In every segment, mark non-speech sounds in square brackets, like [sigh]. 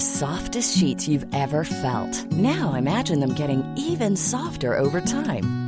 سافٹس new imagine دم کیون softer over time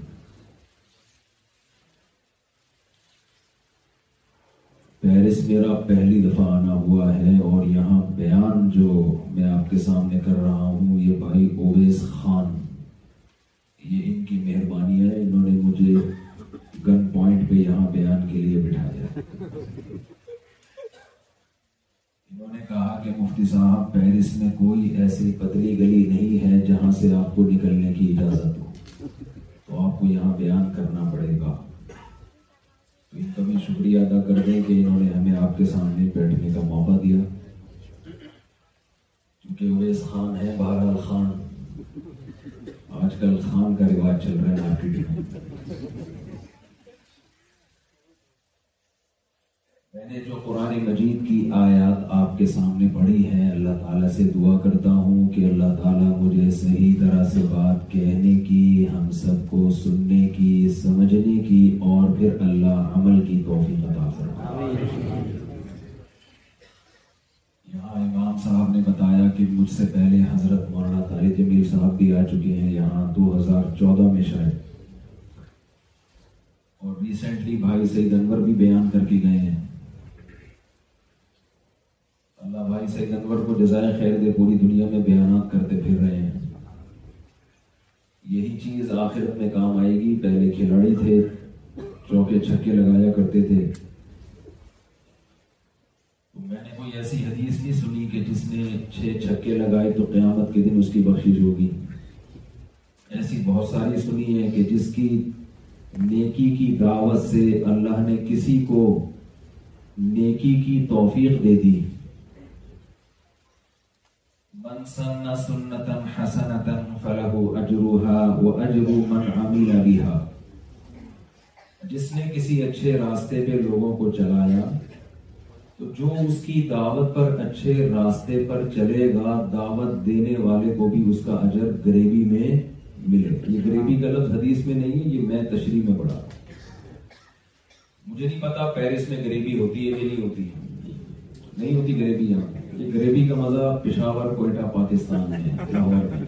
race میرا پہلی دفعہ آنا ہوا ہے اور یہاں بیان جو میں آپ کے سامنے کر رہا ہوں یہ بھائی اویس خان یہ ان کی مہربانی ہے انہوں نے مجھے گن پوائنٹ پہ یہاں بیان کے لیے بٹھا دیا انہوں نے کہا کہ مفتی صاحب پیرس میں کوئی ایسی پتلی گلی نہیں ہے جہاں سے آپ کو نکلنے کی اجازت ہو تو آپ کو یہاں بیان کرنا پڑے گا کا بھی شکریہ ادا کر دیں کہ انہوں نے ہمیں آپ کے سامنے بیٹھنے کا موقع دیا کیونکہ اویس خان ہے بہرحال خان آج کل خان کا رواج چل رہا ہے مارکیٹ میں میں نے جو قرآن مجید کی آیات آپ کے سامنے پڑھی ہے اللہ تعالیٰ سے دعا کرتا ہوں کہ اللہ تعالیٰ مجھے صحیح طرح سے بات کہنے کی ہم سب کو سننے کی سمجھنے کی اور پھر اللہ عمل کی کافی متاثر یہاں امام صاحب نے بتایا کہ مجھ سے پہلے حضرت مولانا طارق جمیل صاحب بھی آ چکے ہیں یہاں دو ہزار چودہ میں شاید اور ریسنٹلی بھائی سید انور بھی بیان کر کے گئے ہیں اللہ بھائی سید انور کو جزائے خیر دے پوری دنیا میں بیانات کرتے پھر رہے ہیں یہی چیز آخرت میں کام آئے گی پہلے کھلاڑی تھے چوکے چھکے لگایا کرتے تھے میں نے کوئی ایسی حدیث نہیں سنی کہ جس نے چھ چھکے لگائے تو قیامت کے دن اس کی بخشش ہوگی ایسی بہت ساری سنی ہے کہ جس کی نیکی کی دعوت سے اللہ نے کسی کو نیکی کی توفیق دے دی من سن سنة حسنة فله أجرها وأجر من عمل بها جس نے کسی اچھے راستے پہ لوگوں کو چلایا تو جو اس کی دعوت پر اچھے راستے پر چلے گا دعوت دینے والے کو بھی اس کا اجر گریبی میں ملے یہ گریبی کا لفظ حدیث میں نہیں ہے یہ میں تشریح میں پڑھا مجھے نہیں پتا پیرس میں گریبی ہوتی ہے یا نہیں ہوتی نہیں ہوتی گریبی یہاں کہ گریوی کا مزہ پشاور کوئٹہ پاکستان میں لاہور میں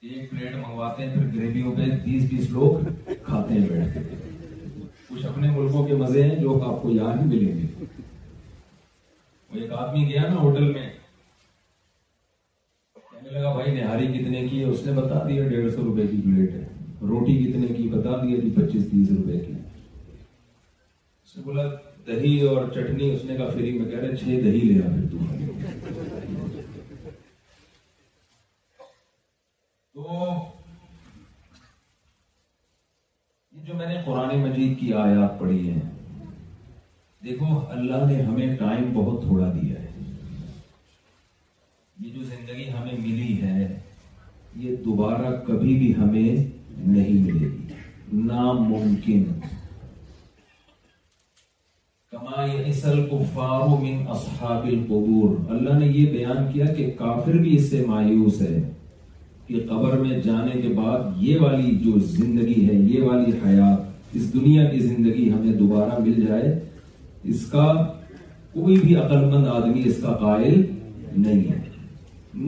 ایک پلیٹ منگواتے ہیں پھر گریویوں پہ تیس بیس لوگ کھاتے ہیں بیٹھتے ہیں کچھ اپنے ملکوں کے مزے ہیں جو آپ کو یہاں ہی ملیں گے وہ ایک آدمی گیا نا ہوٹل میں کہنے لگا بھائی نہاری کتنے کی ہے اس نے بتا دیا ڈیڑھ سو روپے کی پلیٹ ہے روٹی کتنے کی بتا دیا جی پچیس تیس روپے کی اس نے بولا دہی اور چٹنی اس نے کہا فری میں کہہ رہے چھ دہی لیا تم تو جو میں نے قرآن مجید کی آیات پڑھی ہے دیکھو اللہ نے ہمیں ٹائم بہت تھوڑا دیا ہے یہ جو زندگی ہمیں ملی ہے یہ دوبارہ کبھی بھی ہمیں نہیں ملے گی ناممکن اللہ نے یہ بیان کیا کہ کافر بھی اس سے مایوس ہے کہ قبر میں جانے کے بعد یہ والی جو زندگی ہے یہ والی حیات اس دنیا کی زندگی ہمیں دوبارہ مل جائے اس کا کوئی بھی عقل مند آدمی اس کا قائل نہیں ہے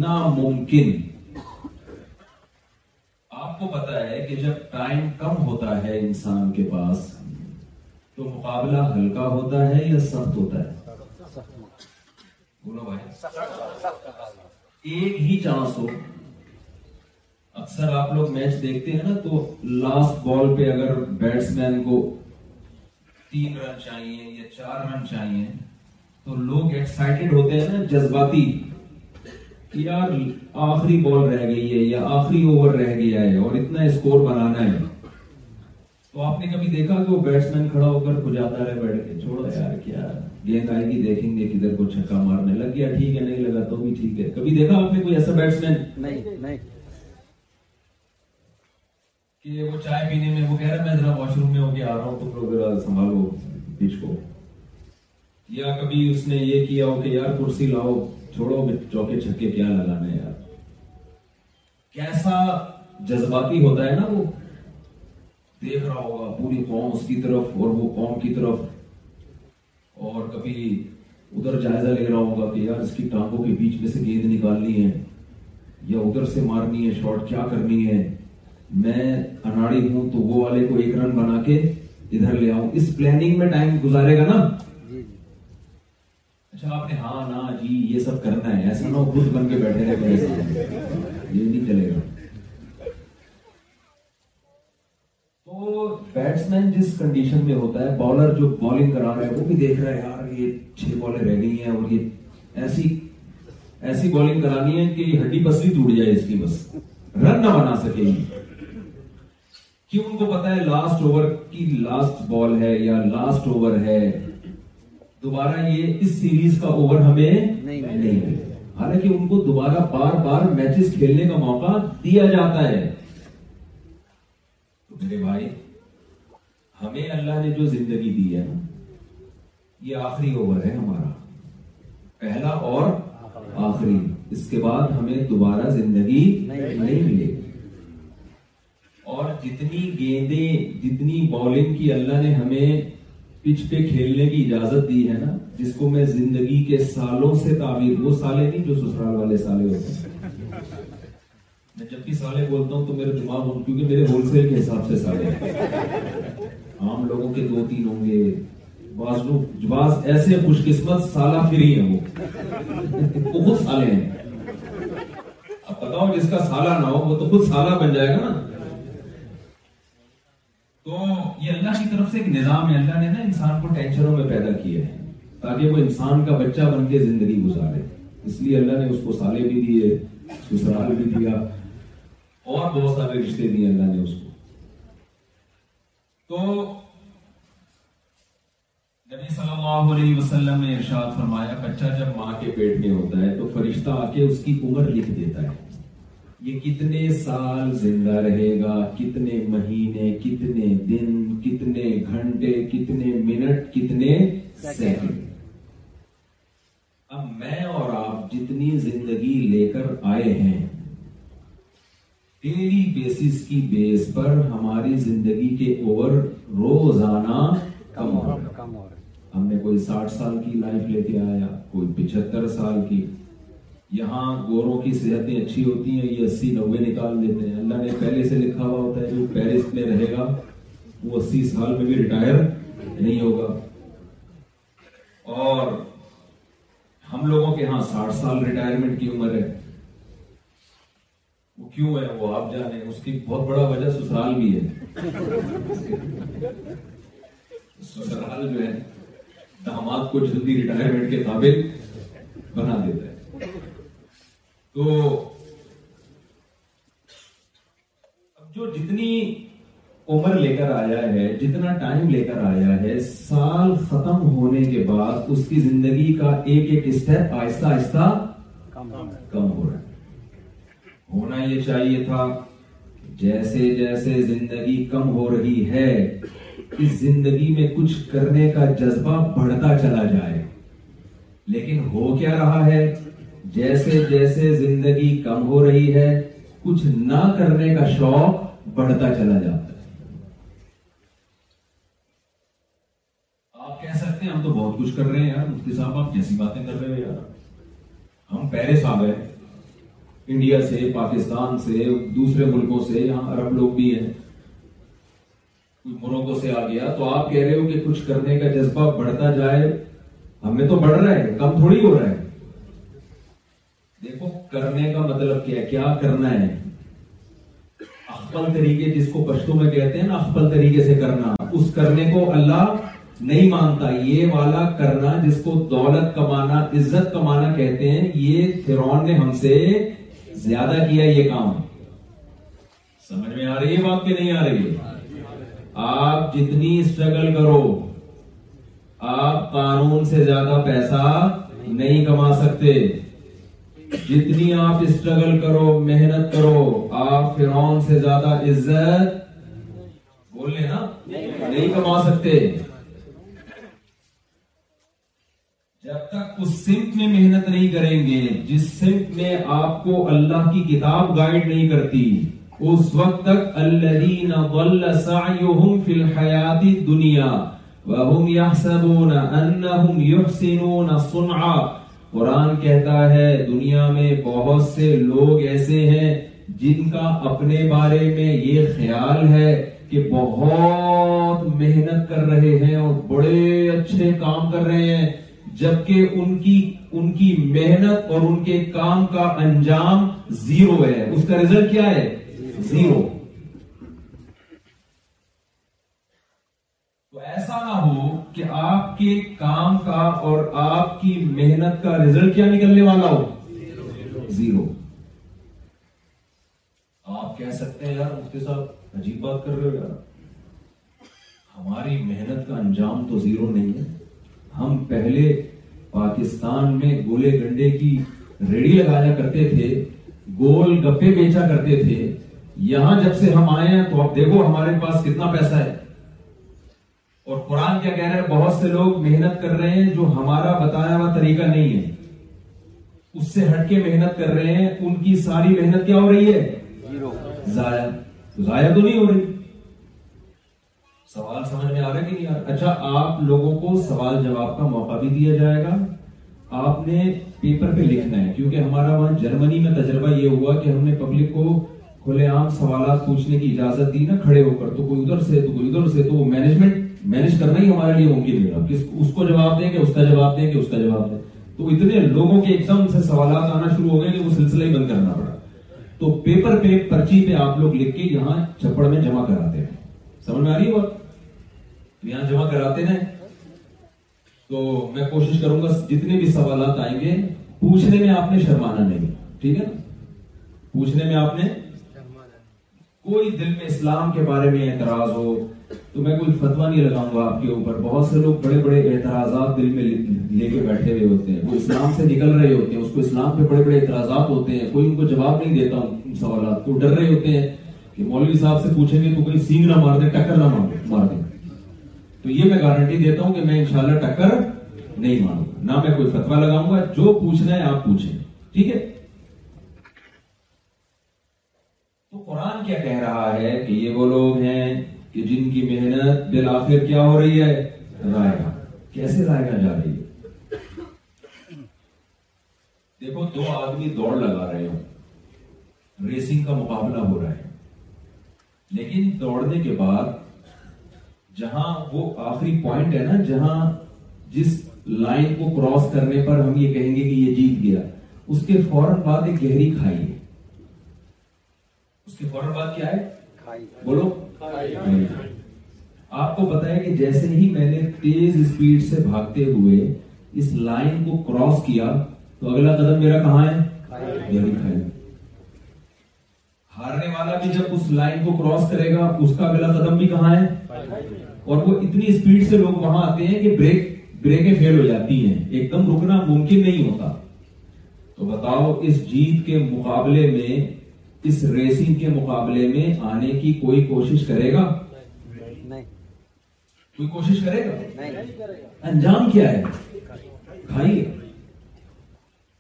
ناممکن آپ کو پتا ہے کہ جب ٹائم کم ہوتا ہے انسان کے پاس تو مقابلہ ہلکا ہوتا ہے یا سخت ہوتا ہے بولو بھائی ایک ہی چانس ہو اکثر آپ لوگ میچ دیکھتے ہیں نا تو لاسٹ بال پہ اگر بیٹس مین کو تین رن چاہیے یا چار رن چاہیے تو لوگ ایکسائٹیڈ ہوتے ہیں نا جذباتی یار آخری بال رہ گئی ہے یا آخری اوور رہ گیا ہے اور اتنا اسکور بنانا ہے تو آپ نے کبھی دیکھا کہ وہ بیٹس مین کھڑا ہو کر کجاتا رہے بیٹھ کے چھوڑا یار کیا گیند آئے گی دیکھیں گے کدھر کو چھکا مارنے لگ گیا ٹھیک ہے نہیں لگا تو بھی ٹھیک ہے کبھی دیکھا آپ نے کوئی ایسا بیٹس مین نہیں کہ وہ چائے پینے میں وہ کہہ رہا میں ذرا واش روم میں ہو کے آ رہا ہوں تم لوگ سنبھالو پیچ کو یا کبھی اس نے یہ کیا ہو کہ یار کرسی لاؤ چھوڑو چوکے چھکے کیا لگانے یار کیسا جذباتی ہوتا ہے نا وہ دیکھ رہا ہوگا پوری قوم اس کی طرف اور وہ قوم کی طرف اور کبھی ادھر جائزہ لے رہا ہوگا کہ یار اس کی ٹانگوں کے بیچ میں سے گیند نکالنی ہے یا ادھر سے مارنی ہے شارٹ کیا کرنی ہے میں اناڑی ہوں تو وہ والے کو ایک رن بنا کے ادھر لے آؤں اس پلاننگ میں ٹائم گزارے گا نا جی، جی۔ اچھا آپ نے ہاں نا جی یہ سب کرنا ہے ایسا نہ خود بن کے بیٹھے رہے یہ نہیں چلے گا بیٹس مین جس کنڈیشن میں ہوتا ہے بالر جو بالنگ کرا رہا ہے وہ بھی دیکھ رہا ہے یار یہ چھ رہ گئی ہیں اور یہ ایسی ایسی کرانی ہے کہ ہڈی بھی ٹوٹ جائے اس کی بس رن نہ بنا سکے گی کیوں ان کو پتا ہے لاسٹ اوور کی لاسٹ بال ہے یا لاسٹ اوور ہے دوبارہ یہ اس سیریز کا اوور ہمیں نہیں حالانکہ ان کو دوبارہ بار بار میچز کھیلنے کا موقع دیا جاتا ہے میرے بھائی ہمیں اللہ نے جو زندگی دی ہے نا یہ آخری اوور ہے ہمارا پہلا اور آخری اس کے بعد ہمیں دوبارہ زندگی نہیں ملے گی اور جتنی جتنی کی اللہ نے ہمیں پچ پہ کھیلنے کی اجازت دی ہے نا جس کو میں زندگی کے سالوں سے تعبیر وہ سالے نہیں جو سسرال والے سالے ہوتے ہیں میں جب بھی سالے بولتا ہوں تو میرا دماغ ہوں کیونکہ میرے ہول سیل کے حساب سے سالے ہیں عام لوگوں کے دو تین ہوں گے بعض لوگ ایسے خوش قسمت سالہ فری ہیں وہ خود سالے ہیں اب جس کا سالہ نہ ہو وہ تو خود سالہ بن جائے گا نا تو یہ اللہ کی طرف سے ایک نظام ہے اللہ نے نا انسان کو ٹینشنوں میں پیدا کیا ہے تاکہ وہ انسان کا بچہ بن کے زندگی گزارے اس لیے اللہ نے اس کو سالے بھی دیے اس کو سرال بھی دیا اور بہت سارے رشتے دیے اللہ نے اس کو تو نبی صلی اللہ علیہ وسلم نے ارشاد فرمایا بچہ جب ماں کے پیٹ میں ہوتا ہے تو فرشتہ آ کے اس کی عمر لکھ دیتا ہے یہ کتنے سال زندہ رہے گا کتنے مہینے کتنے دن کتنے گھنٹے کتنے منٹ کتنے سیکنڈ اب میں اور آپ جتنی زندگی لے کر آئے ہیں کی بیس پر ہماری زندگی کے اوور کم ہو ہم نے کوئی ساٹھ سال کی لائف لے کے آیا کوئی پچہتر صحتیں اچھی ہوتی ہیں یہ اسی نوے نکال دیتے ہیں اللہ نے پہلے سے لکھا ہوا ہوتا ہے جو پیرس میں رہے گا وہ اسی سال میں بھی ریٹائر نہیں ہوگا اور ہم لوگوں کے ہاں ساٹھ سال ریٹائرمنٹ کی عمر ہے کیوں ہے وہ آپ جانے اس کی بہت بڑا وجہ سسرال بھی ہے سسرال جو ہے داماد کو جلدی ریٹائرمنٹ کے قابل بنا دیتا ہے تو اب جو جتنی عمر لے کر آیا ہے جتنا ٹائم لے کر آیا ہے سال ختم ہونے کے بعد اس کی زندگی کا ایک ایک آہستہ آہستہ کم ہو رہا ہے ہونا یہ چاہیے تھا جیسے جیسے زندگی کم ہو رہی ہے اس زندگی میں کچھ کرنے کا جذبہ بڑھتا چلا جائے لیکن ہو کیا رہا ہے جیسے جیسے زندگی کم ہو رہی ہے کچھ نہ کرنے کا شوق بڑھتا چلا جاتا ہے آپ کہہ سکتے ہیں ہم تو بہت کچھ کر رہے ہیں یار مفتی صاحب آپ کیسی باتیں کر رہے ہیں یار ہم پہلے ہیں انڈیا سے پاکستان سے دوسرے ملکوں سے یہاں عرب لوگ بھی ہیں مرغوں سے آ گیا تو آپ کہہ رہے ہو کہ کچھ کرنے کا جذبہ بڑھتا جائے ہمیں تو بڑھ رہا ہے کم تھوڑی ہو رہا ہے دیکھو کرنے کا مطلب کیا ہے کیا کرنا ہے اخبل طریقے جس کو پشتوں میں کہتے ہیں نا اخبل طریقے سے کرنا اس کرنے کو اللہ نہیں مانتا یہ والا کرنا جس کو دولت کمانا عزت کمانا کہتے ہیں یہ تھرون نے ہم سے زیادہ کیا یہ کام سمجھ میں آ رہی ہے بات کہ نہیں آ رہی ہے آپ جتنی اسٹرگل کرو آپ قانون سے زیادہ پیسہ نہیں کما سکتے جتنی آپ اسٹرگل کرو محنت کرو آپ فرون سے زیادہ عزت بول لیں نا نہیں کما سکتے جب تک اس سمت میں محنت نہیں کریں گے جس سمت میں آپ کو اللہ کی کتاب گائیڈ نہیں کرتی اس وقت تک ضل فی الحیات الدنیا صنعا قرآن کہتا ہے دنیا میں بہت سے لوگ ایسے ہیں جن کا اپنے بارے میں یہ خیال ہے کہ بہت محنت کر رہے ہیں اور بڑے اچھے کام کر رہے ہیں جبکہ ان کی ان کی محنت اور ان کے کام کا انجام زیرو ہے اس کا ریزلٹ کیا ہے زیرو تو ایسا نہ ہو کہ آپ کے کام کا اور آپ کی محنت کا رزلٹ کیا نکلنے والا ہو زیرو آپ کہہ سکتے ہیں یار اس کے ساتھ عجیب بات کر رہے ہو یار ہماری محنت کا انجام تو زیرو نہیں ہے ہم پہلے پاکستان میں گولے گنڈے کی ریڑی لگایا کرتے تھے گول گپے بیچا کرتے تھے یہاں جب سے ہم آئے ہیں تو آپ دیکھو ہمارے پاس کتنا پیسہ ہے اور قرآن کیا کہہ رہا ہے بہت سے لوگ محنت کر رہے ہیں جو ہمارا بتایا ہوا طریقہ نہیں ہے اس سے ہٹ کے محنت کر رہے ہیں ان کی ساری محنت کیا ہو رہی ہے ضائع ضائع تو نہیں ہو رہی سوال سمجھ میں آ رہا ہے اچھا آپ لوگوں کو سوال جواب کا موقع بھی دیا جائے گا آپ نے پیپر پہ لکھنا ہے کیونکہ ہمارا وہاں جرمنی میں تجربہ یہ ہوا کہ ہم نے پبلک کو کھلے عام سوالات پوچھنے کی اجازت دی نا کھڑے ہو کر تو کوئی ادھر سے تو کوئی ادھر سے تو مینجمنٹ مینج کرنا ہی ہمارے لیے ممکن ہے اس کو جواب دیں کہ اس کا جواب دیں کہ اس کا جواب دیں تو اتنے لوگوں کے ایک دم سے سوالات آنا شروع ہو گئے کہ وہ سلسلہ ہی بند کرنا پڑا تو پیپر پہ پرچی پہ آپ لوگ لکھ کے یہاں چھپڑ میں جمع کراتے ہیں سمجھ میں آ رہی ہے جمع کراتے ہیں تو میں کوشش کروں گا جتنے بھی سوالات آئیں گے پوچھنے میں آپ نے شرمانا نہیں ٹھیک ہے پوچھنے میں آپ نے کوئی دل میں اسلام کے بارے میں اعتراض ہو تو میں کوئی فتوا نہیں لگاؤں گا آپ کے اوپر بہت سے لوگ بڑے بڑے اعتراضات دل میں لے کے بیٹھے ہوئے ہوتے ہیں وہ اسلام سے نکل رہے ہوتے ہیں اس کو اسلام پہ بڑے بڑے اعتراضات ہوتے ہیں کوئی ان کو جواب نہیں دیتا سوالات کو ڈر رہے ہوتے ہیں کہ مولوی صاحب سے پوچھیں گے تو کوئی سینگ نہ مار دیں ٹکر نہ مار دیں تو یہ میں گارنٹی دیتا ہوں کہ میں انشاءاللہ ٹکر نہیں ماروں گا نہ میں کوئی فتوا لگاؤں گا جو پوچھنا ہے آپ پوچھیں ٹھیک ہے تو قرآن کیا کہہ رہا ہے کہ یہ وہ لوگ ہیں کہ جن کی محنت بالآخر کیا ہو رہی ہے رائے گا کیسے رائے گا جا رہی ہے دیکھو دو آدمی دوڑ لگا رہے ہوں ریسنگ کا مقابلہ ہو رہا ہے لیکن دوڑنے کے بعد جہاں وہ آخری پوائنٹ ہے نا جہاں جس لائن کو کراس کرنے پر ہم یہ کہیں گے کہ یہ جیت گیا اس اس کے کے فوراً فوراً بعد بعد ایک گہری کھائی ہے ہے کیا بولو آپ کو ہے کہ جیسے ہی میں نے تیز اسپیڈ سے بھاگتے ہوئے اس لائن کو کراس کیا تو اگلا قدم میرا کہاں ہے گہری کھائی ہارنے والا بھی جب اس لائن کو کراس کرے گا اس کا اگلا قدم بھی کہاں ہے اور وہ اتنی اسپیڈ سے لوگ وہاں آتے ہیں کہ بریک بریکیں فیل ہو جاتی ہیں ایک دم رکنا ممکن نہیں ہوتا تو بتاؤ اس جیت کے مقابلے میں اس ریسنگ کے مقابلے میں آنے کی کوئی کوشش کرے گا کوئی کوشش کرے گا انجام کیا ہے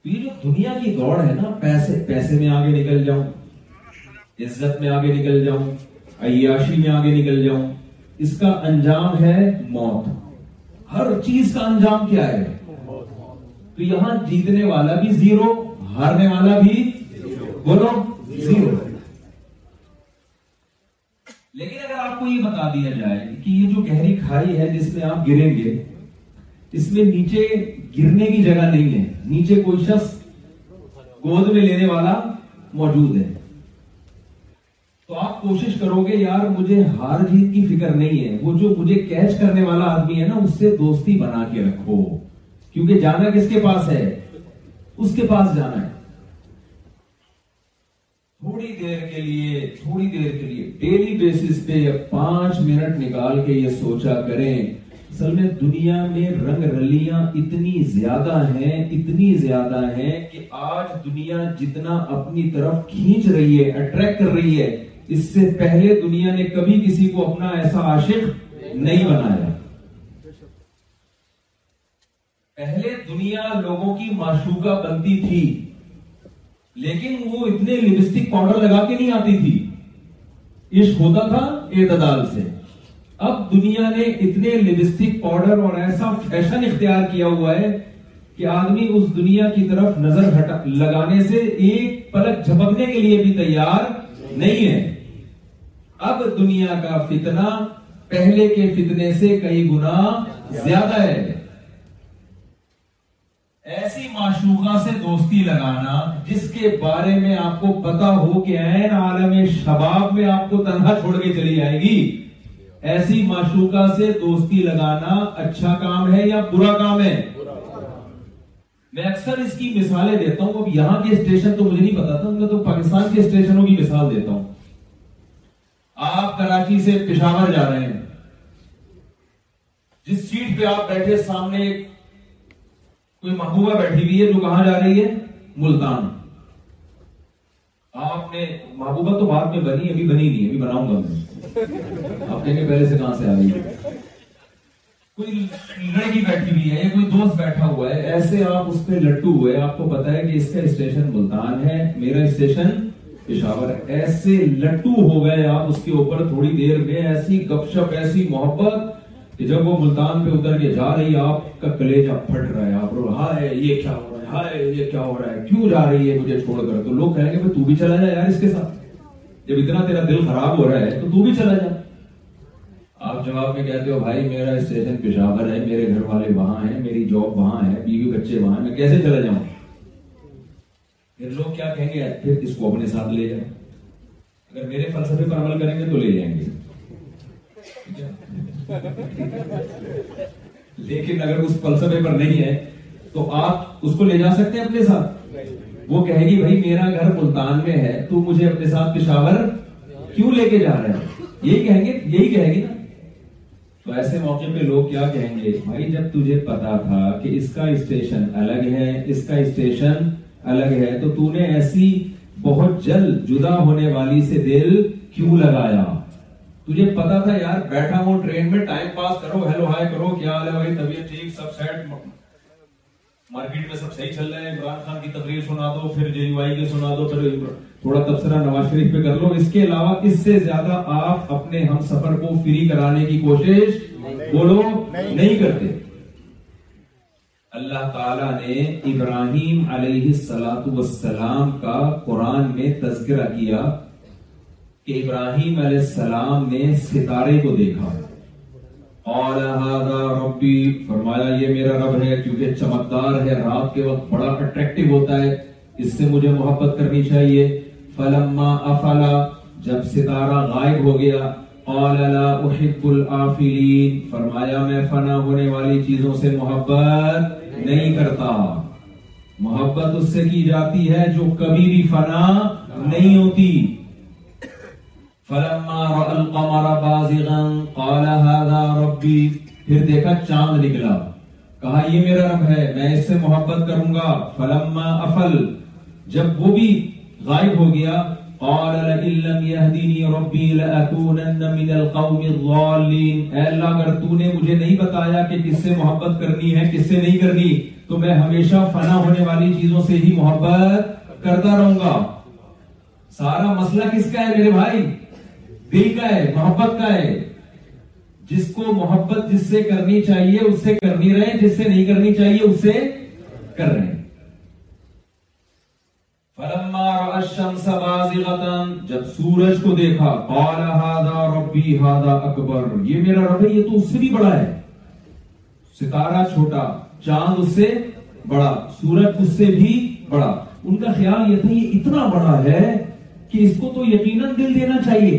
یہ جو دنیا کی دوڑ ہے نا پیسے پیسے میں آگے نکل جاؤں عزت میں آگے نکل جاؤں عیاشی میں آگے نکل جاؤں اس کا انجام ہے موت ہر چیز کا انجام کیا ہے تو یہاں جیتنے والا بھی زیرو ہارنے والا بھی بولو زیرو لیکن اگر آپ کو یہ بتا دیا جائے کہ یہ جو گہری کھائی ہے جس میں آپ گریں گے اس میں نیچے گرنے کی جگہ نہیں ہے نیچے کوئی شخص گود میں لینے والا موجود ہے تو آپ کوشش کرو گے یار مجھے ہار جیت کی فکر نہیں ہے وہ جو مجھے کیچ کرنے والا آدمی ہے نا اس سے دوستی بنا کے رکھو کیونکہ جانا کس کے پاس ہے اس کے پاس جانا ہے تھوڑی دیر کے لیے تھوڑی دیر کے لیے ڈیلی بیس پہ پانچ منٹ نکال کے یہ سوچا کریں اصل میں دنیا میں رنگ رلیاں اتنی زیادہ ہیں اتنی زیادہ ہیں کہ آج دنیا جتنا اپنی طرف کھینچ رہی ہے اٹریکٹ کر رہی ہے اس سے پہلے دنیا نے کبھی کسی کو اپنا ایسا عاشق نہیں بنایا پہلے دنیا لوگوں کی معشوقہ بنتی تھی لیکن وہ اتنے لبسٹک پاؤڈر لگا کے نہیں آتی تھی عشق ہوتا تھا اعتدال سے اب دنیا نے اتنے لپسٹک پاؤڈر اور ایسا فیشن اختیار کیا ہوا ہے کہ آدمی اس دنیا کی طرف نظر لگانے سے ایک پلک جھپکنے کے لیے بھی تیار نہیں ہے اب دنیا کا فتنہ پہلے کے فتنے سے کئی گنا زیادہ ہے ایسی معشوقہ سے دوستی لگانا جس کے بارے میں آپ کو پتا ہو کہ عالم شباب میں آپ کو تنہا چھوڑ کے چلی جائے گی ایسی معشوقہ سے دوستی لگانا اچھا کام ہے یا برا کام ہے میں اکثر اس کی مثالیں دیتا ہوں اب یہاں کے اسٹیشن تو مجھے نہیں پتا تھا میں تو پاکستان کے اسٹیشنوں کی مثال دیتا ہوں آپ کراچی سے پشاور جا رہے ہیں جس سیٹ پہ آپ بیٹھے سامنے کوئی محبوبہ بیٹھی ہوئی ہے جو کہاں جا رہی ہے ملتان آپ نے محبوبہ تو بعد میں بنی ابھی بنی نہیں ابھی بناؤں گا میں آپ کہیں گے پہلے سے کہاں سے آ رہی ہے کوئی لڑکی بیٹھی ہوئی ہے یا کوئی دوست بیٹھا ہوا ہے ایسے آپ اس پہ لٹو ہوئے آپ کو پتا ہے کہ اس کا اسٹیشن ملتان ہے میرا اسٹیشن پشاور ایسے لٹو ہو گئے آپ اس کے اوپر تھوڑی دیر میں ایسی گپ شپ ایسی محبت کہ جب وہ ملتان پہ اتر کے جا رہی ہے آپ کا کلیج آپ پھٹ رہا ہے ہائے یہ کیا ہو رہا ہے کیوں جا رہی ہے مجھے چھوڑ کر تو لوگ کہیں گے تو بھی چلا جا یار اس کے ساتھ جب اتنا تیرا دل خراب ہو رہا ہے تو تو بھی چلا جا آپ جواب میں کہتے ہو بھائی میرا اسٹیشن پشاور ہے میرے گھر والے وہاں ہیں میری جاب وہاں ہے بیوی بچے وہاں ہیں میں کیسے چلا جاؤں پھر لوگ کیا کہیں گے پھر اس کو اپنے ساتھ لے جائیں اگر میرے فلسفے پر عمل کریں گے تو لے جائیں گے لیکن اگر اس فلسفے پر نہیں ہے تو آپ اس کو لے جا سکتے ہیں اپنے ساتھ وہ کہے گی بھائی میرا گھر ملتان میں ہے تو مجھے اپنے ساتھ پشاور کیوں لے کے جا رہے ہیں یہی کہیں گے یہی کہے گی نا تو ایسے موقع پہ لوگ کیا کہیں گے بھائی جب تجھے پتا تھا کہ اس کا اسٹیشن الگ ہے اس کا اسٹیشن الگ ہے تو تو نے ایسی بہت جل جدا ہونے والی سے دل کیوں لگایا تجھے پتا تھا یار بیٹھا ہوں ٹرین میں ٹائم پاس کرو ہیلو ہائی کرو کیا حال ہے بھائی طبیعت ٹھیک سب سیٹ مارکیٹ میں سب صحیح چل رہا ہے عمران خان کی تقریر سنا دو پھر جے یو آئی کی سنا دو پھر تھوڑا تبصرہ نواز شریف پہ کر لو اس کے علاوہ اس سے زیادہ آپ اپنے ہم سفر کو فری کرانے کی کوشش بولو نہیں کرتے اللہ تعالیٰ نے ابراہیم علیہ السلات وسلام کا قرآن میں تذکرہ کیا کہ ابراہیم علیہ السلام نے ستارے کو دیکھا فرمایا یہ میرا رب ہے کیونکہ چمکدار ہے رات کے وقت بڑا اٹریکٹو ہوتا ہے اس سے مجھے محبت کرنی چاہیے فلما جب ستارہ غائب ہو گیا فرمایا میں فنا ہونے والی چیزوں سے محبت نہیں کرتا محبت اس سے کی جاتی ہے جو کبھی بھی فنا نہیں ہوتی فلما هذا ربی پھر دیکھا چاند نکلا کہا یہ میرا رب ہے میں اس سے محبت کروں گا فلما افل جب وہ بھی غائب ہو گیا قال لئن لم ربي لأكونن من القوم اے اللہ اگر تو نے مجھے نہیں بتایا کہ کس سے محبت کرنی ہے کس سے نہیں کرنی تو میں ہمیشہ فنا ہونے والی چیزوں سے ہی محبت کرتا رہوں گا سارا مسئلہ کس کا ہے میرے بھائی دل کا ہے محبت کا ہے جس کو محبت جس سے کرنی چاہیے اس سے کرنی رہے جس سے نہیں کرنی چاہیے اس سے کر رہے فلما را الشمس بازغه جب سورج کو دیکھا قال هذا ربي هذا اكبر یہ میرا رب ہے یہ تو اس سے بھی بڑا ہے ستارہ چھوٹا چاند اس سے بڑا سورج اس سے بھی بڑا ان کا خیال یہ تھا یہ اتنا بڑا ہے کہ اس کو تو یقیناً دل دینا چاہیے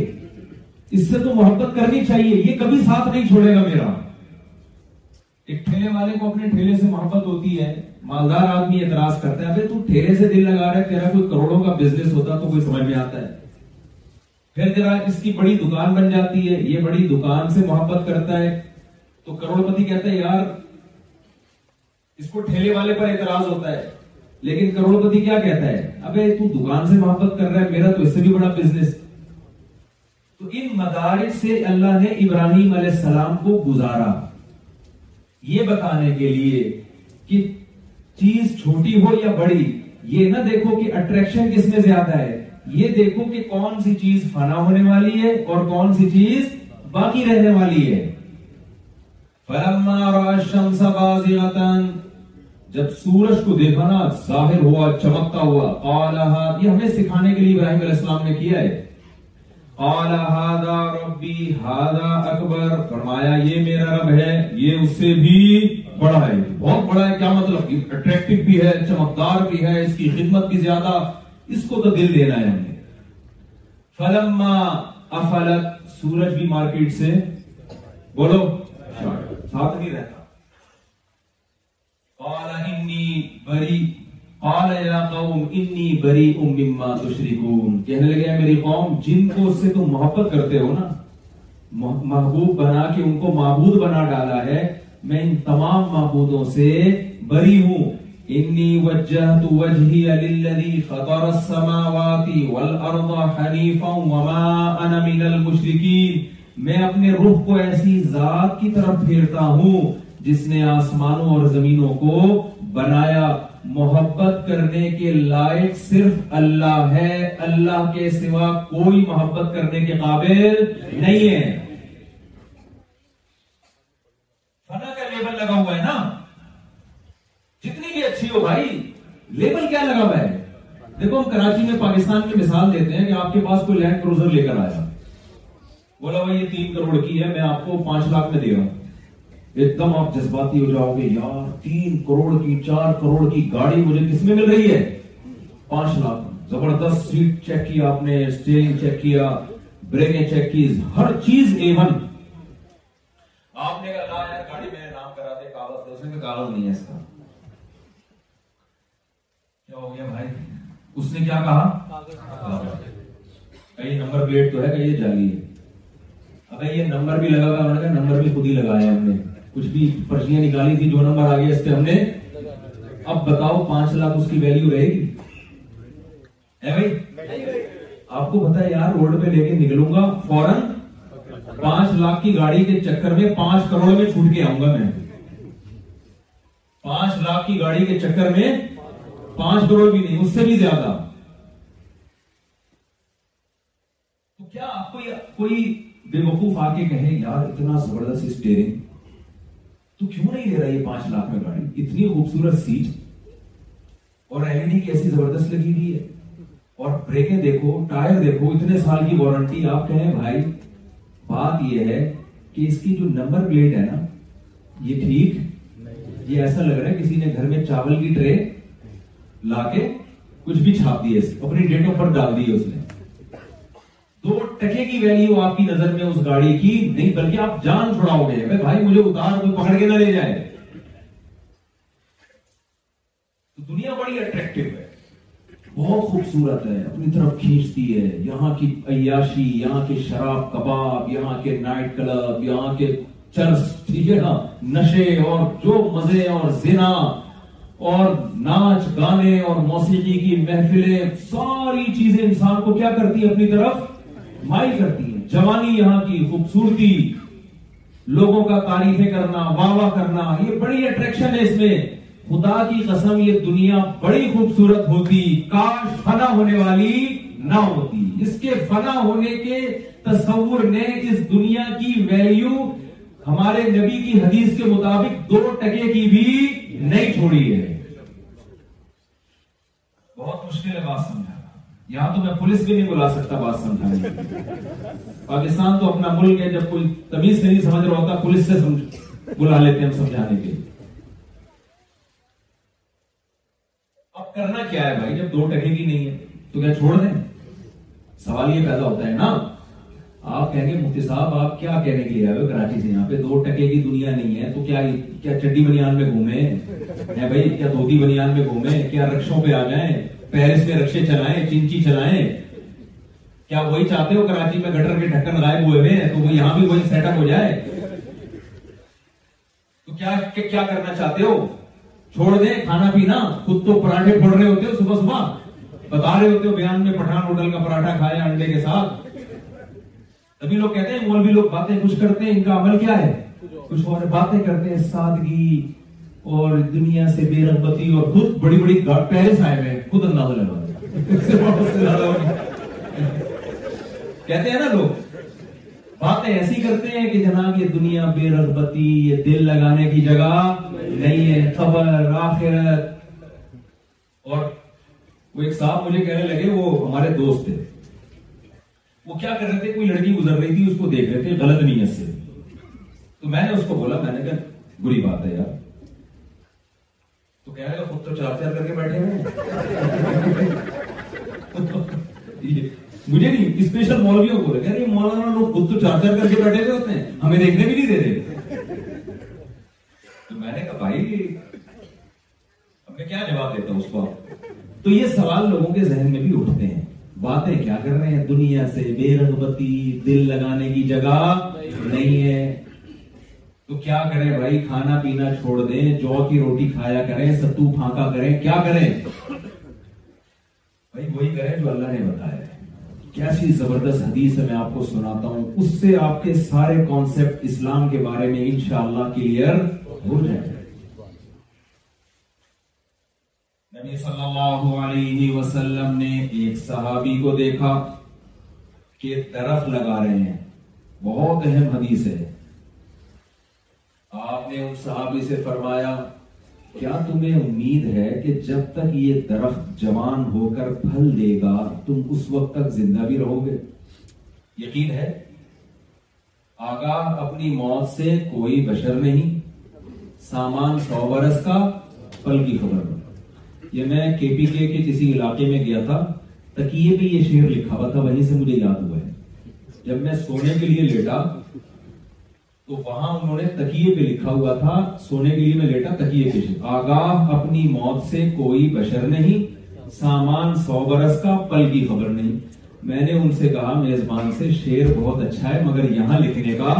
اس سے تو محبت کرنی چاہیے یہ کبھی ساتھ نہیں چھوڑے گا میرا ایک ٹھیلے والے کو اپنے ٹھیلے سے محبت ہوتی ہے مالدار آدمی اعتراض کرتا ہے ابھی تو ٹھیلے سے دل لگا رہا ہے تیرا کوئی کروڑوں کا بزنس ہوتا تو کوئی سمجھ میں آتا ہے پھر ذرا اس کی بڑی دکان بن جاتی ہے یہ بڑی دکان سے محبت کرتا ہے تو کروڑ پتی کہتا ہے یار اس کو ٹھیلے والے پر اعتراض ہوتا ہے لیکن کروڑ پتی کیا کہتا ہے ابھی دکان سے محبت کر رہا ہے میرا تو اس سے بھی بڑا بزنس تو ان مدارس سے اللہ نے ابراہیم علیہ السلام کو گزارا یہ بتانے کے لیے کہ چیز چھوٹی ہو یا بڑی یہ نہ دیکھو کہ اٹریکشن کس میں زیادہ ہے یہ دیکھو کہ کون سی چیز فنا ہونے والی ہے اور کون سی چیز باقی رہنے والی ہے جب سورج کو دیکھنا ظاہر ہوا چمکتا ہوا یہ ہمیں سکھانے کے لیے ابراہیم علیہ السلام نے کیا ہے فرمایا یہ میرا رب ہے یہ اس سے بھی بڑا ہے بہت بڑا ہے کیا مطلب اٹریکٹو بھی ہے چمکدار بھی ہے اس کی خدمت بھی زیادہ اس کو تو دل دینا ہے ہم نے سورج بھی مارکیٹ سے بولو ساتھ نہیں رہتا بری قال يا قوم انی بریء مما تشركون کہنے لگے میری قوم جن کو اس سے تم محبت کرتے ہو نا محبوب بنا کے ان کو معبود بنا ڈالا ہے میں ان تمام معبودوں سے بری ہوں انی وجہت وجہی للذی فطر السماوات والارض حنیفا وما انا من المشرکین میں اپنے روح کو ایسی ذات کی طرف پھیرتا ہوں جس نے آسمانوں اور زمینوں کو بنایا محبت کرنے کے لائق صرف اللہ ہے اللہ کے سوا کوئی محبت کرنے کے قابل نہیں ہے فنا کا لیبل لگا ہوا ہے نا جتنی بھی اچھی ہو بھائی لیبل کیا لگا ہوا ہے دیکھو ہم کراچی میں پاکستان کی مثال دیتے ہیں کہ آپ کے پاس کوئی لینڈ کروزر لے کر آیا بولا بھائی یہ تین کروڑ کی ہے میں آپ کو پانچ لاکھ میں دے رہا ہوں ایک دم آپ جذباتی ہو جاؤ گے یار تین کروڑ کی چار کروڑ کی گاڑی مجھے کس میں مل رہی ہے پانچ لاکھ زبردست سیٹ چیک کی آپ نے اسٹیئرنگ چیک کیا بریکیں چیک کی ہر چیز ایون آپ نے کہا یار گاڑی میں نام کرا دے کاغذ دے اس نے کہا کاغذ نہیں ہے اس کا کیا ہو گیا بھائی اس نے کیا کہا کہ یہ نمبر پلیٹ تو ہے کہ یہ جالی ہے اگر یہ نمبر بھی لگا ہوا انہوں نے کہا نمبر بھی خود ہی لگایا ہم نے کچھ بھی پرچیاں نکالی تھی جو نمبر آ گیا اس پہ ہم نے اب بتاؤ پانچ لاکھ اس کی ویلیو رہے گی آپ کو بتا یار پہ لے کے نکلوں گا فوراً پانچ لاکھ کی گاڑی کے چکر میں پانچ کروڑ میں چھوٹ کے آؤں گا میں پانچ لاکھ کی گاڑی کے چکر میں پانچ کروڑ بھی نہیں اس سے بھی زیادہ تو کیا آپ کو کوئی بے وقوف آ کے کہیں یار اتنا زبردست اسٹیئرنگ تو کیوں نہیں لے رہا یہ پانچ لاکھ میں گاڑی اتنی خوبصورت سیٹ اور ایل ایسی زبردست لگی ہوئی ہے اور بریکیں دیکھو ٹائر دیکھو اتنے سال کی وارنٹی آپ کہیں بھائی بات یہ ہے کہ اس کی جو نمبر پلیٹ ہے نا یہ ٹھیک یہ ایسا لگ رہا ہے کسی نے گھر میں چاول کی ٹرے لا کے کچھ بھی چھاپ دی ہے اپنی ڈیٹ آف برتھ ڈال دی ہے اس نے ٹکے کی ویلیو آپ کی نظر میں اس گاڑی کی نہیں بلکہ آپ جان چھوڑا ہو گئے مجھے اتار کوئی پکڑ کے نہ لے تو دنیا بڑی ہے بہت خوبصورت ہے اپنی طرف کھینچتی ہے یہاں کی عیاشی یہاں کے شراب کباب یہاں کے نائٹ کلب یہاں کے چرس ٹھیک ہے نا نشے اور جو مزے اور زنا اور ناچ گانے اور موسیقی کی محفلیں ساری چیزیں انسان کو کیا کرتی ہے اپنی طرف کرتی جوانی یہاں کی خوبصورتی لوگوں کا تعریفیں کرنا واہ واہ کرنا یہ بڑی اٹریکشن ہے اس میں خدا کی قسم یہ دنیا بڑی خوبصورت ہوتی کاش فنا ہونے والی نہ ہوتی اس کے فنا ہونے کے تصور نے اس دنیا کی ویلیو ہمارے نبی کی حدیث کے مطابق دو ٹکے کی بھی نہیں چھوڑی ہے بہت مشکل ہے بات سمجھا یہاں تو میں پولیس بھی نہیں بلا سکتا بات سمجھانے پاکستان تو اپنا ملک ہے جب کوئی تمیز سے نہیں سمجھ رہا ہوتا پولیس سے بلا لیتے سمجھانے کے اب کرنا کیا ہے بھائی جب دو ٹکے کی نہیں ہے تو کیا چھوڑ دیں سوال یہ پیدا ہوتا ہے نا آپ کہیں گے مفتی صاحب آپ کیا کہنے کے لیے آئے کراچی سے یہاں پہ دو ٹکے کی دنیا نہیں ہے تو کیا چڈی بنیان میں گھومے بھائی کیا دھوتی بنیان میں گھومے کیا رکشوں پہ آ جائیں پیرس میں رکشے چلائیں چنچی چلائیں کیا وہی چاہتے ہو کراچی میں گٹر کے ڈھکن لگائے ہوئے ہوئے ہیں تو وہ یہاں بھی وہی سیٹ اپ ہو جائے تو کیا, کیا کرنا چاہتے ہو چھوڑ دیں کھانا پینا خود تو پراٹھے پھڑ رہے ہوتے ہو صبح صبح بتا رہے ہوتے ہو بیان میں پٹھان ہوٹل کا پراٹھا کھایا انڈے کے ساتھ تبھی لوگ کہتے ہیں مولوی لوگ باتیں کچھ کرتے ہیں ان کا عمل کیا ہے کچھ اور باتیں کرتے ہیں سادگی اور دنیا سے بے رغبتی اور خود بڑی بڑی پہلس آئے ہوئے خود اندازہ لگاتے کہتے ہیں نا لوگ باتیں ایسی کرتے ہیں کہ جناب یہ دنیا بے رغبتی یہ دل لگانے کی جگہ نہیں ہے خبر آخرت اور وہ ایک صاحب مجھے کہنے لگے وہ ہمارے دوست تھے وہ کیا کر رہے تھے کوئی لڑکی گزر رہی تھی اس کو دیکھ رہے تھے غلط نیت سے تو میں نے اس کو بولا میں نے کہا بری بات ہے یار خود تو چار چار کر کے بیٹھے ہیں مجھے نہیں اسپیشل مولویوں کو کہہ رہے مولانا لوگ خود تو چار چار کر کے بیٹھے ہوئے ہوتے ہیں ہمیں دیکھنے بھی نہیں دے رہے تو میں نے کہا بھائی اب میں کیا جواب دیتا ہوں اس کو تو یہ سوال لوگوں کے ذہن میں بھی اٹھتے ہیں باتیں کیا کر رہے ہیں دنیا سے بے رغبتی دل لگانے کی جگہ نہیں ہے تو کیا کریں بھائی کھانا پینا چھوڑ دیں جو کی روٹی کھایا کریں ستو پھانکا کریں کیا کریں بھائی وہی کریں جو اللہ نے بتایا کیسی زبردست حدیث ہے میں آپ کو سناتا ہوں اس سے آپ کے سارے کانسپٹ اسلام کے بارے میں انشاءاللہ شاء ہو کلیئر ہو نبی صلی اللہ علیہ وسلم نے ایک صحابی کو دیکھا کہ طرف لگا رہے ہیں بہت اہم حدیث ہے آپ نے ان صحابی سے فرمایا کیا تمہیں امید ہے کہ جب تک یہ درخت جوان ہو کر پھل دے گا تم اس وقت تک زندہ بھی رہو گے یقین ہے آگا اپنی موت سے کوئی بشر نہیں سامان سو برس کا پل کی خبر بنا یہ میں کے پی کے کے کسی علاقے میں گیا تھا تکیے بھی یہ شعر لکھا ہوا تھا وہیں سے مجھے یاد ہوا ہے جب میں سونے کے لیے لیٹا تو وہاں انہوں نے تکیے پہ لکھا ہوا تھا سونے کے لیے میں لیٹا تکیے پہ آگاہ اپنی موت سے کوئی بشر نہیں سامان سو برس کا پل کی خبر نہیں میں نے ان سے کہا میزبان سے شیر بہت اچھا ہے مگر یہاں لکھنے کا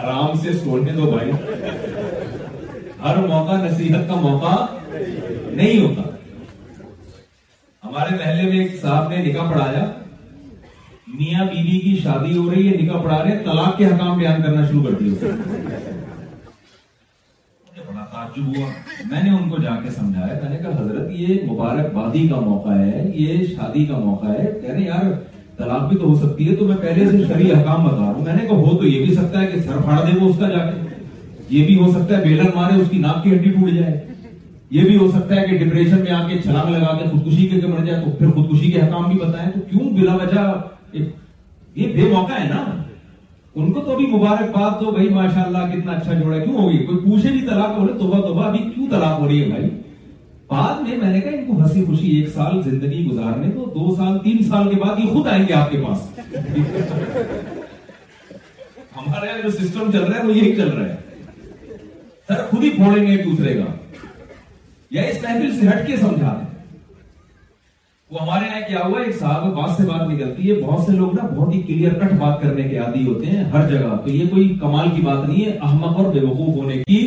آرام سے سونے دو بھائی ہر موقع نصیحت کا موقع نہیں ہوتا ہمارے محلے میں ایک صاحب نے نکاح پڑھایا میاں بیوی کی شادی ہو رہی ہے نکاح پڑھا رہے طلاق کے حکام بیان کرنا شروع کر بڑا ہوا میں میں نے نے ان کو جا کے کہا حضرت یہ مبارک بادی کا موقع ہے یہ شادی کا موقع ہے کہہ رہے یار طلاق بھی تو ہو سکتی ہے تو میں میں پہلے سے حکام بتا رہا ہوں نے کہا ہو تو یہ بھی سکتا ہے کہ سر پھاڑ دے وہ اس کا جا کے یہ بھی ہو سکتا ہے بیلر مارے اس کی ناک کی ہڈی ٹوٹ جائے یہ بھی ہو سکتا ہے کہ ڈپریشن میں آ کے چھلانگ لگا کے خودکشی کے مر جائے تو پھر خودکشی کے حکام بھی بتائیں تو کیوں بلا وجہ یہ بے موقع ہے نا ان کو تو مبارکباد دو ماشاء اللہ کتنا اچھا جوڑا کیوں ہوگی کوئی پوچھے بھی طلاق ہو رہے تو ابھی کیوں طلاق ہو رہی ہے بھائی بعد میں میں نے کہا ان کو ہنسی خوشی ایک سال زندگی گزارنے تو دو سال تین سال کے بعد یہ خود آئیں گے آپ کے پاس ہمارے یہاں جو سسٹم چل رہا ہے وہ یہی چل رہا ہے سر خود ہی پھوڑیں گے ایک دوسرے کا یا اس محفل سے ہٹ کے سمجھا دیں وہ ہمارے یہاں کیا ہوا ایک صاحب سے بات نہیں کرتی ہے بہت سے لوگ نا بہت ہی کلیئر کٹ بات کرنے کے عادی ہوتے ہیں ہر جگہ تو یہ کوئی کمال کی بات نہیں ہے احمق اور بے وقوف ہونے کی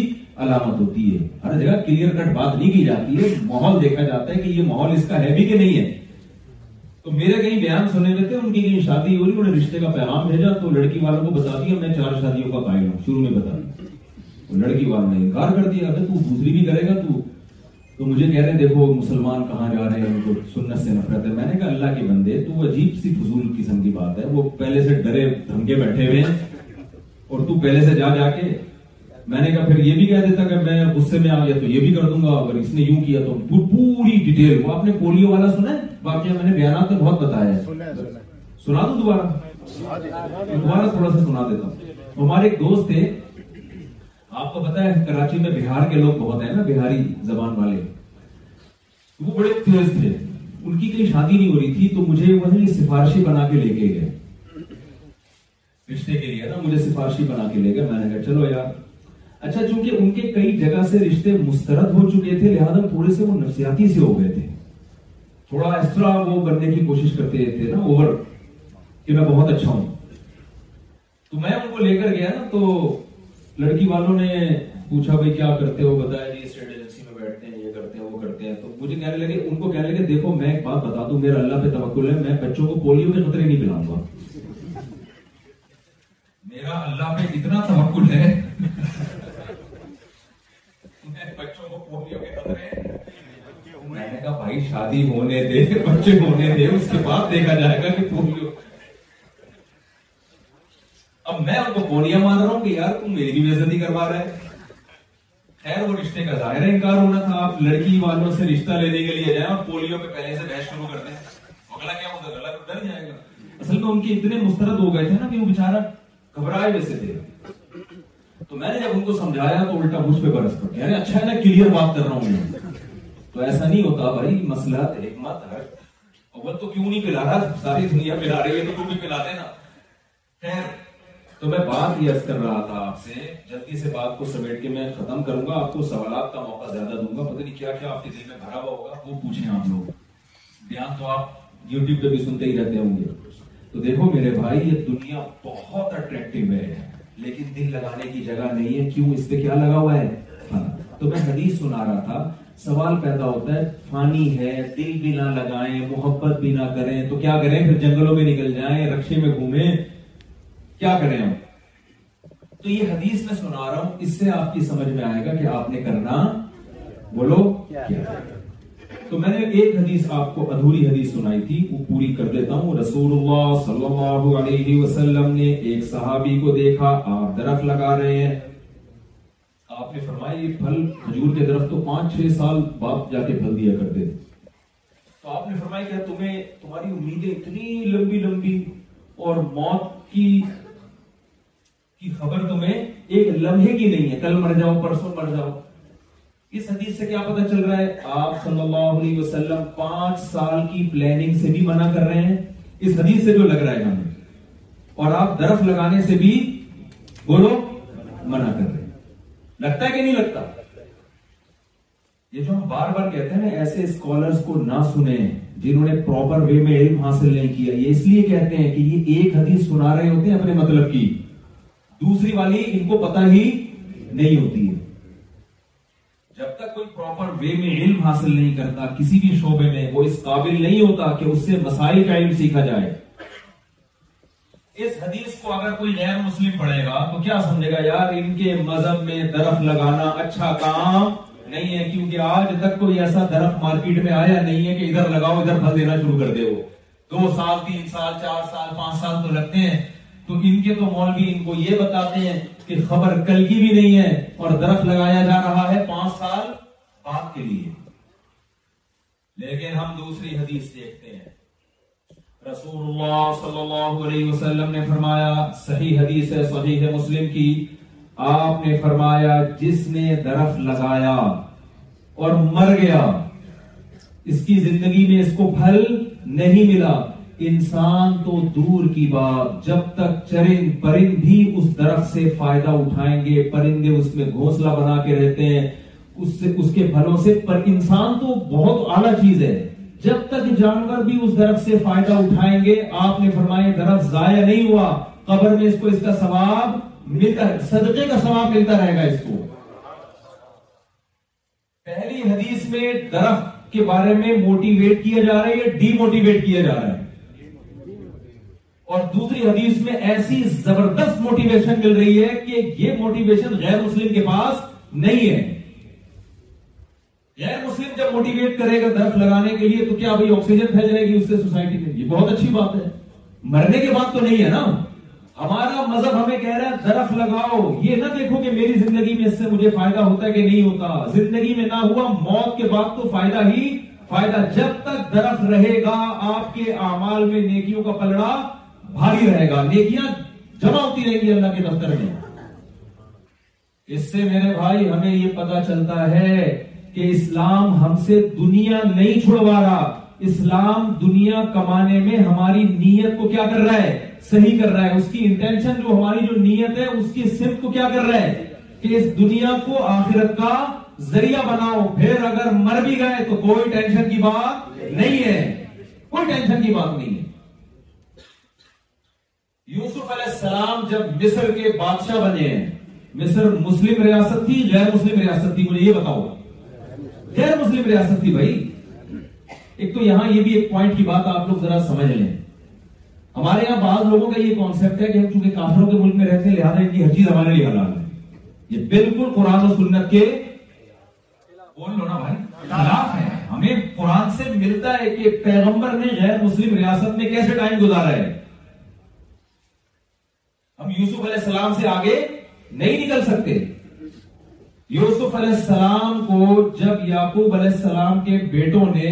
علامت ہوتی ہے ہر جگہ کلیئر کٹ بات نہیں کی جاتی ہے ماحول دیکھا جاتا ہے کہ یہ ماحول اس کا ہے بھی کہ نہیں ہے تو میرے کہیں بیان سنے لے تھے ان کی کہیں شادی ہو رہی انہوں نے رشتے کا پیغام بھیجا تو لڑکی والوں کو بتا دیا میں چار شادیوں کا قائل ہوں شروع میں بتا دیا لڑکی والوں نے انکار کر دیا تو دوسری بھی کرے گا تو تو مجھے کہہ رہے ہیں دیکھو مسلمان کہاں جا رہے ہیں ان کو سنت سے نفرت ہے میں نے کہا اللہ کے بندے تو عجیب سی فضول قسم کی بات ہے وہ پہلے سے ڈرے دھمکے بیٹھے ہوئے ہیں اور تو پہلے سے جا جا کے میں نے کہا پھر یہ بھی کہہ دیتا کہ میں غصے میں آ گیا تو یہ بھی کر دوں گا اگر اس نے یوں کیا تو پوری ڈیٹیل وہ آپ نے پولیو والا سنا ہے باقی میں نے بیانات میں بہت بتایا ہے سنا دوں دوبارہ دوبارہ تھوڑا سا سنا دیتا ہوں ہمارے ایک دوست تھے آپ کو پتا ہے کراچی میں بہار کے لوگ بہت ہیں نا بہاری زبان والے وہ بڑے تھے ان کی شادی نہیں ہو رہی تھی تو مجھے وہ سفارشی بنا کے لے کے گئے رشتے کے لیے نا مجھے سفارشی بنا کے لے گئے میں نے کہا چلو یار اچھا چونکہ ان کے کئی جگہ سے رشتے مسترد ہو چکے تھے لہذا تھوڑے سے وہ نفسیاتی سے ہو گئے تھے تھوڑا اس طرح وہ کرنے کی کوشش کرتے تھے نا اوور کہ میں بہت اچھا ہوں تو میں ان کو لے کر گیا نا تو لڑکی والوں نے پوچھا بھائی کیا کرتے ہو بتایا جی اسٹیٹ ایجنسی میں بیٹھتے ہیں کرتے ہیں وہ کرتے ہیں تو مجھے کہنے لگے ان کو کہنے لگے دیکھو میں ایک بات بتا دوں میرا اللہ پہ توکل ہے میں بچوں کو پولیو کے خطرے نہیں پلاؤں گا میرا اللہ پہ اتنا توکل ہے میں نے کہا بھائی شادی ہونے دے بچے ہونے دے اس کے بعد دیکھا جائے گا کہ پولیو اب میں ان کو پولیا مان رہا ہوں کہ یار تم میری بھی بےزتی کروا رہا ہے خیر وہ رشتے کا ظاہر انکار ہونا تھا آپ لڑکی والوں سے رشتہ لینے کے لیے جائیں اور پولیو پہ پہلے سے بحث شروع کر دیں اگلا کیا ہوتا اگلا تو ڈر جائے گا اصل میں ان کے اتنے مسترد ہو گئے تھے نا کہ وہ بےچارا گھبرائے ویسے تھے تو میں نے جب ان کو سمجھایا تو الٹا مجھ پہ برس پڑ گیا یعنی اچھا ہے نا کلیئر بات کر رہا ہوں میں تو ایسا نہیں ہوتا بھائی مسئلہ ایک مت ہر اول تو کیوں نہیں پلا رہا ساری دنیا پلا رہی ہے تو تم بھی پلا دینا خیر تو میں بات یہ کر رہا تھا آپ سے جلدی سے بات کو سمیٹ کے میں ختم کروں گا آپ کو سوالات کا موقع زیادہ دوں گا پتہ نہیں کیا کیا آپ کے دل میں بھرا ہوا ہوگا وہ پوچھیں آپ لوگ دیان تو آپ یوٹیوب پہ بھی سنتے ہی رہتے ہوں گے تو دیکھو میرے بھائی یہ دنیا بہت اٹریکٹیو ہے لیکن دل لگانے کی جگہ نہیں ہے کیوں اس پہ کیا لگا ہوا ہے ہاں۔ تو میں حدیث سنا رہا تھا سوال پیدا ہوتا ہے فانی ہے دل بھی نہ لگائیں محبت بھی نہ کریں تو کیا کریں پھر جنگلوں میں نکل جائیں رکشے میں گھومیں کیا کریں ہم تو یہ حدیث میں سنا رہا ہوں اس سے آپ کی سمجھ میں آئے گا کہ آپ نے کرنا بولو کیا تو میں نے ایک حدیث آپ کو ادھوری حدیث سنائی تھی وہ پوری کر دیتا ہوں رسول اللہ اللہ صلی علیہ وسلم نے ایک صحابی کو دیکھا آپ درخت لگا رہے ہیں آپ نے فرمایا یہ پھل کھجور کے درخت تو پانچ چھ سال باپ جا کے پھل دیا کرتے تھے تو آپ نے فرمایا کہ تمہیں تمہاری امیدیں اتنی لمبی لمبی اور موت کی کی خبر تمہیں ایک لمحے کی نہیں ہے کل مر جاؤ پرسوں مر جاؤ اس حدیث سے کیا پتا چل رہا ہے آپ صلی اللہ علیہ وسلم پانچ سال کی پلاننگ سے بھی منع کر رہے ہیں اس حدیث سے جو لگ رہا ہے ہمیں اور آپ لگانے سے بھی بولو منع کر رہے ہیں لگتا ہے کہ نہیں لگتا یہ جو ہم بار بار کہتے ہیں ایسے اسکالرس کو نہ سنیں جنہوں نے پراپر وے میں علم حاصل نہیں کیا یہ اس لیے کہتے ہیں کہ یہ ایک حدیث سنا رہے ہوتے ہیں اپنے مطلب کی دوسری والی ان کو پتا ہی نہیں ہوتی ہے جب تک کوئی پراپر وے میں علم حاصل نہیں کرتا کسی بھی شعبے میں وہ اس قابل نہیں ہوتا کہ اس سے مسائل کا علم سیکھا جائے اس حدیث کو اگر کوئی غیر مسلم پڑھے گا تو کیا سمجھے گا یار ان کے مذہب میں درخت لگانا اچھا کام نہیں ہے کیونکہ آج تک کوئی ایسا درخت مارکیٹ میں آیا نہیں ہے کہ ادھر لگاؤ ادھر پھل دینا شروع کر دے وہ دو سال تین سال چار سال پانچ سال تو لگتے ہیں تو ان کے تو مولوی ان کو یہ بتاتے ہیں کہ خبر کل کی بھی نہیں ہے اور درخت لگایا جا رہا ہے پانچ سال بعد کے لیے لیکن ہم دوسری حدیث دیکھتے ہیں رسول اللہ اللہ صلی علیہ وسلم نے فرمایا صحیح حدیث ہے صحیح ہے مسلم کی آپ نے فرمایا جس نے درف لگایا اور مر گیا اس کی زندگی میں اس کو پھل نہیں ملا انسان تو دور کی بات جب تک چرند پرند بھی اس درخت سے فائدہ اٹھائیں گے پرندے اس میں گھونسلہ بنا کے رہتے ہیں اس کے پھلوں سے پر انسان تو بہت اعلیٰ چیز ہے جب تک جانور بھی اس درخت سے فائدہ اٹھائیں گے آپ نے فرمایا درخت ضائع نہیں ہوا قبر میں اس کو اس کا ثواب ملتا صدقے کا ثواب ملتا رہے گا اس کو پہلی حدیث میں درخت کے بارے میں موٹیویٹ کیا جا رہا ہے یا ڈی موٹیویٹ کیا جا رہا ہے اور دوسری حدیث میں ایسی زبردست موٹیویشن مل رہی ہے کہ یہ موٹیویشن غیر مسلم کے پاس نہیں ہے غیر مسلم جب موٹیویٹ کرے گا درخت لگانے کے لیے تو کیا بھائی آکسیجن پھیل جائے گی اس سے سوسائٹی میں یہ بہت اچھی بات ہے مرنے کے بعد تو نہیں ہے نا ہمارا مذہب ہمیں کہہ رہا ہے درخت لگاؤ یہ نہ دیکھو کہ میری زندگی میں اس سے مجھے فائدہ ہوتا ہے کہ نہیں ہوتا زندگی میں نہ ہوا موت کے بعد تو فائدہ ہی فائدہ جب تک درخت رہے گا آپ کے اعمال میں نیکیوں کا پلڑا بھاری رہے گا نیکیاں جمع ہوتی رہیں گی اللہ کے دفتر میں اس سے میرے بھائی ہمیں یہ پتا چلتا ہے کہ اسلام ہم سے دنیا نہیں چھڑوا رہا اسلام دنیا کمانے میں ہماری نیت کو کیا کر رہا ہے صحیح کر رہا ہے اس کی انٹینشن جو ہماری جو نیت ہے اس کی صرف کو کیا کر رہا ہے کہ اس دنیا کو آخرت کا ذریعہ بناؤ پھر اگر مر بھی گئے تو کوئی ٹینشن کی بات نہیں ہے کوئی ٹینشن کی بات نہیں ہے یوسف علیہ السلام جب مصر کے بادشاہ بنے ہیں مصر مسلم ریاست تھی غیر مسلم ریاست تھی مجھے یہ بتاؤ غیر مسلم ریاست تھی بھائی ایک تو یہاں یہ بھی ایک پوائنٹ کی بات آپ لوگ ذرا سمجھ لیں ہمارے یہاں بعض لوگوں کا یہ کانسیپٹ ہے کہ ہم چونکہ کافروں کے ملک میں رہتے ہیں لہٰذا کی ہر چیز ہمارے لیے حلال ہے یہ بالکل قرآن و سنت کے بول لو نا بھائی خلاف ہے ہمیں قرآن سے ملتا ہے کہ پیغمبر نے غیر مسلم ریاست میں کیسے ٹائم گزارا ہے ہم یوسف علیہ السلام سے آگے نہیں نکل سکتے یوسف علیہ السلام کو جب یاقوب علیہ السلام کے بیٹوں نے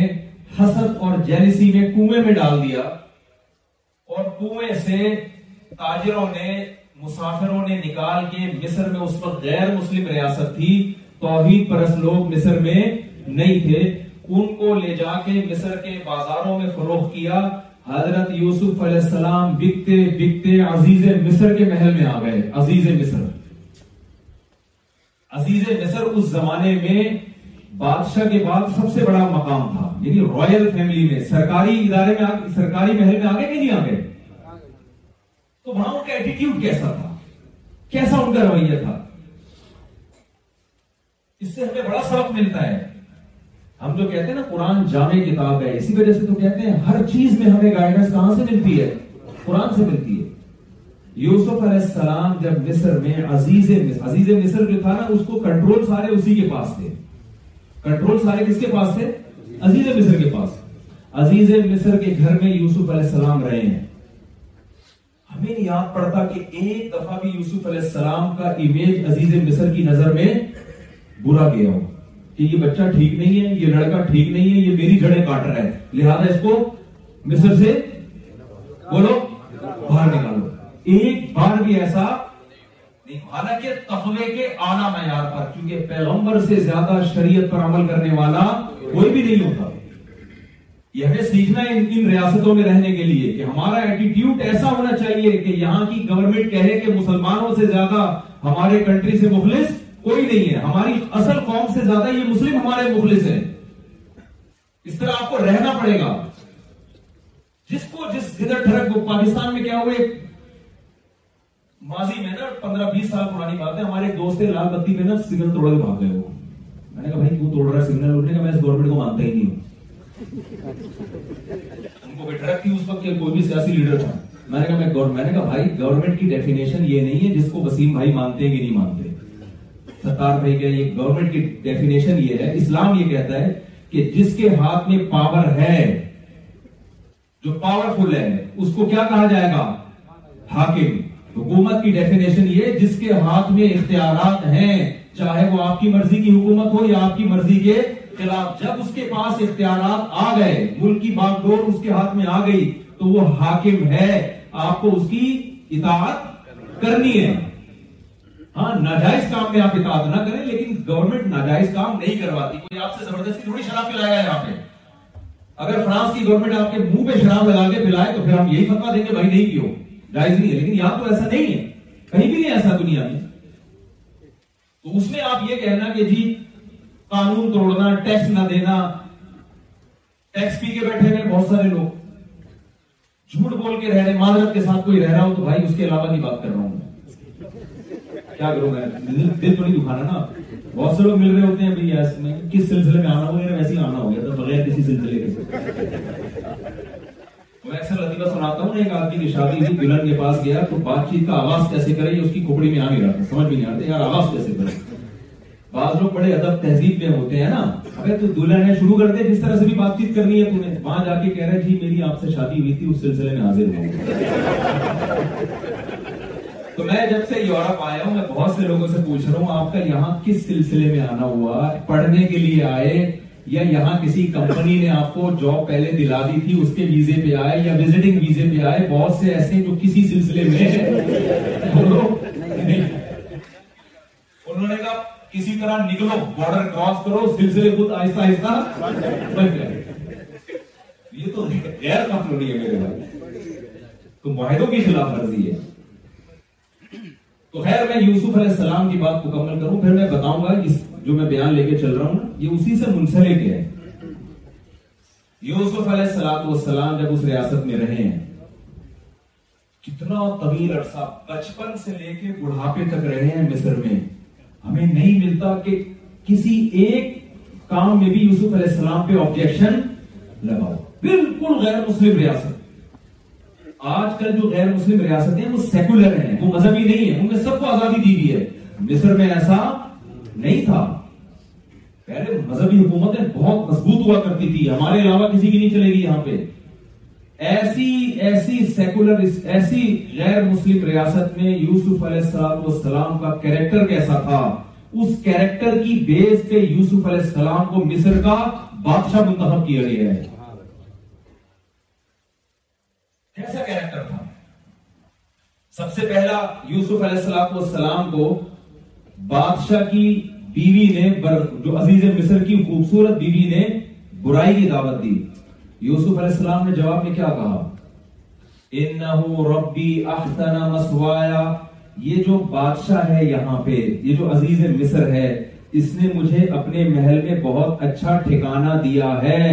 حسد اور جیلسی میں کنویں میں ڈال دیا اور کنویں سے تاجروں نے مسافروں نے نکال کے مصر میں اس وقت غیر مسلم ریاست تھی توحید ابھی پرست لوگ مصر میں نہیں تھے ان کو لے جا کے مصر کے بازاروں میں فروخت کیا حضرت یوسف علیہ السلام بکتے بکتے عزیز مصر کے محل میں آ گئے عزیز مصر عزیز مصر اس زمانے میں بادشاہ کے بعد سب سے بڑا مقام تھا یعنی رائل فیملی میں سرکاری ادارے میں سرکاری محل میں گئے کہ نہیں گئے تو وہاں ان کا ایٹیٹیوڈ کیسا تھا کیسا ان کا رویہ تھا اس سے ہمیں بڑا سبق ملتا ہے ہم جو کہتے ہیں نا قرآن جامع کتاب ہے اسی وجہ سے تو کہتے ہیں ہر چیز میں ہمیں گائیڈنس کہاں سے ملتی ہے قرآن سے ملتی ہے یوسف علیہ السلام جب مصر میں عزیز مصر عزیز مصر جو تھا نا اس کو کنٹرول سارے اسی کے پاس تھے کنٹرول سارے کس کے پاس تھے عزیز مصر کے پاس عزیز مصر کے گھر میں یوسف علیہ السلام رہے ہیں ہمیں نہیں یاد پڑتا کہ ایک دفعہ بھی یوسف علیہ السلام کا امیج عزیز مصر کی نظر میں برا گیا ہو کہ یہ بچہ ٹھیک نہیں ہے یہ لڑکا ٹھیک نہیں ہے یہ میری جڑے کاٹ رہا ہے لہذا اس کو مصر سے بولو باہر نکالو ایک بار بھی ایسا حالانکہ تخوے کے آنا معیار پر کیونکہ پیغمبر سے زیادہ شریعت پر عمل کرنے والا کوئی بھی نہیں ہوتا یہ ہمیں سیکھنا ہے ان ریاستوں میں رہنے کے لیے کہ ہمارا ایٹیٹیوڈ ایسا ہونا چاہیے کہ یہاں کی گورنمنٹ کہے کہ مسلمانوں سے زیادہ ہمارے کنٹری سے مخلص کوئی نہیں ہے ہماری اصل قوم سے زیادہ یہ مسلم ہمارے مخلص ہیں اس طرح آپ کو رہنا پڑے گا جس کو جس جدھر ٹھڑک وہ پاکستان میں کیا ہوئے ماضی میں نا پندرہ بیس سال پرانی بات ہے ہمارے دوست لال بتی میں نا سگنل توڑے کے بھاگ گئے وہ میں نے کہا بھائی کیوں توڑ رہا ہے سگنل انہوں نے میں اس گورنمنٹ کو مانتا ہی نہیں ہوں ان کو بیٹھ رکھتی اس وقت کوئی بھی سیاسی لیڈر تھا میں نے کہا میں نے کہا بھائی گورنمنٹ کی ڈیفینیشن یہ نہیں ہے جس کو وسیم بھائی مانتے ہیں کہ نہیں مانتے ہیں ستار بھائی کا یہ گورنمنٹ کی ڈیفینیشن یہ ہے اسلام یہ کہتا ہے کہ جس کے ہاتھ میں پاور ہے جو پاور فل ہے اس کو کیا کہا جائے گا حاکم حکومت کی ڈیفینیشن یہ جس کے ہاتھ میں اختیارات ہیں چاہے وہ آپ کی مرضی کی حکومت ہو یا آپ کی مرضی کے خلاف جب اس کے پاس اختیارات آ گئے ملک کی باغ ڈور اس کے ہاتھ میں آ گئی تو وہ حاکم ہے آپ کو اس کی اطاعت کرنی ہے ہاں ناجائز کام میں آپ اطاعت نہ کریں لیکن گورنمنٹ ناجائز کام نہیں کرواتی کوئی آپ سے زبردستی تھوڑی شراب پلایا یہاں پہ اگر فرانس کی گورنمنٹ آپ کے منہ پہ شراب لگا کے پلائے تو پھر ہم یہی فتوا دیں گے بھائی نہیں نہیں پیو جائز ہے لیکن یہاں تو ایسا نہیں ہے کہیں بھی نہیں ایسا دنیا میں تو اس میں آپ یہ کہنا کہ جی قانون توڑنا ٹیکس نہ دینا ٹیکس پی کے بیٹھے ہیں بہت سارے لوگ جھوٹ بول کے رہ رہے معذرت کے ساتھ کوئی رہ رہا ہو تو بھائی اس کے علاوہ نہیں بات کر رہا ہوں کیا کروں میں دل تو نہیں دکھانا نا بہت سے لوگ مل رہے ہوتے ہیں ابھی ایس میں کس سلسلے میں آنا ہو گیا ویسے ہی آنا ہو گیا تو بغیر کسی سلسلے کے میں اکثر لطیفہ سناتا ہوں ایک آدمی کی شادی تھی دلہن کے پاس گیا تو بات چیت کا آواز کیسے کرے یہ اس کی کھوپڑی میں آ نہیں رہا تھا سمجھ بھی نہیں آتا یار آواز کیسے کرے بعض لوگ بڑے ادب تہذیب میں ہوتے ہیں نا اگر تو دلہن ہے شروع کر دے جس طرح سے بھی بات چیت کرنی ہے تمہیں وہاں جا کے کہہ رہا ہے جی میری آپ سے شادی ہوئی تھی اس سلسلے میں حاضر ہوں تو میں جب سے یورپ آیا ہوں میں بہت سے لوگوں سے پوچھ رہا ہوں آپ کا یہاں کس سلسلے میں آنا ہوا پڑھنے کے لیے آئے یا یہاں کسی کمپنی نے آپ کو جاب پہلے دلا دی تھی اس کے ویزے پہ آئے یا وزٹنگ ویزے پہ آئے بہت سے ایسے جو کسی سلسلے میں انہوں نے کہا کسی طرح نکلو بارڈر کراس کرو سلسلے خود آہستہ آہستہ یہ تو غیر کمپنی ہے میرے بھائی تو معاہدوں کی خلاف ورزی ہے تو خیر میں یوسف علیہ السلام کی بات مکمل کروں پھر میں بتاؤں گا اس جو میں بیان لے کے چل رہا ہوں یہ اسی سے منسلک ہے یوسف علیہ السلام جب اس ریاست میں رہے ہیں کتنا طویل عرصہ بچپن سے لے کے بڑھاپے تک رہے ہیں مصر میں ہمیں نہیں ملتا کہ کسی ایک کام میں بھی یوسف علیہ السلام پہ آبجیکشن لگاؤ بالکل غیر مسلم ریاست آج کل جو غیر مسلم ریاستیں ہیں وہ سیکولر ہیں وہ مذہبی نہیں ہیں ان میں سب کو آزادی دی گئی ہے مصر میں ایسا نہیں تھا مذہبی حکومتیں بہت مضبوط ہوا کرتی تھی ہمارے علاوہ کسی کی نہیں چلے گی یہاں پہ ایسی ایسی سیکولر ایسی غیر مسلم ریاست میں یوسف علیہ السلام السلام کا کیریکٹر کیسا تھا اس کیریکٹر کی بیس پہ یوسف علیہ السلام کو مصر کا بادشاہ منتخب کیا گیا ہے سب سے پہلا یوسف علیہ السلام کو بادشاہ کی بیوی نے جو عزیز مصر کی خوبصورت بیوی نے برائی کی دعوت دی یوسف علیہ السلام نے جواب میں کیا کہا انہو ربی احسن مسوایا یہ جو بادشاہ ہے یہاں پہ یہ جو عزیز مصر ہے اس نے مجھے اپنے محل میں بہت اچھا ٹھکانہ دیا ہے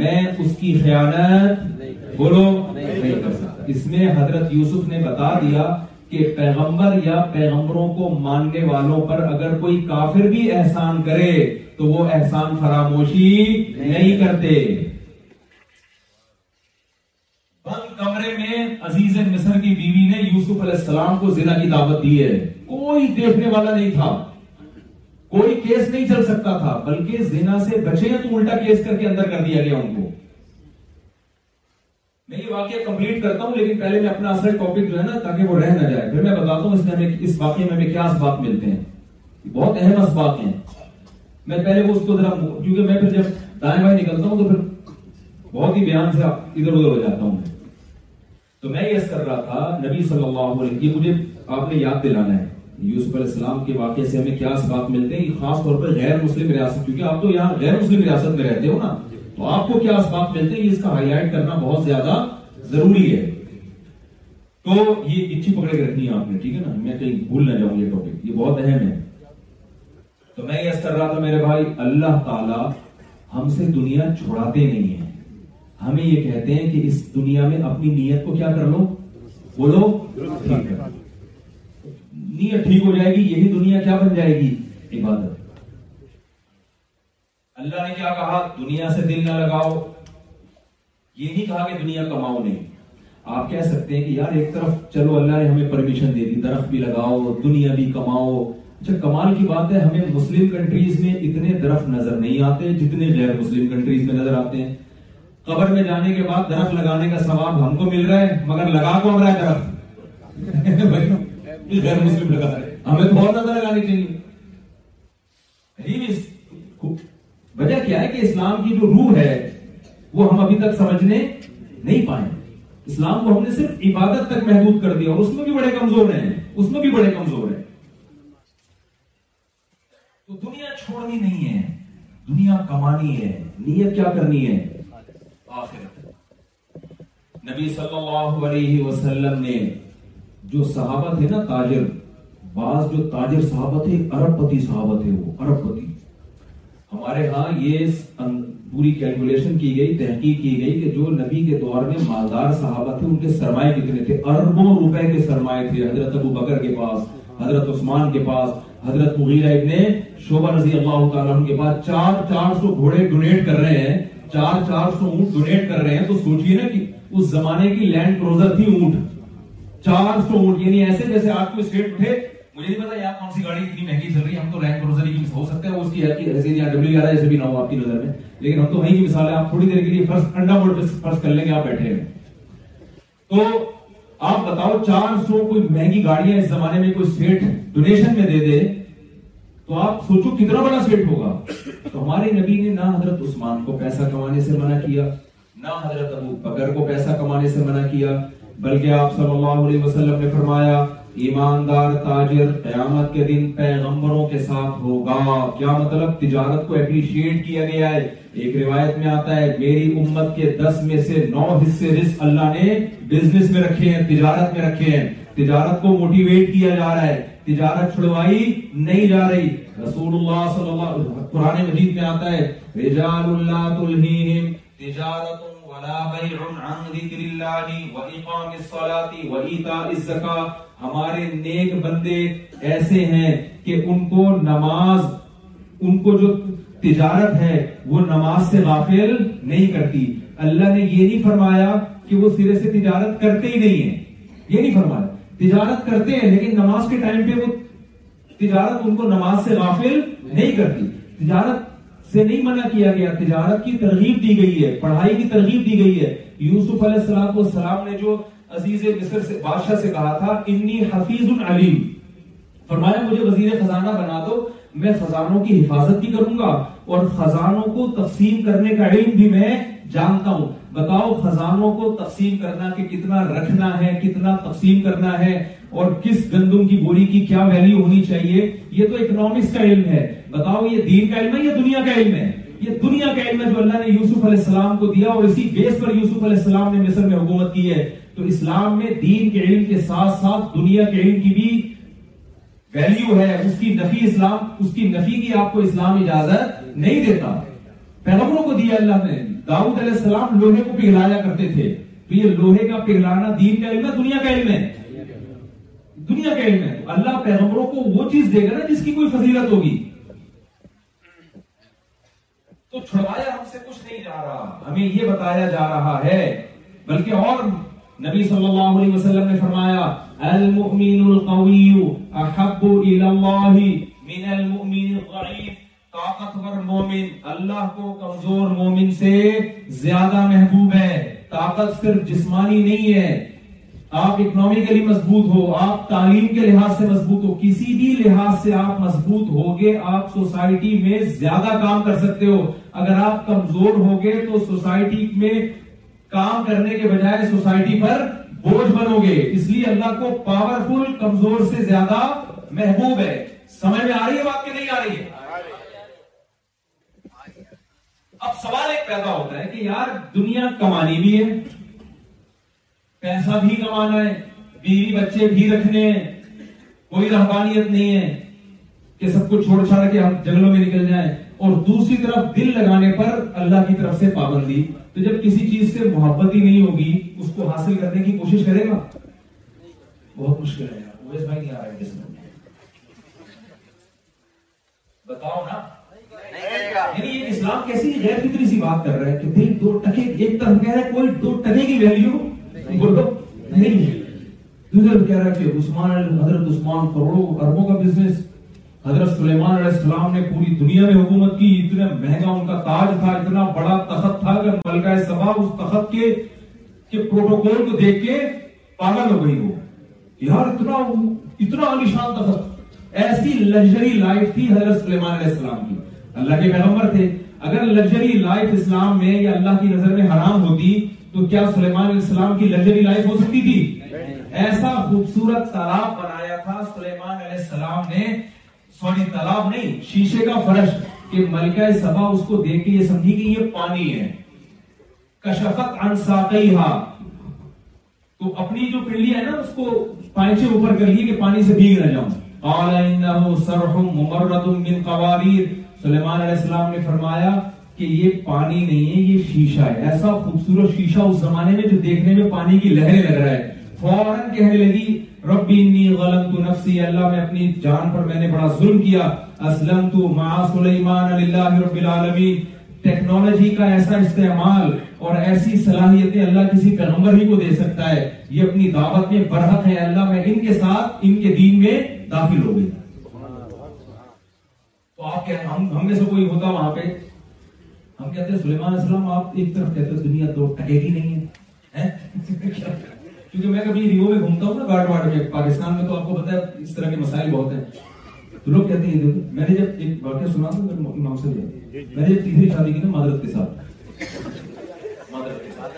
میں اس کی خیانت بولو نہیں کر سکتا اس میں حضرت یوسف نے بتا دیا کہ پیغمبر یا پیغمبروں کو ماننے والوں پر اگر کوئی کافر بھی احسان کرے تو وہ احسان فراموشی نہیں کرتے بند کمرے میں عزیز مصر کی بیوی نے یوسف علیہ السلام کو زنا کی دعوت دی ہے کوئی دیکھنے والا نہیں تھا کوئی کیس نہیں چل سکتا تھا بلکہ زنا سے بچے تو الٹا کیس کر کے اندر کر دیا گیا ان کو میں یہ واقعہ کمپلیٹ کرتا ہوں لیکن پہلے میں اپنا اصل ٹاپک جو ہے نا تاکہ وہ رہ نہ جائے پھر میں بتاتا ہوں اس میں ہمیں اس واقعے میں ہمیں کیا اسباق ملتے ہیں بہت اہم اسباق ہیں میں پہلے وہ اس کو ذرا کیونکہ میں پھر جب دائیں بائیں نکلتا ہوں تو پھر بہت ہی بیان سے ادھر ادھر ہو جاتا ہوں تو میں یہ کر رہا تھا نبی صلی اللہ علیہ یہ مجھے آپ نے یاد دلانا ہے یوسف علیہ السلام کے واقعے سے ہمیں کیا اسباق ملتے ہیں خاص طور پر غیر مسلم ریاست کیونکہ آپ تو یہاں غیر مسلم ریاست میں رہتے ہو نا تو آپ کو کیا اسباب ملتے ہیں اس کا ہائی لائٹ کرنا بہت زیادہ ضروری ہے تو یہ اچھی پکڑے رکھنی ہے آپ نے ٹھیک ہے نا میں کہیں بھول نہ جاؤں یہ ٹاپک یہ بہت اہم ہے تو میں یس کر رہا تھا میرے بھائی اللہ تعالی ہم سے دنیا چھڑاتے نہیں ہیں ہمیں یہ کہتے ہیں کہ اس دنیا میں اپنی نیت کو کیا کر لو بولو ٹھیک ہے نیت ٹھیک ہو جائے گی یہی دنیا کیا بن جائے گی عبادت اللہ نے کیا کہا دنیا سے دل نہ لگاؤ یہ نہیں کہا کہ دنیا کماؤ نہیں آپ کہہ سکتے ہیں کہ یار ایک طرف چلو اللہ نے ہمیں پرمیشن دے دی درخت بھی لگاؤ دنیا بھی کماؤ اچھا کمال کی بات ہے ہمیں مسلم کنٹریز میں اتنے درخت نظر نہیں آتے جتنے غیر مسلم کنٹریز میں نظر آتے ہیں قبر میں جانے کے بعد درخت لگانے کا ثواب ہم کو مل رہا ہے مگر لگا کو ہم رہا ہے درخت [laughs] غیر مسلم لگا رہے ہمیں تو بہت زیادہ لگانی چاہیے وجہ کیا ہے کہ اسلام کی جو روح ہے وہ ہم ابھی تک سمجھنے نہیں پائے اسلام کو ہم نے صرف عبادت تک محدود کر دیا اور اس میں بھی بڑے کمزور ہیں اس میں بھی بڑے کمزور ہیں تو دنیا چھوڑنی نہیں ہے دنیا کمانی ہے نیت کیا کرنی ہے نبی صلی اللہ علیہ وسلم نے جو صحابہ تھے نا تاجر بعض جو تاجر صحابہ تھے ارب پتی صحابہ تھے وہ ارب پتی ہمارے ہاں یہ پوری کیلکولیشن کی گئی تحقیق کی گئی کہ جو نبی کے دور میں مالدار صحابہ تھے ان کے سرمایہ کتنے تھے اربوں روپے کے سرمایہ تھے حضرت ابو بکر کے پاس حضرت عثمان کے پاس حضرت مغیرہ ابن شعبہ رضی اللہ تعالیٰ کے پاس چار چار سو گھوڑے ڈونیٹ کر رہے ہیں چار چار سو اونٹ ڈونیٹ کر رہے ہیں تو سوچئے نا کہ اس زمانے کی لینڈ کروزر تھی اونٹ چار سو اونٹ یعنی ایسے جیسے آپ کو اسٹیٹ اٹھے مجھے نہیں پتا یہاں کون سی گاڑی اتنی مہنگی چل رہی ہے ہم تو لینڈ کروزر ہی ہو سکتا ہے وہ اس کی ہے کہ ایسے یہاں ڈبلیو آ رہا جیسے بھی نہ ہو آپ کی نظر میں لیکن ہم تو وہیں کی مثال ہے آپ تھوڑی دیر کے لیے فرض انڈا بورڈ پہ فرض کر لیں گے آپ بیٹھے ہیں تو آپ بتاؤ چار سو کوئی مہنگی گاڑیاں اس زمانے میں کوئی سیٹ ڈونیشن میں دے دے تو آپ سوچو کتنا بڑا سیٹ ہوگا تو ہمارے نبی نے نہ حضرت عثمان کو پیسہ کمانے سے منع کیا نہ حضرت ابو بکر کو پیسہ کمانے سے منع کیا بلکہ آپ صلی اللہ علیہ وسلم نے فرمایا ایماندار تاجر قیامت کے دن پیغمبروں کے ساتھ ہوگا کیا مطلب تجارت کو اپریشیٹ کیا گیا ہے ایک روایت میں آتا ہے میری امت کے دس میں سے نو حصے رزق اللہ نے بزنس میں رکھے ہیں تجارت میں رکھے ہیں تجارت کو موٹیویٹ کیا جا رہا ہے تجارت چھڑوائی نہیں جا رہی رسول اللہ صلی اللہ قرآن مجید میں آتا ہے رجال اللہ تلہیہم تجارت اللہ ولا عن ہمارے نیک بندے ایسے ہیں کہ ان ان کو کو نماز جو تجارت ہے وہ نماز سے غافل نہیں کرتی اللہ نے یہ نہیں فرمایا کہ وہ سرے سے تجارت کرتے ہی نہیں ہیں یہ نہیں فرمایا تجارت کرتے ہیں لیکن نماز کے ٹائم پہ وہ تجارت ان کو نماز سے غافل نہیں کرتی تجارت سے نہیں منع کیا گیا تجارت کی ترغیب دی گئی ہے پڑھائی کی ترغیب دی گئی ہے یوسف علیہ السلام نے جو عزیز مصر سے بادشاہ سے کہا تھا انی حفیظ علیم فرمایا مجھے وزیر خزانہ بنا دو میں خزانوں کی حفاظت بھی کروں گا اور خزانوں کو تقسیم کرنے کا علم بھی میں جانتا ہوں بتاؤ خزانوں کو تقسیم کرنا کہ کتنا رکھنا ہے کتنا تقسیم کرنا ہے اور کس گندم کی بوری کی کیا ویلیو ہونی چاہیے یہ تو اکنامکس کا علم ہے بتاؤ یہ دین کا علم ہے یا دنیا کا علم ہے یہ دنیا کا علم ہے جو اللہ نے یوسف علیہ السلام کو دیا اور اسی بیس پر یوسف علیہ السلام نے مصر میں حکومت کی ہے تو اسلام میں دین کے علم کے ساتھ ساتھ دنیا کے علم کی بھی ویلیو ہے اس کی نفی اسلام اس کی نفی کی آپ کو اسلام اجازت نہیں دیتا پیغمبروں کو دیا اللہ نے داؤد علیہ السلام لوہے کو پگھلایا کرتے تھے تو یہ لوہے کا پگھلانا دین کا علم ہے دنیا کا علم ہے دنیا کے علم ہے اللہ پیغمبروں کو وہ چیز دے گا نا جس کی کوئی فضیلت ہوگی تو چھڑوایا ہم سے کچھ نہیں جا رہا ہمیں یہ بتایا جا رہا ہے بلکہ اور نبی صلی اللہ علیہ وسلم نے فرمایا المؤمن القوی احب اللہ من المؤمن الضعیف طاقتور مومن اللہ کو کمزور مومن سے زیادہ محبوب ہے طاقت صرف جسمانی نہیں ہے آپ اکنامیکلی مضبوط ہو آپ تعلیم کے لحاظ سے مضبوط ہو کسی بھی لحاظ سے آپ مضبوط ہوگے آپ سوسائٹی میں زیادہ کام کر سکتے ہو اگر آپ کمزور ہوگے تو سوسائٹی میں کام کرنے کے بجائے سوسائٹی پر بوجھ بنو گے اس لیے اللہ کو پاورفل کمزور سے زیادہ محبوب ہے سمجھ میں آ رہی ہے بات کہ نہیں آ رہی ہے اب سوال ایک پیدا ہوتا ہے کہ یار دنیا کمانی بھی ہے پیسہ بھی کمانا ہے بیوی بچے بھی رکھنے ہیں کوئی رحمانیت نہیں ہے کہ سب کو چھوڑ چھاڑا کے ہم جنگلوں میں نکل جائیں اور دوسری طرف دل لگانے پر اللہ کی طرف سے پابندی تو جب کسی چیز سے محبت ہی نہیں ہوگی اس کو حاصل کرنے کی کوشش کرے گا بہت مشکل ہے بتاؤ نا یعنی یہ اسلام کیسی غیر فطری سی بات کر رہا ہے کہ دل دو ٹکے ایک طرف کہہ رہا ہے کوئی دو ٹکے کی ویلیو نہیں کہہ رہا ہے کہ عثمان حضرت عثمان کروڑوں اربوں کا بزنس حضرت سلیمان علیہ السلام نے پوری دنیا میں حکومت کی اتنا مہنگا ان کا تاج تھا اتنا بڑا تخت تھا کہ ملکہ سبا اس تخت کے کے پروٹوکول کو دیکھ پاگل ہو گئی ہو یار اتنا اتنا علیشان تخت ایسی لگژری لائف تھی حضرت سلیمان علیہ السلام کی اللہ کے پیغمبر تھے اگر لگژری لائف اسلام میں یا اللہ کی نظر میں حرام ہوتی تو کیا سلیمان علیہ السلام کی لگژری لائف ہو سکتی تھی ایسا خوبصورت تالاب بنایا تھا سلیمان علیہ السلام نے سوری تالاب نہیں شیشے کا فرش کہ ملکہ سبا اس کو دیکھ کے یہ کہ یہ پانی ہے کشفت تو اپنی جو ہے نا اس کو پینچے اوپر کر لیے کہ پانی سے بھیگ نہ جاؤں قوارير سلیمان علیہ السلام نے فرمایا کہ یہ پانی نہیں ہے یہ شیشہ ہے ایسا خوبصورت شیشہ اس زمانے میں جو دیکھنے میں پانی کی لہریں لگ رہا ہے فوراً کہنے لگی ربی انی غلمت نفسی اللہ میں اپنی جان پر میں نے بڑا ظلم کیا اسلمت مع سلیمان للہ رب العالمین ٹیکنالوجی کا ایسا استعمال اور ایسی صلاحیتیں اللہ کسی پیغمبر ہی کو دے سکتا ہے یہ اپنی دعوت میں برحق ہے اللہ میں ان کے ساتھ ان کے دین میں داخل ہو گئی تو آپ ہم میں سے کوئی ہوتا وہاں پہ ہم کہتے ہیں سلیمان علیہ السلام آپ ایک طرف کہتے ہیں دنیا تو گی نہیں ہے کیونکہ میں میں میں کبھی ریو گھومتا ہوں پاکستان میں تو آپ کو ہے اس طرح کے مسائل بہت ہیں تو لوگ کہتے ہیں میں نے جب ایک واقعہ میں نے جب تیسری شادی کی نا مادرت کے ساتھ مادرت کے ساتھ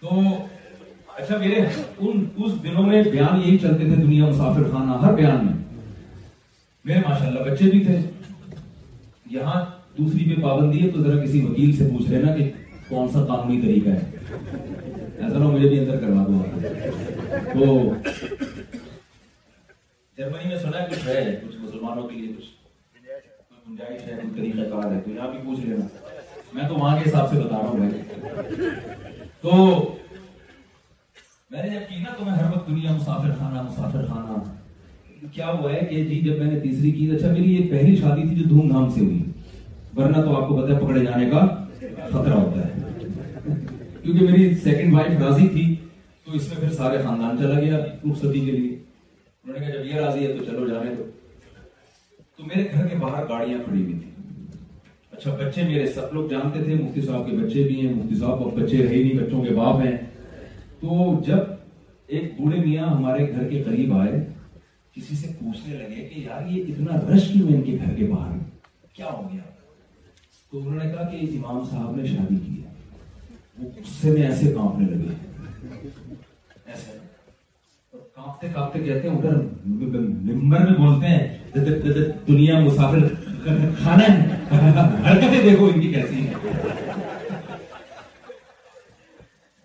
تو اچھا میرے ان اس دنوں میں بیان یہی چلتے تھے دنیا مسافر خانہ ہر بیان میں میرے ماشاءاللہ بچے بھی تھے یہاں دوسری پہ پابندی ہے تو ذرا کسی وکیل سے پوچھ لینا کہ کون سا قانونی طریقہ ہے ایسا نہ مجھے بھی اندر کروا دو جرمنی میں سنا کچھ ہے کچھ مسلمانوں کے لیے کچھ گنجائش ہے طریقہ کار ہے تو یہاں بھی پوچھ لینا میں تو وہاں کے حساب سے بتا رہا ہوں بھائی تو میں نے جب کی نا تو میں ہر وقت دنیا مسافر خانہ مسافر خانہ کیا ہوا ہے کہ جی جب میں نے تیسری کی اچھا میری یہ پہلی شادی تھی جو دھوم دھام سے ہوئی ورنہ تو آپ کو ہے پکڑے جانے کا خطرہ ہوتا ہے کیونکہ میری سیکنڈ وائف راضی تھی تو اس میں پھر سارے خاندان چلا گیا کے لیے انہوں نے کہا جب یہ راضی ہے تو چلو جانے دو تو میرے گھر کے باہر گاڑیاں کھڑی ہوئی تھی اچھا بچے میرے سب لوگ جانتے تھے مفتی صاحب کے بچے بھی ہیں مفتی صاحب اور بچے رہے نہیں بچوں کے باپ ہیں تو جب ایک بوڑھے میاں ہمارے گھر کے قریب آئے کسی سے پوچھنے لگے کہ یار یہ اتنا رش کیوں ان کے گھر کے باہر کیا ہو گیا تو انہوں نے کہا کہ امام صاحب نے شادی کی ہے وہ غصے میں ایسے کانپنے لگے ایسے کانپتے کانپتے کہتے ہیں ادھر ممبر میں بولتے ہیں دنیا مسافر کھانا حرکتیں دیکھو ان کی کیسی ہیں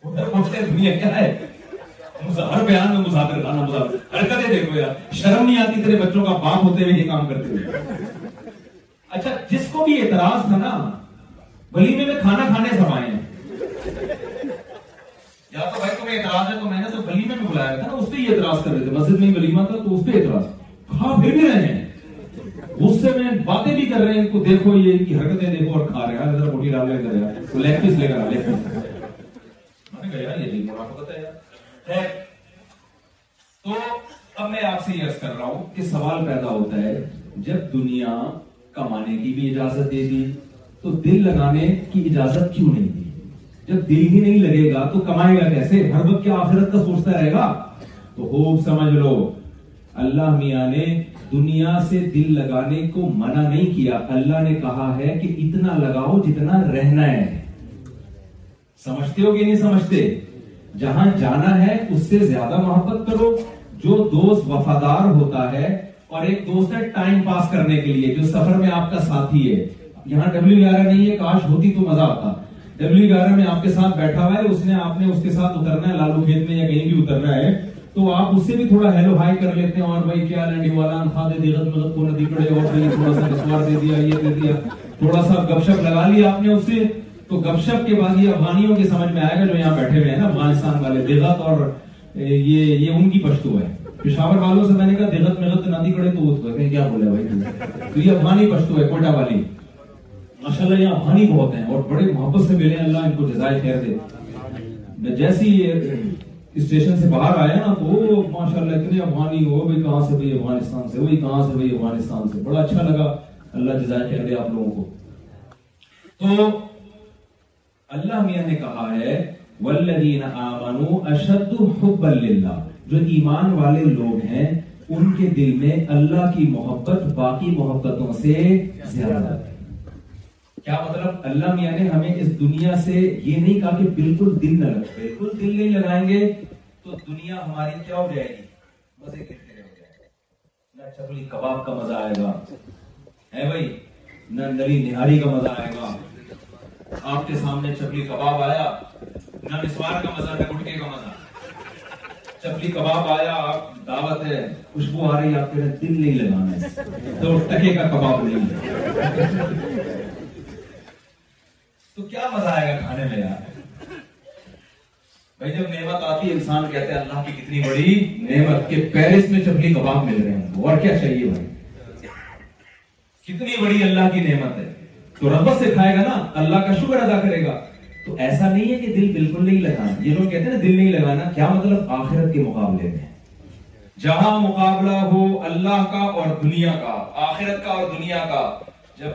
ادھر پوچھتے ہیں دنیا کیا ہے ہر بیان میں مذاکر کرنا مذاکر حرکتیں دیکھو یار شرم نہیں آتی تیرے بچوں کا باپ ہوتے ہوئے یہ کام کرتے ہوئے اچھا جس کو بھی اعتراض تھا نا ولی میں کھانا کھانے سمائے ہیں یا تو بھائی تمہیں اعتراض ہے تو میں نے تو ولی میں بھی بلایا تھا نا اس پہ یہ اعتراض کر رہے تھے مسجد میں ولیمہ تھا تو اس پہ اعتراض کھا پھر بھی رہے ہیں اس سے میں باتیں بھی کر رہے ہیں ان کو دیکھو یہ ان کی حرکتیں دیکھو اور کھا رہے ہیں ادھر روٹی ڈال رہے ہیں ادھر لیگ پیس لے کر آ لے میں کہا یار یہ منافقت ہے یار ہے تو اب میں آپ سے کر رہا ہوں کہ سوال پیدا ہوتا ہے جب دنیا کمانے کی بھی اجازت دے دی تو دل لگانے کی اجازت کیوں نہیں دی جب دل ہی نہیں لگے گا تو کمائے گا کیسے ہر وقت کیا آخرت کا سوچتا رہے گا تو خوب سمجھ لو اللہ میاں نے دنیا سے دل لگانے کو منع نہیں کیا اللہ نے کہا ہے کہ اتنا لگاؤ جتنا رہنا ہے سمجھتے ہو کہ نہیں سمجھتے جہاں جانا ہے اس سے زیادہ محبت کرو جو دوست وفادار ہوتا ہے اور ایک دوست ہے ٹائم پاس کرنے کے لیے جو سفر میں آپ کا ساتھی ہے یہاں ڈبلو گیارہ نہیں ہے کاش ہوتی تو مزہ آتا ڈبلو گیارہ میں آپ کے ساتھ بیٹھا ہوا ہے اس نے آپ نے اس کے ساتھ اترنا ہے لالو کھیت میں یا کہیں بھی اترنا ہے تو آپ اس سے بھی تھوڑا ہیلو ہائی کر لیتے ہیں اور بھائی کیا رینڈی والا دے دی مدد کو ندی پڑے اور تھوڑا سا دے دیا یہ دے دیا تھوڑا سا گپ شپ لگا لیا آپ نے اس سے تو گپ شپ کے بعد یہ افغانیوں کے سمجھ میں آئے گا جو یہاں بیٹھے ہوئے ہیں نا افغانستان والے دغت اور یہ یہ ان کی پشتو ہے پشاور والوں سے میں نے کہا دغت مغت دی پڑے تو وہ کہتے ہیں کیا بولے بھائی تو یہ افغانی پشتو ہے کوٹا والی ماشاء اللہ یہ افغانی بہت ہیں اور بڑے محبت سے ملے اللہ ان کو جزائے خیر دے میں یہ اسٹیشن سے باہر آیا نا تو ماشاء اللہ اتنے افغانی ہو بھائی کہاں سے بھائی افغانستان سے وہی کہاں سے بھائی افغانستان سے بڑا اچھا لگا اللہ جزائے خیر دے آپ لوگوں کو تو اللہ میاں نے کہا ہے والذین آمنوا اشد جو ایمان والے لوگ ہیں ان کے دل میں اللہ کی محبت باقی محبتوں سے زیادہ ہے کیا مطلب اللہ میاں نے ہمیں اس دنیا سے یہ نہیں کہا کہ بالکل دل نہ لگ بالکل دل نہیں لگائیں گے تو دنیا ہماری کیا ہو جائے گی مزے کتنے نہ چکری کباب کا مزہ آئے گا ہے بھائی نہاری کا مزہ آئے گا آپ کے سامنے چپلی کباب آیا نہ کا مزہ نہ گٹکے کا مزہ چپلی کباب آیا آپ دعوت ہے خوشبو آ رہی ہے دل نہیں لگانا ہے تو ٹکے کا کباب نہیں ہے تو کیا مزہ آئے گا کھانے میں جب نعمت آتی ہے انسان کہتے ہیں اللہ کی کتنی بڑی نعمت کے پیرس میں چپلی کباب مل رہے ہیں اور کیا چاہیے کتنی بڑی اللہ کی نعمت ہے تو رغبت سے کھائے گا نا اللہ کا شکر ادا کرے گا تو ایسا نہیں ہے کہ دل بالکل نہیں لگانا یہ لوگ کہتے ہیں دل نہیں لگانا کیا مطلب آخرت کے مقابلے میں جہاں مقابلہ ہو اللہ کا اور دنیا کا آخرت کا کا اور دنیا جب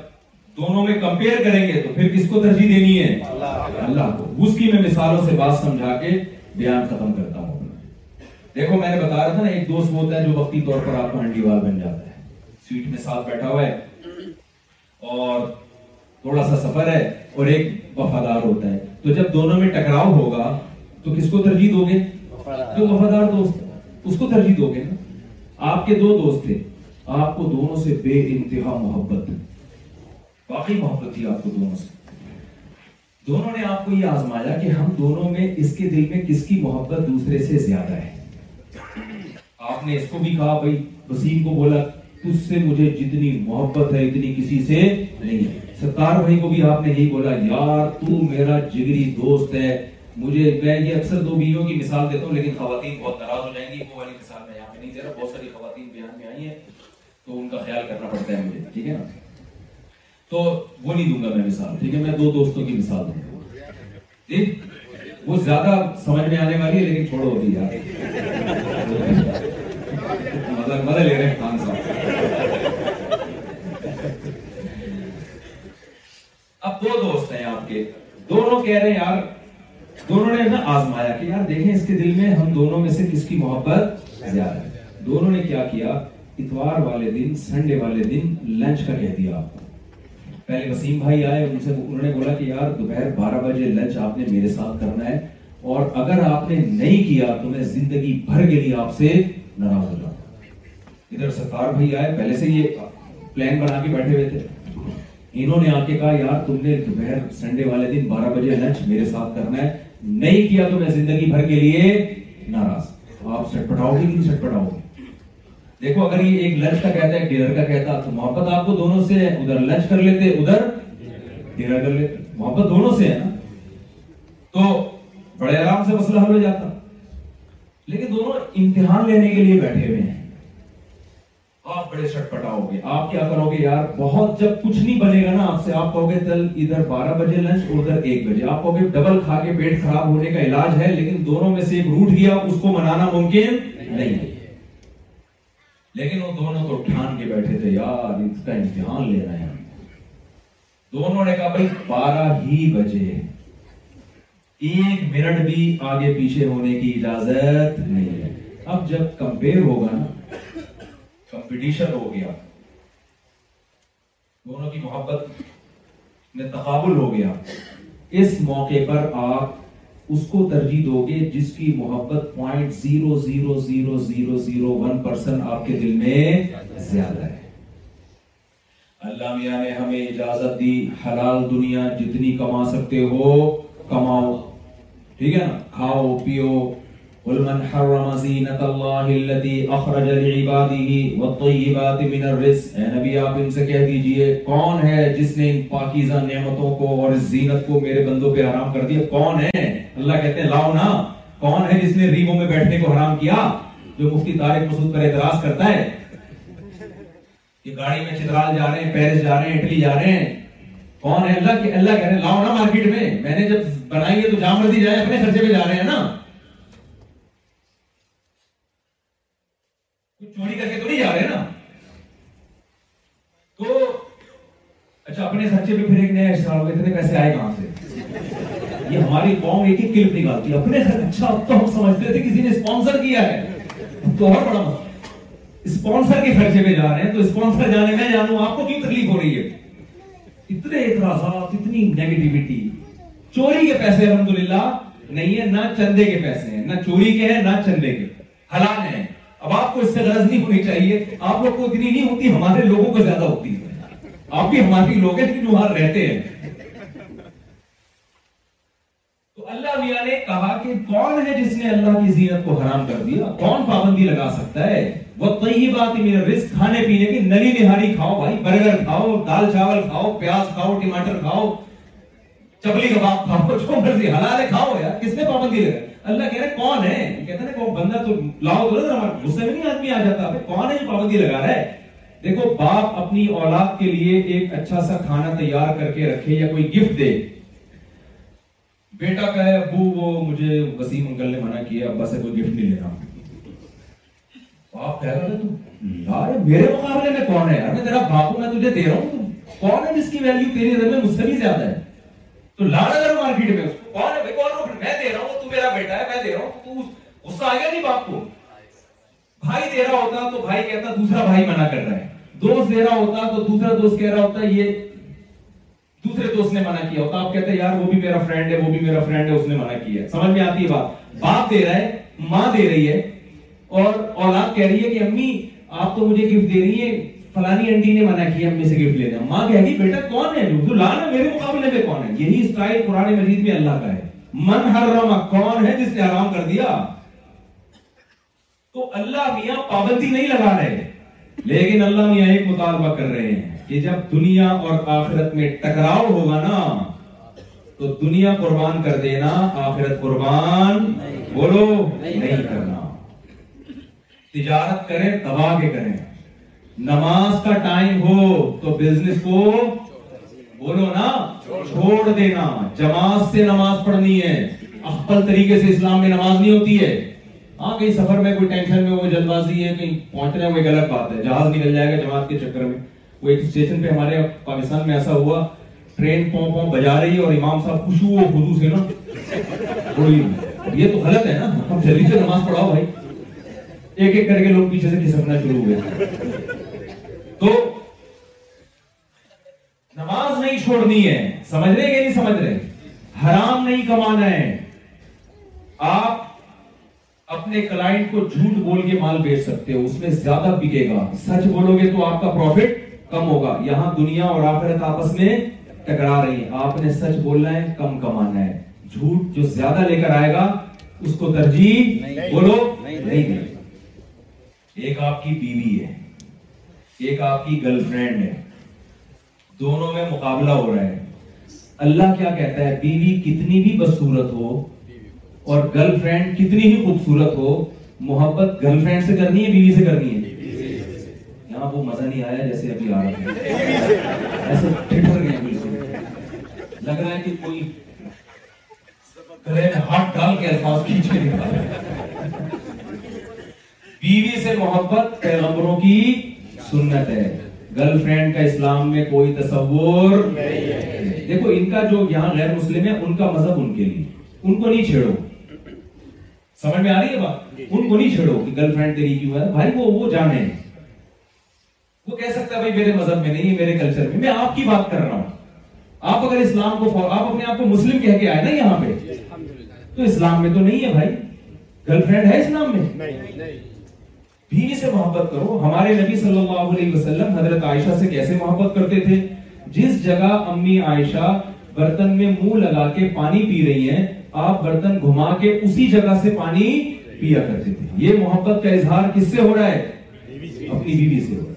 دونوں میں کریں گے تو پھر کس کو ترجیح دینی ہے اللہ کو اس کی میں مثالوں سے بات سمجھا کے بیان ختم کرتا ہوں دیکھو میں نے بتا رہا تھا نا ایک دوست ہوتا ہے جو وقتی طور پر آپ کو ہنڈی وال بن جاتا ہے سویٹ میں ساتھ بیٹھا ہوا ہے اور تھوڑا سا سفر ہے اور ایک وفادار ہوتا ہے تو جب دونوں میں ٹکراؤ ہوگا تو کس کو ترجیح دو گے جو وفادار دوست دوست اس کو کو ترجیح دو دو گے نا آپ آپ کے تھے دونوں سے بے انتہا محبت باقی محبت تھی آپ کو دونوں دونوں سے نے آپ کو یہ آزمایا کہ ہم دونوں میں اس کے دل میں کس کی محبت دوسرے سے زیادہ ہے آپ نے اس کو بھی کہا بھائی وسیم کو بولا تجھ سے مجھے جتنی محبت ہے اتنی کسی سے نہیں ہے ستار بھائی کو بھی آپ نے یہی بولا یار تو میرا جگری دوست ہے مجھے میں یہ اکثر دو بیویوں کی مثال دیتا ہوں لیکن خواتین بہت ناراض ہو جائیں گی وہ والی مثال میں یہاں پہ نہیں دے رہا بہت ساری خواتین بیان میں آئی ہیں تو ان کا خیال کرنا پڑتا ہے مجھے ٹھیک ہے نا تو وہ نہیں دوں گا میں مثال ٹھیک ہے میں دو دوستوں کی مثال دوں گا ٹھیک وہ زیادہ سمجھ میں آنے والی ہے لیکن چھوڑو ابھی یار مزہ لے رہے ہیں خان صاحب اب دو دوست ہیں آپ کے دونوں کہہ رہے ہیں یار دونوں نے نا آزمایا کہ یار دیکھیں اس کے دل میں ہم دونوں میں سے کس کی محبت زیادہ ہے دونوں نے کیا کیا اتوار والے والے دن دن سنڈے لنچ کا کہہ دیا پہلے وسیم بھائی آئے ان سے انہوں نے بولا کہ یار دوپہر بارہ بجے لنچ آپ نے میرے ساتھ کرنا ہے اور اگر آپ نے نہیں کیا تو میں زندگی بھر کے لیے آپ سے ناراض ہو جاؤں ادھر ستار بھائی آئے پہلے سے یہ پلان بنا کے بیٹھے ہوئے تھے انہوں نے آ کے کہا یار تم نے دوپہر سنڈے والے دن بارہ بجے لنچ میرے ساتھ کرنا ہے نہیں کیا تو میں زندگی بھر کے لیے ناراض آپ سٹ پٹاؤ گے ڈنر کا کہتا تو محبت آپ کو دونوں سے ہے محبت دونوں سے ہے نا تو بڑے آرام سے مسئلہ حل ہو جاتا لیکن دونوں امتحان لینے کے لیے بیٹھے ہوئے ہیں آپ بڑے شٹ پٹاؤ گے آپ کیا کرو گے یار بہت جب کچھ نہیں بنے گا نا آپ سے آپ کہو گے ادھر بارہ بجے لنچ ادھر ایک بجے آپ کہو گے ڈبل کھا کے پیٹ خراب ہونے کا علاج ہے لیکن دونوں میں سے ایک روٹ گیا اس کو منانا ممکن نہیں ہے لیکن وہ دونوں تو ٹھان کے بیٹھے تھے یار اس کا امتحان لے رہے ہیں دونوں نے کہا بھائی بارہ ہی بجے ایک منٹ بھی آگے پیچھے ہونے کی اجازت نہیں ہے اب جب کمپیئر ہوگا نا کمپٹیشن ہو گیا دونوں کی محبت میں تقابل ہو گیا اس موقع پر آپ اس کو ترجیح دو گے جس کی محبت point zero zero zero zero zero one person آپ کے دل میں زیادہ ہے اللہ میاں نے ہمیں اجازت دی حلال دنیا جتنی کما سکتے ہو کماؤ ٹھیک ہے نا کھاؤ پیو قل من حرم زینت اللہ الذي اخرج لعباده والطیبات من الرزق اے نبی آپ ان سے کہہ دیجئے کون ہے جس نے ان پاکیزہ نعمتوں کو اور اس زینت کو میرے بندوں پہ حرام کر دیا کون ہے اللہ کہتے ہیں لاؤ نا کون ہے جس نے ریموں میں بیٹھنے کو حرام کیا جو مفتی طارق مسود پر اعتراض کرتا ہے کہ گاڑی میں چترال جا رہے ہیں پیرس جا رہے ہیں اٹلی جا رہے ہیں کون ہے اللہ اللہ کہہ رہے ہیں لاؤ نا مارکیٹ میں میں نے جب بنائی ہے تو جام مرضی جائے اپنے خرچے پہ جا رہے ہیں نا سال ہو گئے تھے پیسے آئے کہاں سے یہ ہماری قوم ایک ہی کلپ نکالتی ہے اپنے سے اچھا اب تو ہم سمجھتے تھے کسی نے اسپانسر کیا ہے تو اور بڑا مسئلہ اسپانسر کے خرچے پہ جا رہے ہیں تو اسپانسر جانے میں جانوں آپ کو کیوں تکلیف ہو رہی ہے اتنے اعتراضات اتنی نیگیٹیوٹی چوری کے پیسے الحمدللہ نہیں ہے نہ چندے کے پیسے ہیں نہ چوری کے ہیں نہ چندے کے حلال ہیں اب آپ کو اس سے غرض نہیں ہونی چاہیے آپ لوگ کو اتنی نہیں ہوتی ہمارے لوگوں کو زیادہ ہوتی ہے آپ ہماری لوگ ہیں وہاں رہتے ہیں تو اللہ میاں نے کہا کہ کون ہے جس نے اللہ کی زینت کو حرام کر دیا کون پابندی لگا سکتا ہے وہ کئی بات میرا رسک کھانے پینے کی نلی نہاری کھاؤ بھائی برگر کھاؤ دال چاول کھاؤ پیاز کھاؤ ٹماٹر کھاؤ چپلی کباب کھاؤ جو حلال ہے کھاؤ یار کس نے پابندی لگا اللہ کہہ رہے کون ہے کہتا ہے کہ وہ بندہ تو لاؤ غصے میں نہیں آدمی آ جاتا کون ہے جو پابندی لگا رہا ہے دیکھو باپ اپنی اولاد کے لیے ایک اچھا سا کھانا تیار کر کے رکھے یا کوئی گفٹ دے بیٹا کہے ابو وہ مجھے وسیم انکل نے منع کیا ابا سے کوئی گفٹ نہیں لینا باپ کہہ رہا تھا میرے مقابلے میں کون ہے یار باپو میں تجھے دے رہا ہوں کون ہے جس کی ویلیو تیری نظر میں مجھ سے بھی زیادہ ہے تو لاڑا مارکیٹ میں میں دے رہا ہوں تو میرا بیٹا ہے میں دے رہا ہوں تو غصہ آ گیا نہیں باپ کو بھائی دے رہا ہوتا تو بھائی کہتا دوسرا بھائی منع کر رہا ہے دوست دے رہا ہوتا تو دوسرا دوست کہہ رہا ہوتا یہ دوسرے دوست نے منع کیا ہوتا آپ کہتے ہیں یار وہ بھی میرا فرینڈ ہے وہ بھی میرا فرینڈ ہے اس نے منع کیا سمجھ میں آتی ہے بات باپ دے رہا ہے ماں دے رہی ہے اور اولاد کہہ رہی ہے کہ امی آپ تو مجھے گفٹ دے رہی ہے فلانی انٹی نے منع کیا امی سے گفٹ لینا ماں کہہ گی بیٹا کون ہے جو لا نا میرے مقابلے میں کون ہے یہی اسٹائل قرآن مجید میں اللہ کا ہے من ہر رما کون ہے جس نے حرام کر دیا تو اللہ میاں پابندی نہیں لگا رہے ہیں لیکن اللہ ایک مطالبہ کر رہے ہیں کہ جب دنیا اور آخرت میں ٹکراؤ ہوگا نا تو دنیا قربان کر دینا آخرت قربان بولو نہیں کرنا تجارت کریں تباہ کے کریں نماز کا ٹائم ہو تو بزنس کو بولو نا چھوڑ دینا جماز سے نماز پڑھنی ہے اخبل طریقے سے اسلام میں نماز نہیں ہوتی ہے ہاں کہیں سفر میں کوئی ٹینشن میں وہ جلد بازی ہے کہیں پہنچنا ہے وہ ایک غلط بات ہے جہاز نکل جائے گا جماعت کے چکر میں وہ ایک اسٹیشن پہ ہمارے پاکستان میں ایسا ہوا ٹرین بجا رہی اور امام صاحب سے نا یہ تو غلط ہے نا ہم جلدی سے نماز پڑھاؤ بھائی ایک ایک کر کے لوگ پیچھے سے کھسکنا شروع ہوئے تو نماز نہیں چھوڑنی ہے سمجھ رہے کہ نہیں سمجھ رہے حرام نہیں کمانا ہے آپ اپنے کلائنٹ کو جھوٹ بول کے مال بیچ سکتے ہو اس میں زیادہ بکے گا سچ بولو گے تو آپ کا پروفٹ کم ہوگا یہاں دنیا اور آخرت آپس میں ٹکرا رہی ہیں آپ نے سچ بولنا ہے کم کمانا ہے جھوٹ جو زیادہ لے کر آئے گا اس کو ترجیح بولو نہیں ایک آپ کی بیوی ہے ایک آپ کی گرل فرینڈ ہے دونوں میں مقابلہ ہو رہا ہے اللہ کیا کہتا ہے بیوی کتنی بھی بصورت ہو اور گرل فرینڈ کتنی ہی خوبصورت ہو محبت گرل فرینڈ سے کرنی ہے بیوی سے کرنی ہے یہاں وہ مزہ نہیں آیا جیسے ابھی آ رہا ہے ایسے لگ رہا ہے کہ کوئی میں ہاتھ ڈال کے الفاظ کھینچ کے بیوی سے محبت پیغمبروں کی سنت ہے گرل فرینڈ کا اسلام میں کوئی تصور دیکھو ان کا جو یہاں غیر مسلم ہے ان کا مذہب ان کے لیے ان کو نہیں چھیڑو سمجھ میں آ رہی ہے بات جی، جی، ان جی۔ کو نہیں چھیڑو کہ گرل فرینڈ تیری کیوں ہے بھائی وہ وہ جانے ہیں وہ کہہ سکتا ہے بھائی میرے مذہب میں نہیں ہے میرے کلچر میں میں آپ کی بات کر رہا ہوں آپ اگر اسلام کو فور آپ اپنے آپ کو مسلم کہہ کے آئے نا یہاں پہ تو اسلام میں تو نہیں ہے بھائی گرل فرینڈ ہے اسلام میں بیوی سے محبت کرو ہمارے نبی صلی اللہ علیہ وسلم حضرت عائشہ سے کیسے محبت کرتے تھے جس جگہ امی عائشہ برتن میں منہ لگا کے پانی پی رہی ہیں آپ برتن گھما کے اسی جگہ سے پانی پیا کرتے تھے یہ محبت کا اظہار کس سے ہو رہا ہے اپنی سے ہو رہا ہے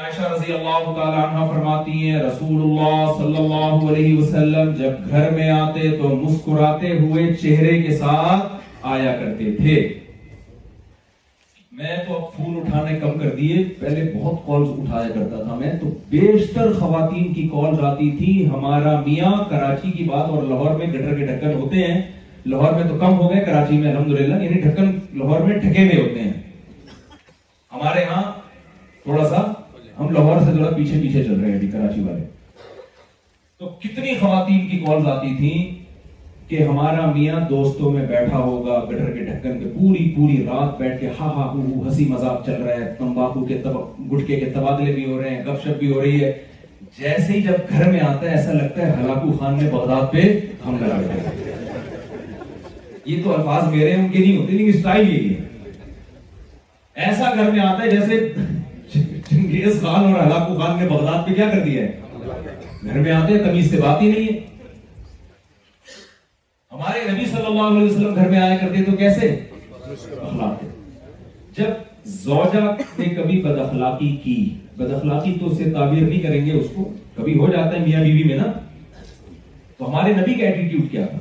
عائشہ رضی اللہ تعالی فرماتی ہے رسول اللہ صلی اللہ علیہ وسلم جب گھر میں آتے تو مسکراتے ہوئے چہرے کے ساتھ آیا کرتے تھے میں تو فون اٹھانے کم کر دیے پہلے بہت کالز اٹھایا کرتا تھا میں تو بیشتر خواتین کی کالز آتی تھی ہمارا میاں کراچی کی بات اور لاہور میں گٹر کے ڈھکن ہوتے ہیں لاہور میں تو کم ہو گئے کراچی میں الحمدللہ یعنی ڈھکن لاہور میں ڈھکے ہوئے ہوتے ہیں ہمارے ہاں تھوڑا سا ہم لاہور سے تھوڑا پیچھے پیچھے چل رہے ہیں کراچی والے تو کتنی خواتین کی کالز آتی تھیں کہ ہمارا میاں دوستوں میں بیٹھا ہوگا گٹر کے ڈھکن کے پوری پوری رات بیٹھ کے ہا ہا ہنسی مذاق چل رہا ہے تمباکو کے گٹکے کے تبادلے بھی ہو رہے ہیں گپ شپ بھی ہو رہی ہے جیسے ہی جب گھر میں آتا ہے ایسا لگتا ہے ہلاکو خان نے بغداد پہ ہم لگا ہیں یہ تو الفاظ میرے ان کے نہیں ہوتے لیکن اسٹائل ہے ایسا گھر میں آتا ہے جیسے چنگیز خان اور ہلاکو خان نے بغداد پہ کیا کر دیا ہے گھر میں آتے ہیں تمیز سے بات ہی نہیں ہے ہمارے نبی صلی اللہ علیہ وسلم گھر میں آیا کرتے تو کیسے اخلاق جب زوجہ نے کبھی بد اخلاقی کی بد اخلاقی تو اسے تعبیر نہیں کریں گے اس کو کبھی ہو جاتا ہے میاں بیوی بی میں نا تو ہمارے نبی کا ایٹیٹیوڈ کیا تھا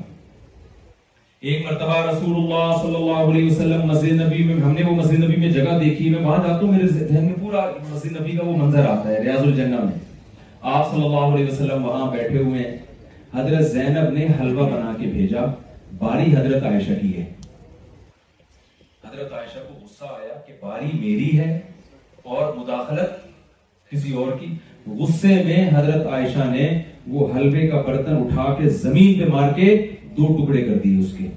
ایک مرتبہ رسول اللہ صلی اللہ علیہ وسلم مسجد نبی میں ہم نے وہ مسجد نبی میں جگہ دیکھی میں وہاں جاتا ہوں میرے ذہن میں پورا مسجد نبی کا وہ منظر آتا ہے ریاض الجنہ میں آپ صلی اللہ علیہ وسلم وہاں بیٹھے ہوئے ہیں حضرت زینب نے حلوہ بنا کے بھیجا باری حضرت عائشہ کی ہے حضرت عائشہ کو غصہ آیا کہ باری میری ہے اور مداخلت کسی اور کی غصے میں حضرت عائشہ نے وہ حلوے کا برتن اٹھا کے زمین پہ مار کے دو ٹکڑے کر دیے اس کے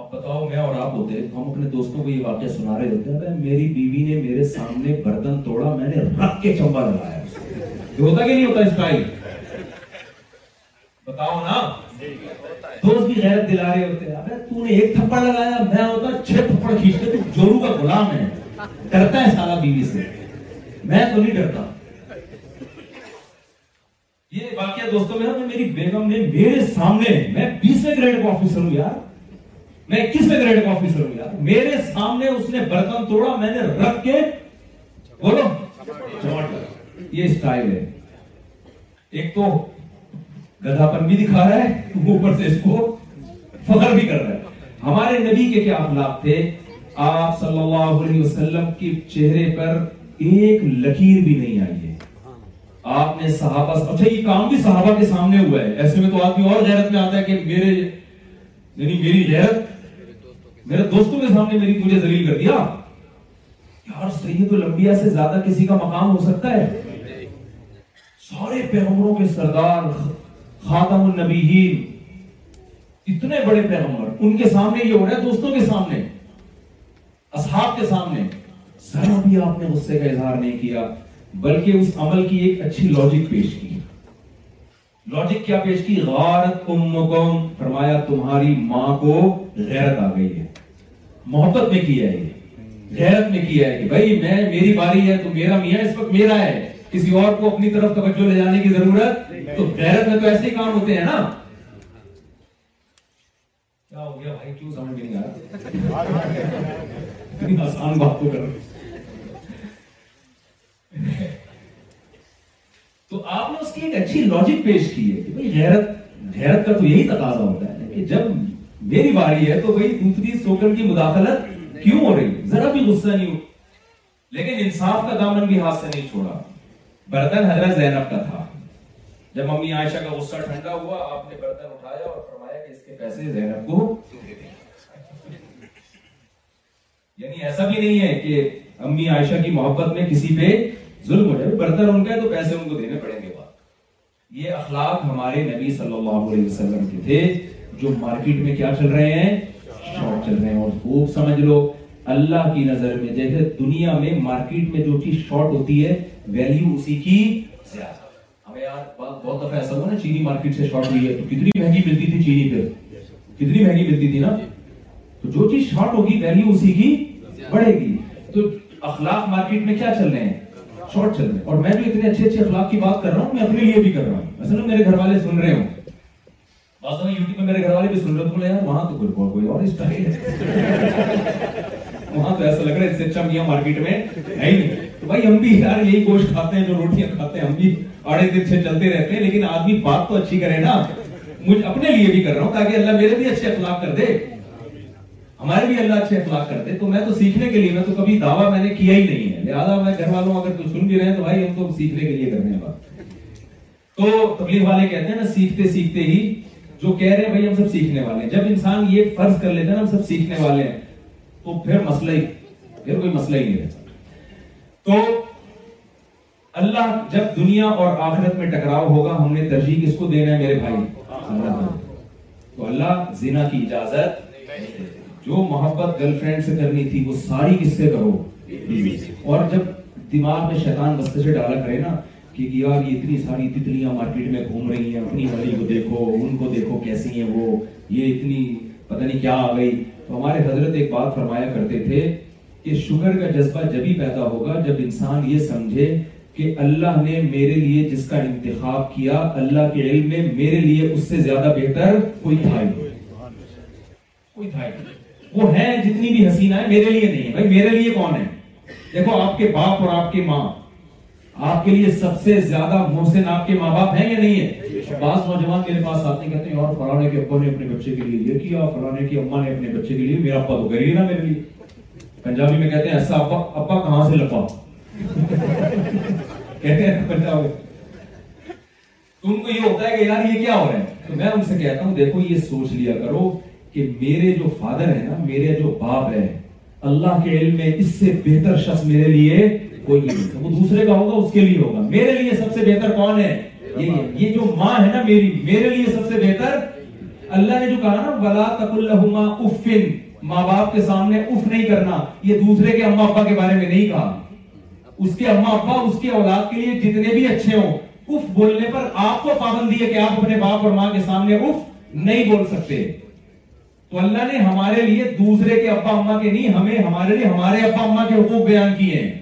آپ بتاؤ میں اور آپ ہوتے ہم اپنے دوستوں کو یہ واقعہ سنا رہے ہوتے ہیں میری بیوی نے میرے سامنے برتن توڑا میں نے رکھ کے چمبا لگایا ہوتا کہ نہیں ہوتا اسٹائل بتاؤ نا دوست بھی غیرت دلا رہے ہوتے ہیں ابے تو نے ایک تھپڑ لگایا میں ہوتا چھ تھپڑ کھینچ کے تو جورو کا غلام ہے کرتا ہے سارا بیوی سے میں تو نہیں ڈرتا یہ واقعہ دوستوں میں میری بیگم نے میرے سامنے میں بیسویں گریڈ کا آفیسر ہوں یار میں اکیسویں گریڈ کا آفیسر ہوں یار میرے سامنے اس نے برتن توڑا میں نے رکھ کے بولو چمٹ یہ اسٹائل ہے ایک تو گداپن بھی دکھا رہا ہے اوپر سے اس کو فخر بھی کر رہا ہے ہمارے نبی کے کیا اخلاق تھے آپ صلی اللہ علیہ وسلم کے چہرے پر ایک لکیر بھی نہیں آئی ہے آپ نے صحابہ سا... اچھا یہ کام بھی صحابہ کے سامنے ہوا ہے ایسے میں تو آدمی اور غیرت میں آتا ہے کہ میرے یعنی میری غیرت میرے دوستوں کے سامنے میری مجھے ذلیل کر دیا یار سید الانبیاء سے زیادہ کسی کا مقام ہو سکتا ہے سارے پیغمبروں کے سردار خاتم النبیین اتنے بڑے پیغمبر ان کے سامنے یہ ہو رہا ہے دوستوں کے سامنے اصحاب کے سامنے ذرا بھی آپ نے غصے کا اظہار نہیں کیا بلکہ اس عمل کی ایک اچھی لاجک پیش کی لاجک کیا پیش کی غارت فرمایا تمہاری ماں کو غیرت آ گئی ہے محبت میں کیا ہے غیرت میں کیا ہے کہ بھائی میں میری باری ہے تو میرا میاں اس وقت میرا ہے کسی اور کو اپنی طرف توجہ لے جانے کی ضرورت تو غیرت میں تو ایسے ہی کام ہوتے ہیں نا کیا ہو گیا بھائی کیوں سمجھ نہیں آسان بات تو تو آپ نے اس کی ایک اچھی لاجک پیش کی ہے کہ بھائی غیرت غیرت کا تو یہی تقاضا ہوتا ہے کہ جب میری باری ہے تو بھائی دوسری سوکر کی مداخلت کیوں ہو رہی ذرا بھی غصہ نہیں ہو لیکن انصاف کا دامن بھی ہاتھ سے نہیں چھوڑا برتن حضرت زینب کا تھا جب عائشہ کا غصہ ٹھنڈا ہوا آپ نے برتن اٹھایا اور فرمایا کہ اس کے پیسے زینب کو یعنی ایسا بھی نہیں ہے کہ امی عائشہ کی محبت میں کسی پہ ظلم ہو جائے برتن ان ہے تو پیسے ان کو دینے پڑیں گے یہ اخلاق ہمارے نبی صلی اللہ علیہ وسلم کے تھے جو مارکیٹ میں کیا چل رہے ہیں شارٹ چل رہے ہیں اور خوب سمجھ لو اللہ کی نظر میں جیسے دنیا میں مارکیٹ میں جو چیز شارٹ ہوتی ہے ویلیو اسی کی زیادہ ہمیں یار بہت دفعہ ایسا ہوا نا چینی مارکیٹ سے شارٹ ہوئی ہے تو کتنی مہنگی ملتی تھی چینی پہ کتنی مہنگی ملتی تھی نا تو جو چیز شارٹ ہوگی ویلیو اسی کی بڑھے گی تو اخلاق مارکیٹ میں کیا چل رہے ہیں شارٹ چل رہے ہیں اور میں جو اتنے اچھے اچھے اخلاق کی بات کر رہا ہوں میں اپنے لیے بھی کر رہا ہوں ایسا میرے گھر والے سن رہے ہوں بعض میں یوٹیوب پہ میرے گھر والے بھی سن رہے ہیں وہاں تو بالکل کوئی اور اسٹائل ہے وہاں تو ایسا لگ رہا ہے سچا میاں مارکیٹ میں ہے ہی نہیں تو بھائی ہم بھی یار یہی گوشت کھاتے ہیں جو روٹیاں کھاتے ہیں ہم بھی آڑے دن سے چلتے رہتے ہیں لیکن آدمی بات تو اچھی کرے نا مجھ اپنے لیے بھی کر رہا ہوں تاکہ اللہ میرے بھی اچھے اخلاق کر دے ہمارے بھی اللہ اچھے اخلاق کر دے تو میں تو سیکھنے کے لیے میں تو کبھی دعویٰ میں نے کیا ہی نہیں ہے لہٰذا میں گھر والوں اگر تو سن بھی رہے ہیں تو بھائی ہم تو سیکھنے کے لیے کر رہے ہیں بات تو تبلیغ والے کہتے ہیں نا سیکھتے سیکھتے ہی جو کہہ رہے ہیں بھائی ہم سب سیکھنے والے ہیں جب انسان یہ فرض کر لیتا ہے نا ہم سب سیکھنے والے ہیں تو پھر مسئلہ ہی پھر کوئی مسئلہ ہی نہیں ہے تو اللہ جب دنیا اور آخرت میں ٹکراؤ ہوگا ہم نے ترجیح کس کو دینا ہے میرے بھائی تو اللہ زنا کی اجازت جو محبت گرل فرینڈ سے کرنی تھی وہ ساری کس سے کرو اور جب دماغ میں شیطان بستے سے ڈالا کرے نا کہ یار یہ اتنی ساری تتلیاں مارکیٹ میں گھوم رہی ہیں اپنی بھائی کو دیکھو ان کو دیکھو کیسی ہیں وہ یہ اتنی پتہ نہیں کیا آ گئی ہمارے حضرت ایک بات فرمایا کرتے تھے کہ شوگر کا جذبہ جب ہی پیدا ہوگا جب انسان یہ سمجھے کہ اللہ نے میرے لیے جس کا انتخاب کیا اللہ کے علم میں میرے لیے اس سے زیادہ بہتر کوئی تھا ہی کوئی تھا ہی وہ ہے جتنی بھی حسینہ ہے میرے لیے نہیں ہے بھائی میرے لیے کون ہے دیکھو آپ کے باپ اور آپ کی ماں آپ کے لیے سب سے زیادہ محسن آپ کے ماں باپ ہیں یا نہیں ہے بعض نوجوان میرے پاس آتے کہتے ہیں اور فلانے کے ابو نے اپنے بچے کے لیے یہ کیا فلانے کی اما نے اپنے بچے کے لیے میرا ابا تو گئی نا میرے لیے پنجابی میں کہتے ہیں ایسا ابا ابا کہاں سے لپا [laughs] کہتے ہیں پنجابی تو ان کو یہ ہوتا ہے کہ یار یہ کیا ہو رہا ہے تو میں ان سے کہتا ہوں دیکھو یہ سوچ لیا کرو کہ میرے جو فادر ہے نا میرے جو باپ ہے اللہ کے علم میں اس سے بہتر شخص میرے لیے کوئی نہیں وہ دوسرے کا ہوگا اس کے لیے ہوگا میرے لیے سب سے بہتر کون ہے یہ جو ماں ہے نا میری میرے لیے سب سے بہتر اللہ نے جو کہا نا بلا تک ماں باپ کے سامنے اف نہیں کرنا یہ دوسرے کے اما ابا کے بارے میں نہیں کہا اس کے اما ابا اس کے اولاد کے لیے جتنے بھی اچھے ہوں اف بولنے پر آپ کو پابندی ہے کہ آپ اپنے باپ اور ماں کے سامنے اف نہیں بول سکتے تو اللہ نے ہمارے لیے دوسرے کے ابا اما کے نہیں ہمیں ہمارے لیے ہمارے ابا اما کے حقوق بیان کیے ہیں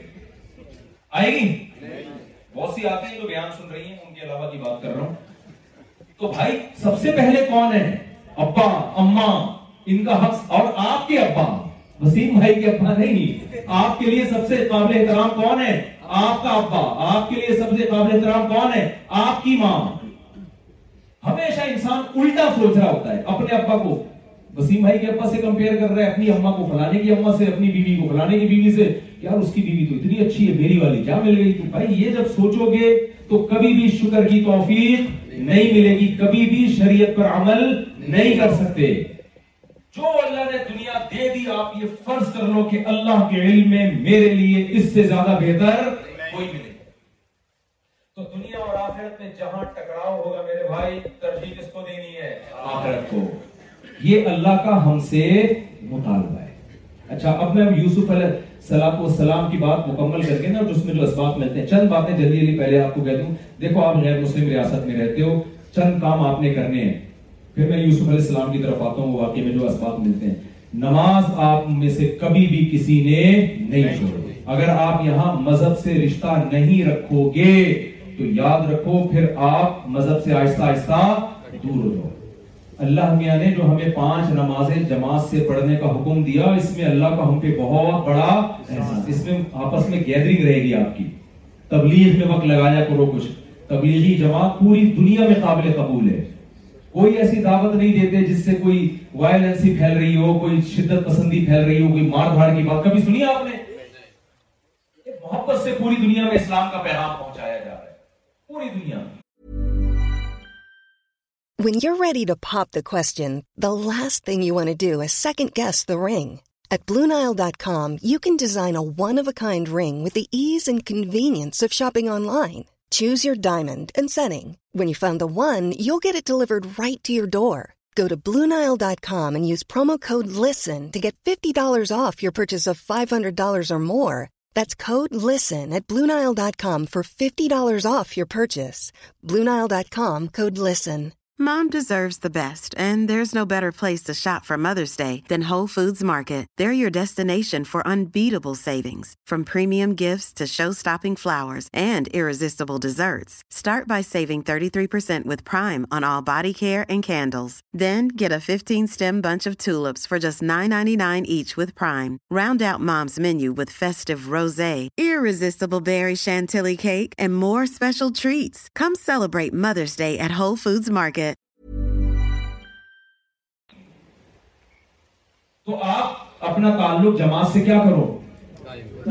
آئے گی بہت سی آتے ہیں جو بیان سن رہی ہیں ان کے علاوہ کی بات کر رہا ہوں تو بھائی سب سے پہلے کون ہے ابا اما ان کا حق اور آپ کے ابا وسیم بھائی کے ابا نہیں آپ کے لیے سب سے قابل احترام کون ہے آپ کا ابا آپ کے لیے سب سے قابل احترام کون ہے آپ کی ماں ہمیشہ انسان الٹا سوچ رہا ہوتا ہے اپنے ابا کو وسیم بھائی کے ابا سے کمپیئر کر رہا ہے اپنی اما کو فلانے کی اما سے اپنی بیوی کو فلانے کی بیوی سے اس کی بیوی تو اتنی اچھی ہے میری والی کیا مل گئی تو بھائی یہ جب سوچو گے تو کبھی بھی شکر کی توفیق نہیں ملے گی کبھی بھی شریعت پر عمل نہیں کر سکتے جو اللہ نے دنیا دے دی آپ یہ فرض کر لو کہ اللہ کے علم میں میرے لیے اس سے زیادہ بہتر کوئی ملے تو دنیا اور آخرت میں جہاں ٹکراؤ ہوگا میرے بھائی ترجیح کس کو دینی ہے آخرت کو یہ اللہ کا ہم سے مطالبہ ہے اچھا اب میں ہم یوسف علیہ و سلام کی بات مکمل کر کے نا اس میں جو اسباب ملتے ہیں چند باتیں جلدی پہلے آپ کو کہہ دوں دیکھو آپ غیر مسلم ریاست میں رہتے ہو چند کام آپ نے کرنے ہیں پھر میں یوسف علیہ السلام کی طرف آتا ہوں وہ واقعی میں جو اسباب ملتے ہیں نماز آپ میں سے کبھی بھی کسی نے نہیں چھوڑی اگر آپ یہاں مذہب سے رشتہ نہیں رکھو گے تو یاد رکھو پھر آپ مذہب سے آہستہ آہستہ دور ہو جاؤ اللہ میاں نے جو ہمیں پانچ نمازیں جماعت سے پڑھنے کا حکم دیا اس میں اللہ کا ہم پہ بہت بڑا اس میں آپس میں گیدرنگ رہے گی آپ کی تبلیغ میں وقت لگایا کرو کچھ تبلیغی جماعت پوری دنیا میں قابل قبول ہے کوئی ایسی دعوت نہیں دیتے جس سے کوئی وائلنسی پھیل رہی ہو کوئی شدت پسندی پھیل رہی ہو کوئی مار دھاڑ کی بات کبھی سنی آپ نے محبت سے پوری دنیا میں اسلام کا پیغام پہنچایا جا رہا ہے پوری دنیا میں when you ready ring with ease of shopping choose your diamond right to your door dot use purchase of $500 or hundred Blue Nile dot at BlueNile.com for off your purchase Blue Nile dot listen Mom deserves the best, and there's no better place to shop for Mother's Day than Whole Foods Market. They're your destination for unbeatable savings, from premium gifts to show-stopping flowers and irresistible desserts. Start by saving 33% with Prime on all body care and candles. Then get a 15-stem bunch of tulips for just $9.99 each with Prime. Round out Mom's menu with festive rosé, irresistible berry chantilly cake, and more special treats. Come celebrate Mother's Day at Whole Foods Market. تو آپ اپنا تعلق جماعت سے کیا کرو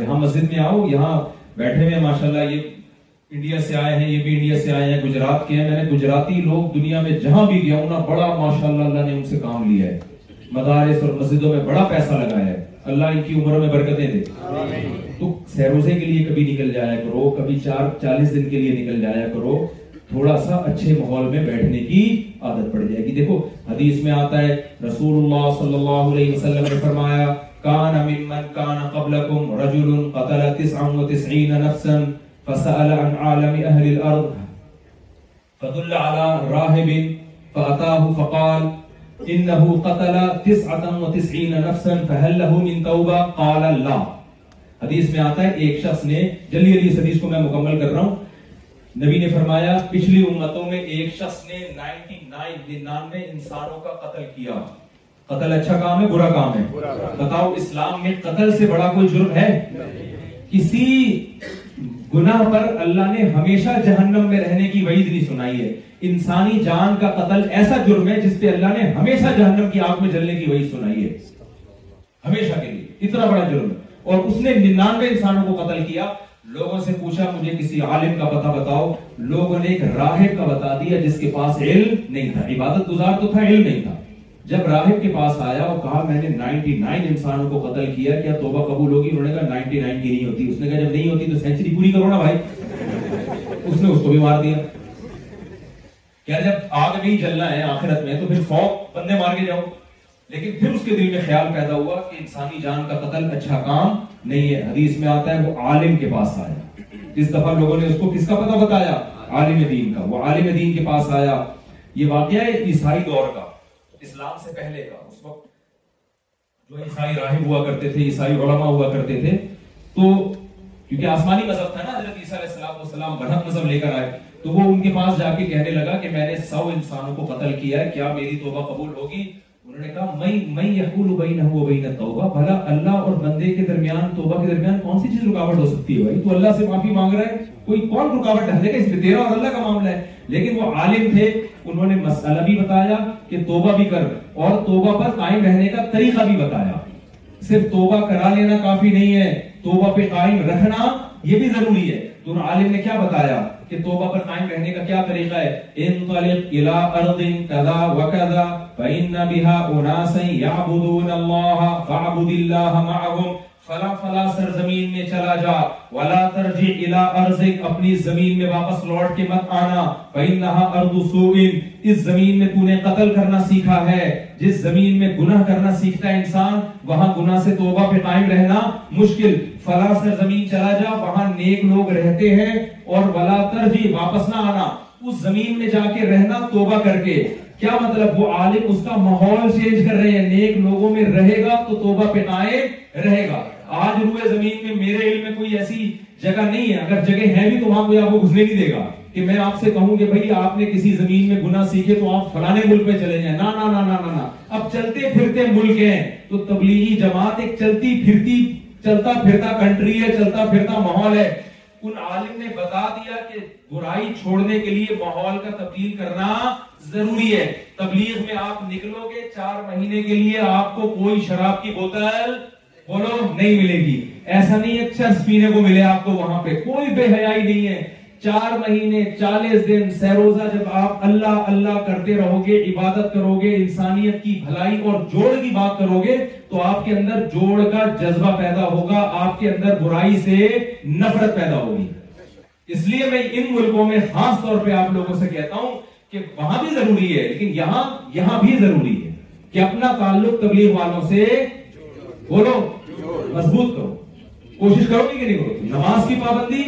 یہاں مسجد میں آؤ یہاں بیٹھے ہوئے ماشاءاللہ یہ یہ انڈیا انڈیا سے سے آئے آئے ہیں ہیں بھی گجرات کے ہیں میں نے گجراتی لوگ دنیا میں جہاں بھی گیا بڑا ماشاءاللہ اللہ نے ان سے کام لیا ہے مدارس اور مسجدوں میں بڑا پیسہ لگایا ہے اللہ ان کی عمروں میں برکتیں دے تو سہروزے کے لیے کبھی نکل جایا کرو کبھی چار چالیس دن کے لیے نکل جایا کرو تھوڑا سا اچھے ماحول میں بیٹھنے کی عادت پڑ جائے گی دیکھو حدیث میں آتا ہے رسول اللہ صلی اللہ علیہ وسلم نے فرمایا کان ممن کان قبلکم رجل قتل تسعا و تسعین نفسا فسأل عن عالم اہل الارض فدل على راہب فأتاه فقال انہو قتل تسعا و تسعین نفسا فہل له من توبہ قال اللہ حدیث میں آتا ہے ایک شخص نے جلی علی اس حدیث کو میں مکمل کر رہا ہوں نبی نے فرمایا پچھلی امتوں میں ایک شخص نے انسانوں کا قتل کیا قتل اچھا کام ہے برا کام ہے بتاؤ اسلام میں قتل سے بڑا کوئی جرم ہے کسی گناہ پر اللہ نے ہمیشہ جہنم میں رہنے کی وعید نہیں سنائی ہے انسانی جان کا قتل ایسا جرم ہے جس پہ اللہ نے ہمیشہ جہنم کی آنکھ میں جلنے کی وعید سنائی ہے ہمیشہ کے لیے اتنا بڑا جرم ہے اور اس نے ننانوے انسانوں کو قتل کیا لوگوں سے پوچھا مجھے کسی عالم کا پتہ بتاؤ لوگوں نے ایک راہب کا بتا دیا جس کے پاس علم نہیں تھا عبادت گزار تو تھا تھا علم نہیں جب راہب کے پاس آیا اور میں نے انسانوں کو قتل کیا کیا توبہ قبول ہوگی انہوں نے کہا نائنٹی نائن کی نہیں ہوتی اس نے کہا جب نہیں ہوتی تو سینچری پوری کرو نا بھائی اس نے اس کو بھی مار دیا کیا جب آگ نہیں جلنا ہے آخرت میں تو پھر سو بندے مار کے جاؤ لیکن پھر اس کے دل میں خیال پیدا ہوا کہ انسانی جان کا قتل اچھا کام نہیں ہے حدیث میں آتا ہے وہ عالم کے پاس آیا جس دفعہ لوگوں نے اس کو کس کا پتہ بتایا عالم دین کا وہ عالم دین کے پاس آیا یہ واقعہ ہے عیسائی دور کا اسلام سے پہلے کا اس وقت جو عیسائی راہب ہوا کرتے تھے عیسائی علماء ہوا کرتے تھے تو کیونکہ آسمانی مذہب تھا نا حضرت عیسیٰ علیہ السلام والسلام برحق مذہب لے کر آئے تو وہ ان کے پاس جا کے کہنے لگا کہ میں نے سو انسانوں کو قتل کیا ہے کیا میری توبہ قبول ہوگی انہوں نے کہا میں میں یقول بینہ و بین التوبہ بھلا اللہ اور بندے کے درمیان توبہ کے درمیان کون سی چیز رکاوٹ ہو سکتی ہے بھائی تو اللہ سے معافی مانگ رہا ہے کوئی کون رکاوٹ ڈالے گا اس میں تیرا اور اللہ کا معاملہ ہے لیکن وہ عالم تھے انہوں نے مسئلہ بھی بتایا کہ توبہ بھی کر اور توبہ پر قائم رہنے کا طریقہ بھی بتایا صرف توبہ کرا لینا کافی نہیں ہے توبہ پہ قائم رکھنا یہ بھی ضروری ہے تو عالم نے کیا بتایا کہ توبہ پر قائم رہنے کا کیا طریقہ ہے انطلق الى ارض کذا وکذا فإن بها أناسا يعبدون الله فاعبد الله معهم فلا فلا سرزمین میں چلا جا ولا ترجع الى ارضك اپنی زمین میں واپس لوٹ کے مت آنا فإنها ارض سوء اس زمین میں تو نے قتل کرنا سیکھا ہے جس زمین میں گناہ کرنا سیکھتا ہے انسان وہاں گناہ سے توبہ پہ قائم رہنا مشکل فلا سرزمین چلا جا وہاں نیک لوگ رہتے ہیں اور ولا ترجع واپس نہ آنا اس زمین میں جا کے رہنا توبہ کر کے کیا مطلب وہ عالم اس کا ماحول چینج کر رہے ہیں نیک لوگوں میں رہے گا تو توبہ پہ پتائے رہے گا آج روئے زمین میں میرے علم میں کوئی ایسی جگہ نہیں ہے اگر جگہ ہے بھی تو وہاں کوئی آپ کو گھسنے نہیں دے گا کہ میں آپ سے کہوں کہ بھئی آپ نے کسی زمین میں گناہ سیکھے تو آپ فلانے ملک میں چلے جائیں نا نا نا نا نا اب چلتے پھرتے ملک ہیں تو تبلیغی جماعت ایک چلتی پھرتی چلتا پھرتا کنٹری ہے چلتا پھرتا ماحول ہے عالم نے بتا دیا کہ برائی چھوڑنے کے لیے ماحول کا تبدیل کرنا ضروری ہے تبلیغ میں آپ نکلو گے چار مہینے کے لیے آپ کو کوئی شراب کی بوتل بولو نہیں ملے گی ایسا نہیں ہے پینے کو ملے آپ کو وہاں پہ کوئی بے حیائی نہیں ہے چار مہینے چالیس دن سہروزہ جب آپ اللہ اللہ کرتے رہو گے عبادت کرو گے انسانیت کی بھلائی اور جوڑ کی بات کرو گے تو آپ کے اندر جوڑ کا جذبہ پیدا ہوگا آپ کے اندر برائی سے نفرت پیدا ہوگی اس لیے میں ان ملکوں میں خاص طور پہ آپ لوگوں سے کہتا ہوں کہ وہاں بھی ضروری ہے لیکن یہاں یہاں بھی ضروری ہے کہ اپنا تعلق تبلیغ والوں سے بولو مضبوط کرو کوشش کرو گی کہ نہیں کرو نماز کی پابندی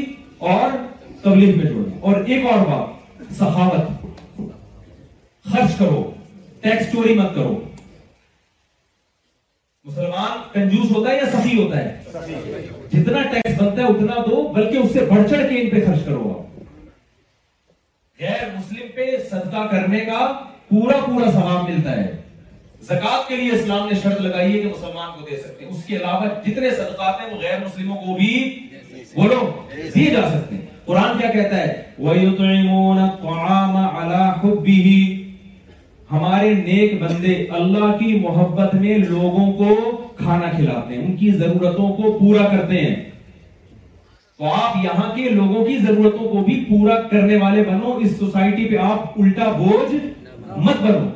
اور تبلیغ میں اور ایک اور بات سخاوت خرچ کرو ٹیکس چوری مت کرو مسلمان کنجوس ہوتا ہے یا سخی ہوتا ہے جتنا ٹیکس بنتا ہے اتنا دو بلکہ اس سے بڑھ چڑھ کے ان پہ خرچ کرو آپ غیر مسلم پہ صدقہ کرنے کا پورا پورا ثواب ملتا ہے زکات کے لیے اسلام نے شرط لگائی ہے کہ مسلمان کو دے سکتے ہیں اس کے علاوہ جتنے صدقات ہیں وہ غیر مسلموں کو بھی بولو دیے جا سکتے ہیں قرآن کیا کہتا ہے وَيُطْعِمُونَ حُبِّهِ ہمارے نیک بندے اللہ کی محبت میں لوگوں کو کھانا کھلاتے ہیں ان کی ضرورتوں کو پورا کرتے ہیں تو آپ یہاں کے لوگوں کی ضرورتوں کو بھی پورا کرنے والے بنو اس سوسائٹی پہ آپ الٹا بوجھ مت بنو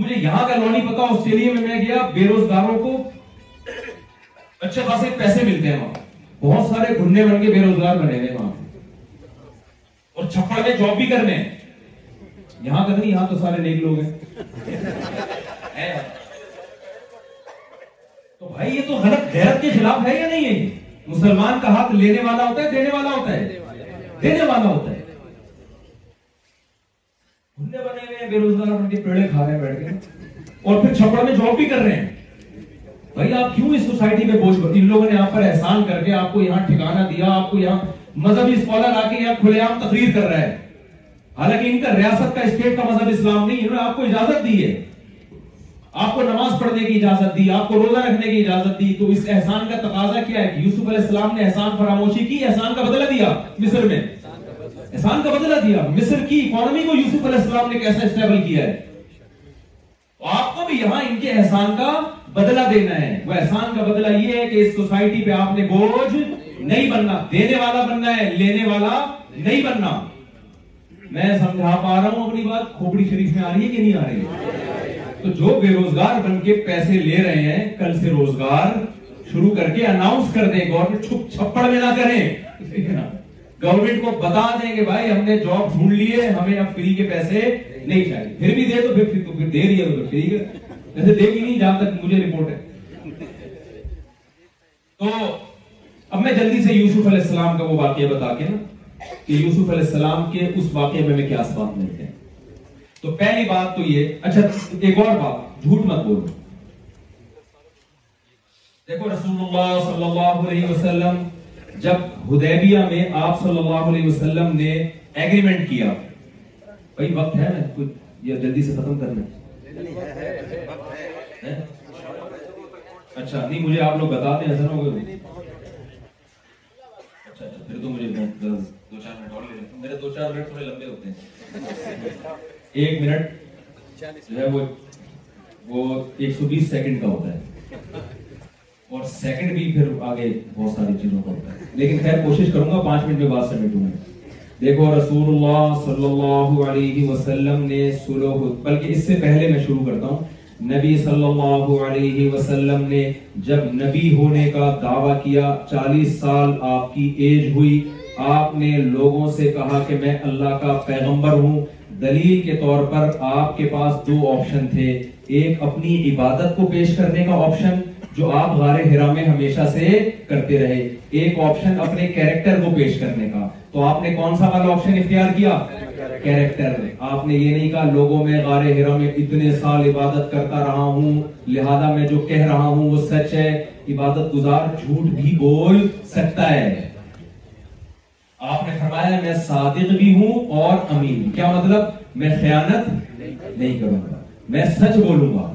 مجھے یہاں کا لونی پتا آسٹریلیا میں میں گیا بے روزگاروں کو اچھے خاصے پیسے ملتے ہیں وہاں بہت سارے گننے بن کے بے روزگار بنے ہوئے وہاں اور چھپڑ میں جاب بھی کرنے ہیں یہاں نہیں یہاں تو سارے نیک لوگ ہیں تو بھائی یہ تو غلط غیرت کے خلاف ہے یا نہیں ہے مسلمان کا ہاتھ لینے والا ہوتا ہے دینے والا ہوتا ہے دینے والا ہوتا ہے گن بنے ہوئے بے روزگار بن کے پیڑے کھا رہے ہیں بیٹھ کے اور پھر چھپڑ میں جاب بھی کر رہے ہیں بھائی آپ کیوں اس سوسائٹی میں بوجھ ان لوگوں نے آپ پر احسان کر کے آپ کو یہاں ٹھکانہ دیا آپ کو یہاں مذہبی اسکالر آ کے یہاں کھلے عام تقریر کر رہے ہیں حالانکہ ان کا ریاست کا اسٹیٹ کا مذہب اسلام نہیں انہوں نے آپ کو اجازت دی ہے آپ کو نماز پڑھنے کی اجازت دی آپ کو روزہ رکھنے کی اجازت دی تو اس احسان کا تقاضا کیا ہے کہ یوسف علیہ السلام نے احسان فراموشی کی احسان کا بدلہ دیا مصر میں احسان کا بدلہ دیا مصر کی اکانومی کو یوسف علیہ السلام نے کیسا اسٹیبل کیا ہے آپ کو بھی یہاں ان کے احسان کا بدلہ دینا ہے وہ احسان کا بدلہ یہ ہے کہ اس سوسائٹی پہ آپ نے بوجھ نہیں بننا دینے والا بننا ہے لینے والا نہیں بننا میں سمجھا پا رہا ہوں اپنی بات کھوپڑی شریف میں آ رہی ہے کہ نہیں آ رہی ہے تو جو بے روزگار بن کے پیسے لے رہے ہیں کل سے روزگار شروع کر کے اناؤنس کر دیں گورنمنٹ چھپ چھپڑ میں نہ کریں گورنمنٹ کو بتا دیں کہ بھائی ہم نے جاب ڈھونڈ لیے ہمیں اب فری کے پیسے نہیں چاہیے پھر بھی دے تو پھر تو پھر دے رہی ہے تو ٹھیک ہے ویسے دے گی نہیں جہاں تک مجھے رپورٹ ہے تو اب میں جلدی سے یوسف علیہ السلام کا وہ واقعہ بتا کے نا کہ یوسف علیہ السلام کے اس واقعے میں میں کیا سوال ملتے ہیں تو پہلی بات تو یہ اچھا ایک اور بات جھوٹ مت بولو دیکھو رسول اللہ صلی اللہ علیہ وسلم جب ہدیبیہ میں آپ صلی اللہ علیہ وسلم نے ایگریمنٹ کیا کئی وقت ہے کچھ یا جلدی سے ختم کرنا ہے اچھا نہیں مجھے آپ لوگ بتاتے ہیں ہو گئے اچھا، اچھا، پھر تو مجھے دو چار منٹ اور میرے دو چار منٹ تھوڑے لمبے ہوتے ہیں ایک منٹ جو ہے وہ وہ ایک سو بیس سیکنڈ کا ہوتا ہے اور سیکنڈ بھی پھر آگے بہت ساری چیزوں کا ہوتا ہے لیکن خیر کوشش کروں گا پانچ منٹ میں بات سبمٹ ہوں میں دیکھو رسول اللہ صلی اللہ علیہ وسلم نے سلوح بلکہ اس سے پہلے میں شروع کرتا ہوں نبی صلی اللہ علیہ وسلم نے جب نبی ہونے کا دعویٰ کیا چالیس سال آپ کی ایج ہوئی آپ نے لوگوں سے کہا کہ میں اللہ کا پیغمبر ہوں دلیل کے طور پر آپ کے پاس دو آپشن تھے ایک اپنی عبادت کو پیش کرنے کا آپشن جو آپ غار میں ہمیشہ سے کرتے رہے ایک آپشن اپنے کیریکٹر کو پیش کرنے کا تو آپ نے کون سا والا آپشن اختیار کیا کیریکٹر آپ نے یہ نہیں کہا لوگوں میں غار میں اتنے سال عبادت کرتا رہا ہوں لہذا میں جو کہہ رہا ہوں وہ سچ ہے عبادت گزار جھوٹ بھی بول سکتا ہے آپ نے فرمایا میں صادق بھی ہوں اور امین کیا مطلب میں خیانت نہیں کروں گا میں سچ بولوں گا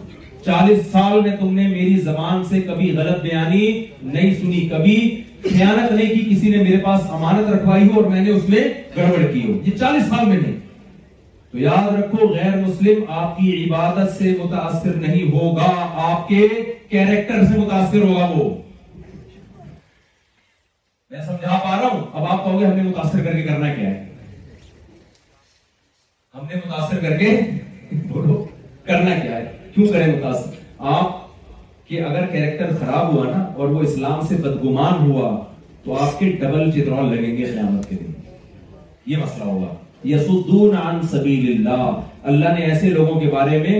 چالیس سال میں تم نے میری زبان سے کبھی غلط بیانی نہیں سنی کبھی خیانت نہیں کی کسی نے میرے پاس امانت رکھوائی ہو اور میں نے اس میں گڑبڑ کی ہو یہ چالیس سال میں نہیں تو یاد رکھو غیر مسلم آپ کی عبادت سے متاثر نہیں ہوگا آپ کے کیریکٹر سے متاثر ہوگا وہ میں سمجھا پا رہا ہوں اب آپ کہو گے ہم نے متاثر کر کے کرنا کیا ہے ہم نے متاثر کر کے کرنا کیا ہے کیوں کریں متاثر آپ کہ اگر کیریکٹر خراب ہوا نا اور وہ اسلام سے بدگمان ہوا تو آپ کے ڈبل چترول لگیں گے قیامت کے دن یہ مسئلہ ہوگا یسودون عن سبیل اللہ اللہ نے ایسے لوگوں کے بارے میں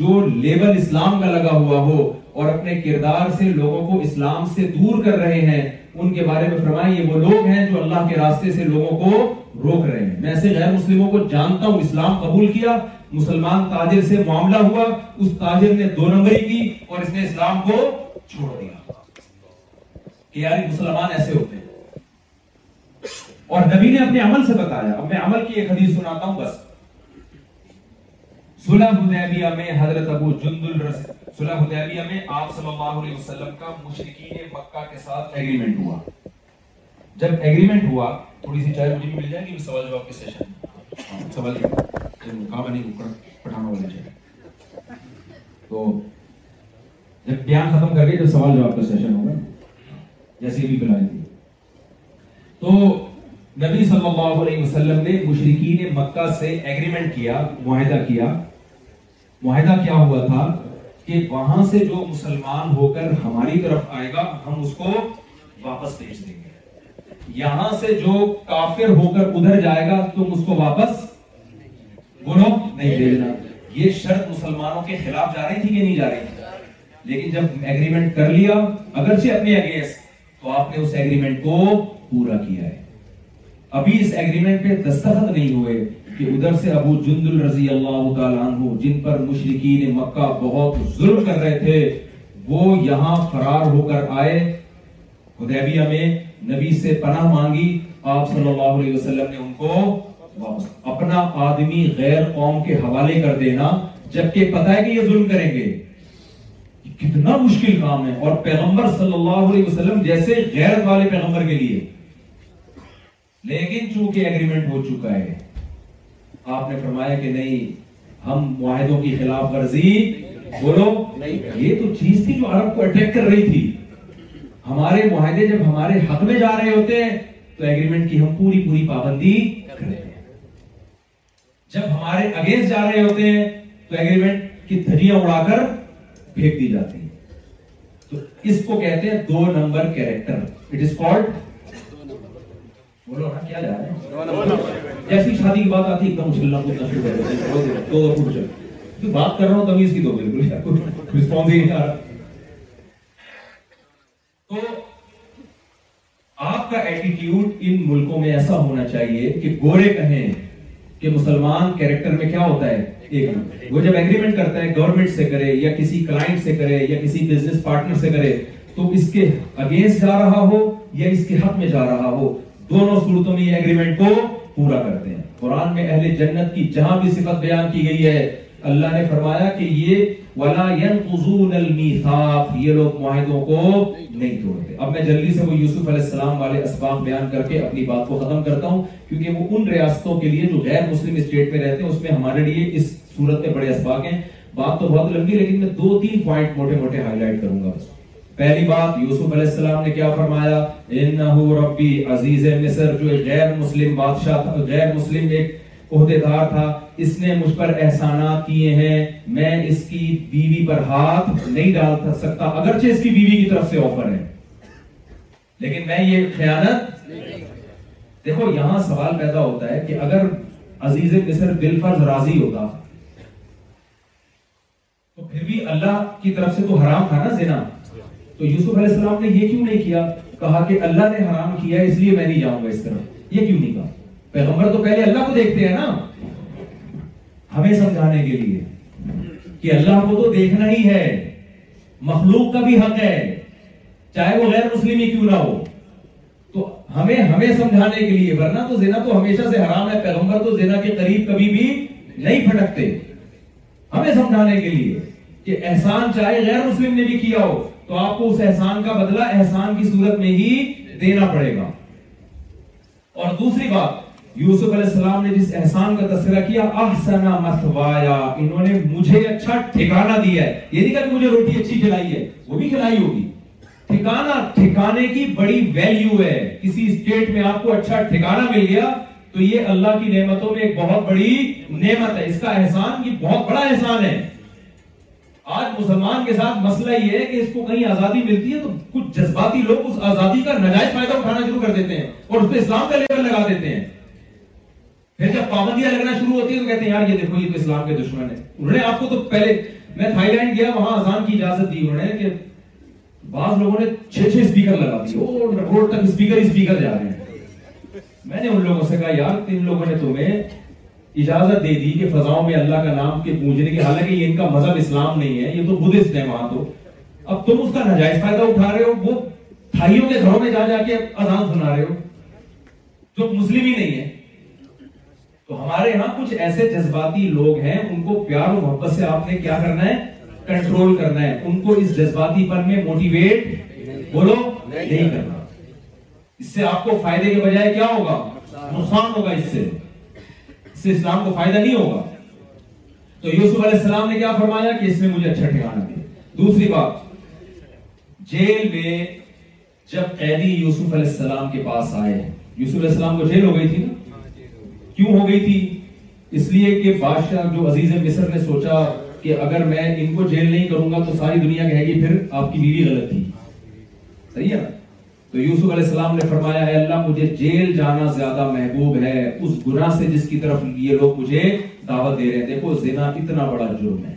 جو لیبل اسلام کا لگا ہوا ہو اور اپنے کردار سے لوگوں کو اسلام سے دور کر رہے ہیں ان کے بارے میں فرمائیں یہ وہ لوگ ہیں جو اللہ کے راستے سے لوگوں کو روک رہے ہیں میں ایسے غیر مسلموں کو جانتا ہوں اسلام قبول کیا مسلمان تاجر سے معاملہ ہوا اس تاجر نے دو نمبری کی اور اس نے اسلام کو چھوڑ دیا کہ یار مسلمان ایسے ہوتے ہیں اور نبی نے اپنے عمل سے بتایا اب میں عمل کی ایک حدیث سناتا ہوں بس صلح حدیبیہ میں حضرت ابو جندل رسل صلح حدیبیہ میں آپ صلی اللہ علیہ وسلم کا مشرقین مکہ کے ساتھ ایگریمنٹ ہوا جب ایگریمنٹ ہوا تھوڑی سی چائے مجھے بھی مل جائے گی سوال جواب کے سیشن میں سوال نہیں تو جب بیان ختم کر سوال جواب کا سیشن ہوگا جیسے بھی تو نبی صلی اللہ علیہ وسلم نے مشرقین مکہ سے ایگریمنٹ کیا معاہدہ کیا معاہدہ کیا ہوا تھا کہ وہاں سے جو مسلمان ہو کر ہماری طرف آئے گا ہم اس کو واپس بھیج دیں گے یہاں سے جو کافر ہو کر ادھر جائے گا تم اس کو واپس بولو نہیں دے دینا یہ شرط مسلمانوں کے خلاف جا رہی تھی کہ نہیں جا رہی تھی لیکن جب ایگریمنٹ کر لیا اپنے تو آپ نے اس ایگریمنٹ کو پورا کیا ہے ابھی اس ایگریمنٹ پہ دستخط نہیں ہوئے کہ ادھر سے ابو جندل رضی اللہ تعالیٰ عنہ جن پر مشرقین مکہ بہت ظلم کر رہے تھے وہ یہاں فرار ہو کر آئے خدیبیہ میں نبی سے پناہ مانگی آپ صلی اللہ علیہ وسلم نے ان کو اپنا آدمی غیر قوم کے حوالے کر دینا جبکہ پتا ہے کہ یہ ظلم کریں گے کتنا مشکل کام ہے اور پیغمبر صلی اللہ علیہ وسلم جیسے غیر والے پیغمبر کے لیے لیکن چونکہ ایگریمنٹ ہو چکا ہے آپ نے فرمایا کہ نہیں ہم معاہدوں کی خلاف ورزی بولو یہ تو چیز تھی جو عرب کو اٹیک کر رہی تھی ہمارے معاہدے جب ہمارے حق میں جا رہے ہوتے ہیں تو ایگریمنٹ کی ہم پوری پوری پابندی کرتے ہیں جب ہمارے اگینسٹ جا رہے ہوتے ہیں تو ایگریمنٹ کی دھریاں اڑا کر پھینک دی جاتی ہیں تو اس کو کہتے ہیں دو number character it is called جیسی شادی کیریکٹرس نہیں کر رہا [laughs] تو آپ کا ایٹیٹیوڈ ان ملکوں میں ایسا ہونا چاہیے کہ گورے کہیں کہ مسلمان کیریکٹر میں کیا ہوتا ہے ایک وہ جب ایگریمنٹ کرتا ہے گورنمنٹ سے کرے یا کسی کلائنٹ سے کرے یا کسی بزنس پارٹنر سے کرے تو اس کے اگینسٹ جا رہا ہو یا اس کے حق میں جا رہا ہو دونوں صورتوں میں یہ ایگریمنٹ کو پورا کرتے ہیں قرآن میں اہل جنت کی جہاں بھی صفت بیان کی گئی ہے اللہ نے فرمایا کہ یہ ولا ينقضون الميثاق یہ لوگ معاہدوں کو نہیں توڑتے اب میں جلدی سے وہ یوسف علیہ السلام والے اسباق بیان کر کے اپنی بات کو ختم کرتا ہوں کیونکہ وہ ان ریاستوں کے لیے جو غیر مسلم اسٹیٹ پہ رہتے ہیں اس میں ہمارے لیے اس صورت میں بڑے اسباق ہیں بات تو بہت لمبی لیکن میں دو تین پوائنٹ موٹے موٹے ہائی لائٹ کروں گا بس پہلی بات یوسف علیہ السلام نے کیا فرمایا انہو ربی عزیز مصر جو ایک غیر مسلم بادشاہ تھا غیر مسلم ایک عہدے دار تھا اس نے مجھ پر احسانات کیے ہیں میں اس کی بیوی پر ہاتھ نہیں ڈال سکتا اگرچہ اس کی بیوی کی طرف سے آفر ہے لیکن میں یہ خیانت دیکھو یہاں سوال پیدا ہوتا ہے کہ اگر عزیز مصر راضی ہوتا تو پھر بھی اللہ کی طرف سے تو حرام تھا نا زنا تو یوسف علیہ السلام نے یہ کیوں نہیں کیا کہا کہ اللہ نے حرام کیا اس لیے میں نہیں جاؤں گا اس طرح یہ کیوں نہیں کہا پیغمبر تو پہلے اللہ کو دیکھتے ہیں نا ہمیں سمجھانے کے لیے کہ اللہ کو تو دیکھنا ہی ہے مخلوق کا بھی حق ہے چاہے وہ غیر مسلم کیوں نہ ہو تو ہمیں ہمیں سمجھانے کے لیے ورنہ تو زنا تو ہمیشہ سے حرام ہے پیغمبر تو زنا کے قریب کبھی بھی نہیں پھٹکتے ہمیں سمجھانے کے لیے کہ احسان چاہے غیر مسلم نے بھی کیا ہو تو آپ کو اس احسان کا بدلہ احسان کی صورت میں ہی دینا پڑے گا اور دوسری بات یوسف علیہ السلام نے جس احسان کا تذکرہ کیا احسنا انہوں نے مجھے اچھا دیا ہے یہ نہیں کہا کہ مجھے روٹی اچھی کھلائی ہے وہ بھی کھلائی ہوگی ٹھکانے کی بڑی ویلیو ہے کسی اسٹیٹ میں آپ کو اچھا مل گیا تو یہ اللہ کی نعمتوں میں ایک بہت بڑی نعمت ہے اس کا احسان کی بہت بڑا احسان ہے آج مسلمان کے ساتھ مسئلہ یہ ہے کہ اس کو کہیں آزادی ملتی ہے تو کچھ جذباتی لوگ اس آزادی کا نجائز فائدہ اٹھانا شروع کر دیتے ہیں اور اس پہ اسلام کا لیبل لگا دیتے ہیں پھر جب پابندیاں لگنا شروع ہوتی ہیں تو کہتے ہیں یار یہ یہ دیکھو تو اسلام کے دشمن ہے انہوں نے آپ کو تو پہلے میں تھائی لینڈ گیا وہاں اذان کی اجازت دی انہوں نے کہ بعض لوگوں نے چھ چھ اسپیکر اسپیکر اسپیکر لگا دی روڈ تک جا رہے ہیں میں نے ان لوگوں سے کہا یار لوگوں نے تمہیں اجازت دے دی کہ فضاؤں میں اللہ کا نام کے پوجنے کے حالانکہ یہ ان کا مذہب اسلام نہیں ہے یہ تو بدھسٹ ہے وہاں تو اب تم اس کا ناجائز فائدہ اٹھا رہے ہو وہ تھائیوں کے گھروں میں جا جا کے اذان سنا رہے ہو جو مسلم ہی نہیں ہے تو ہمارے یہاں کچھ ایسے جذباتی لوگ ہیں ان کو پیار محبت سے آپ نے کیا کرنا ہے کنٹرول کرنا ہے ان کو اس جذباتی پر میں موٹیویٹ بولو نہیں کرنا اس سے آپ کو فائدے کے بجائے کیا ہوگا نقصان ہوگا اس سے اس سے اسلام کو فائدہ نہیں ہوگا تو یوسف علیہ السلام نے کیا فرمایا کہ اس میں مجھے اچھا ٹھکانا دیا دوسری بات جیل میں جب قیدی یوسف علیہ السلام کے پاس آئے یوسف علیہ السلام کو جیل ہو گئی تھی نا کیوں ہو گئی تھی اس لیے کہ بادشاہ جو عزیز مصر نے سوچا کہ اگر میں ان کو جیل نہیں کروں گا تو ساری دنیا کہے گی پھر آپ کی بیوی غلط تھی صحیح ہے نا تو یوسف علیہ السلام نے فرمایا ہے جیل جانا زیادہ محبوب ہے اس گناہ سے جس کی طرف یہ لوگ مجھے دعوت دے رہے ہیں دیکھو زنا اتنا بڑا جرم ہے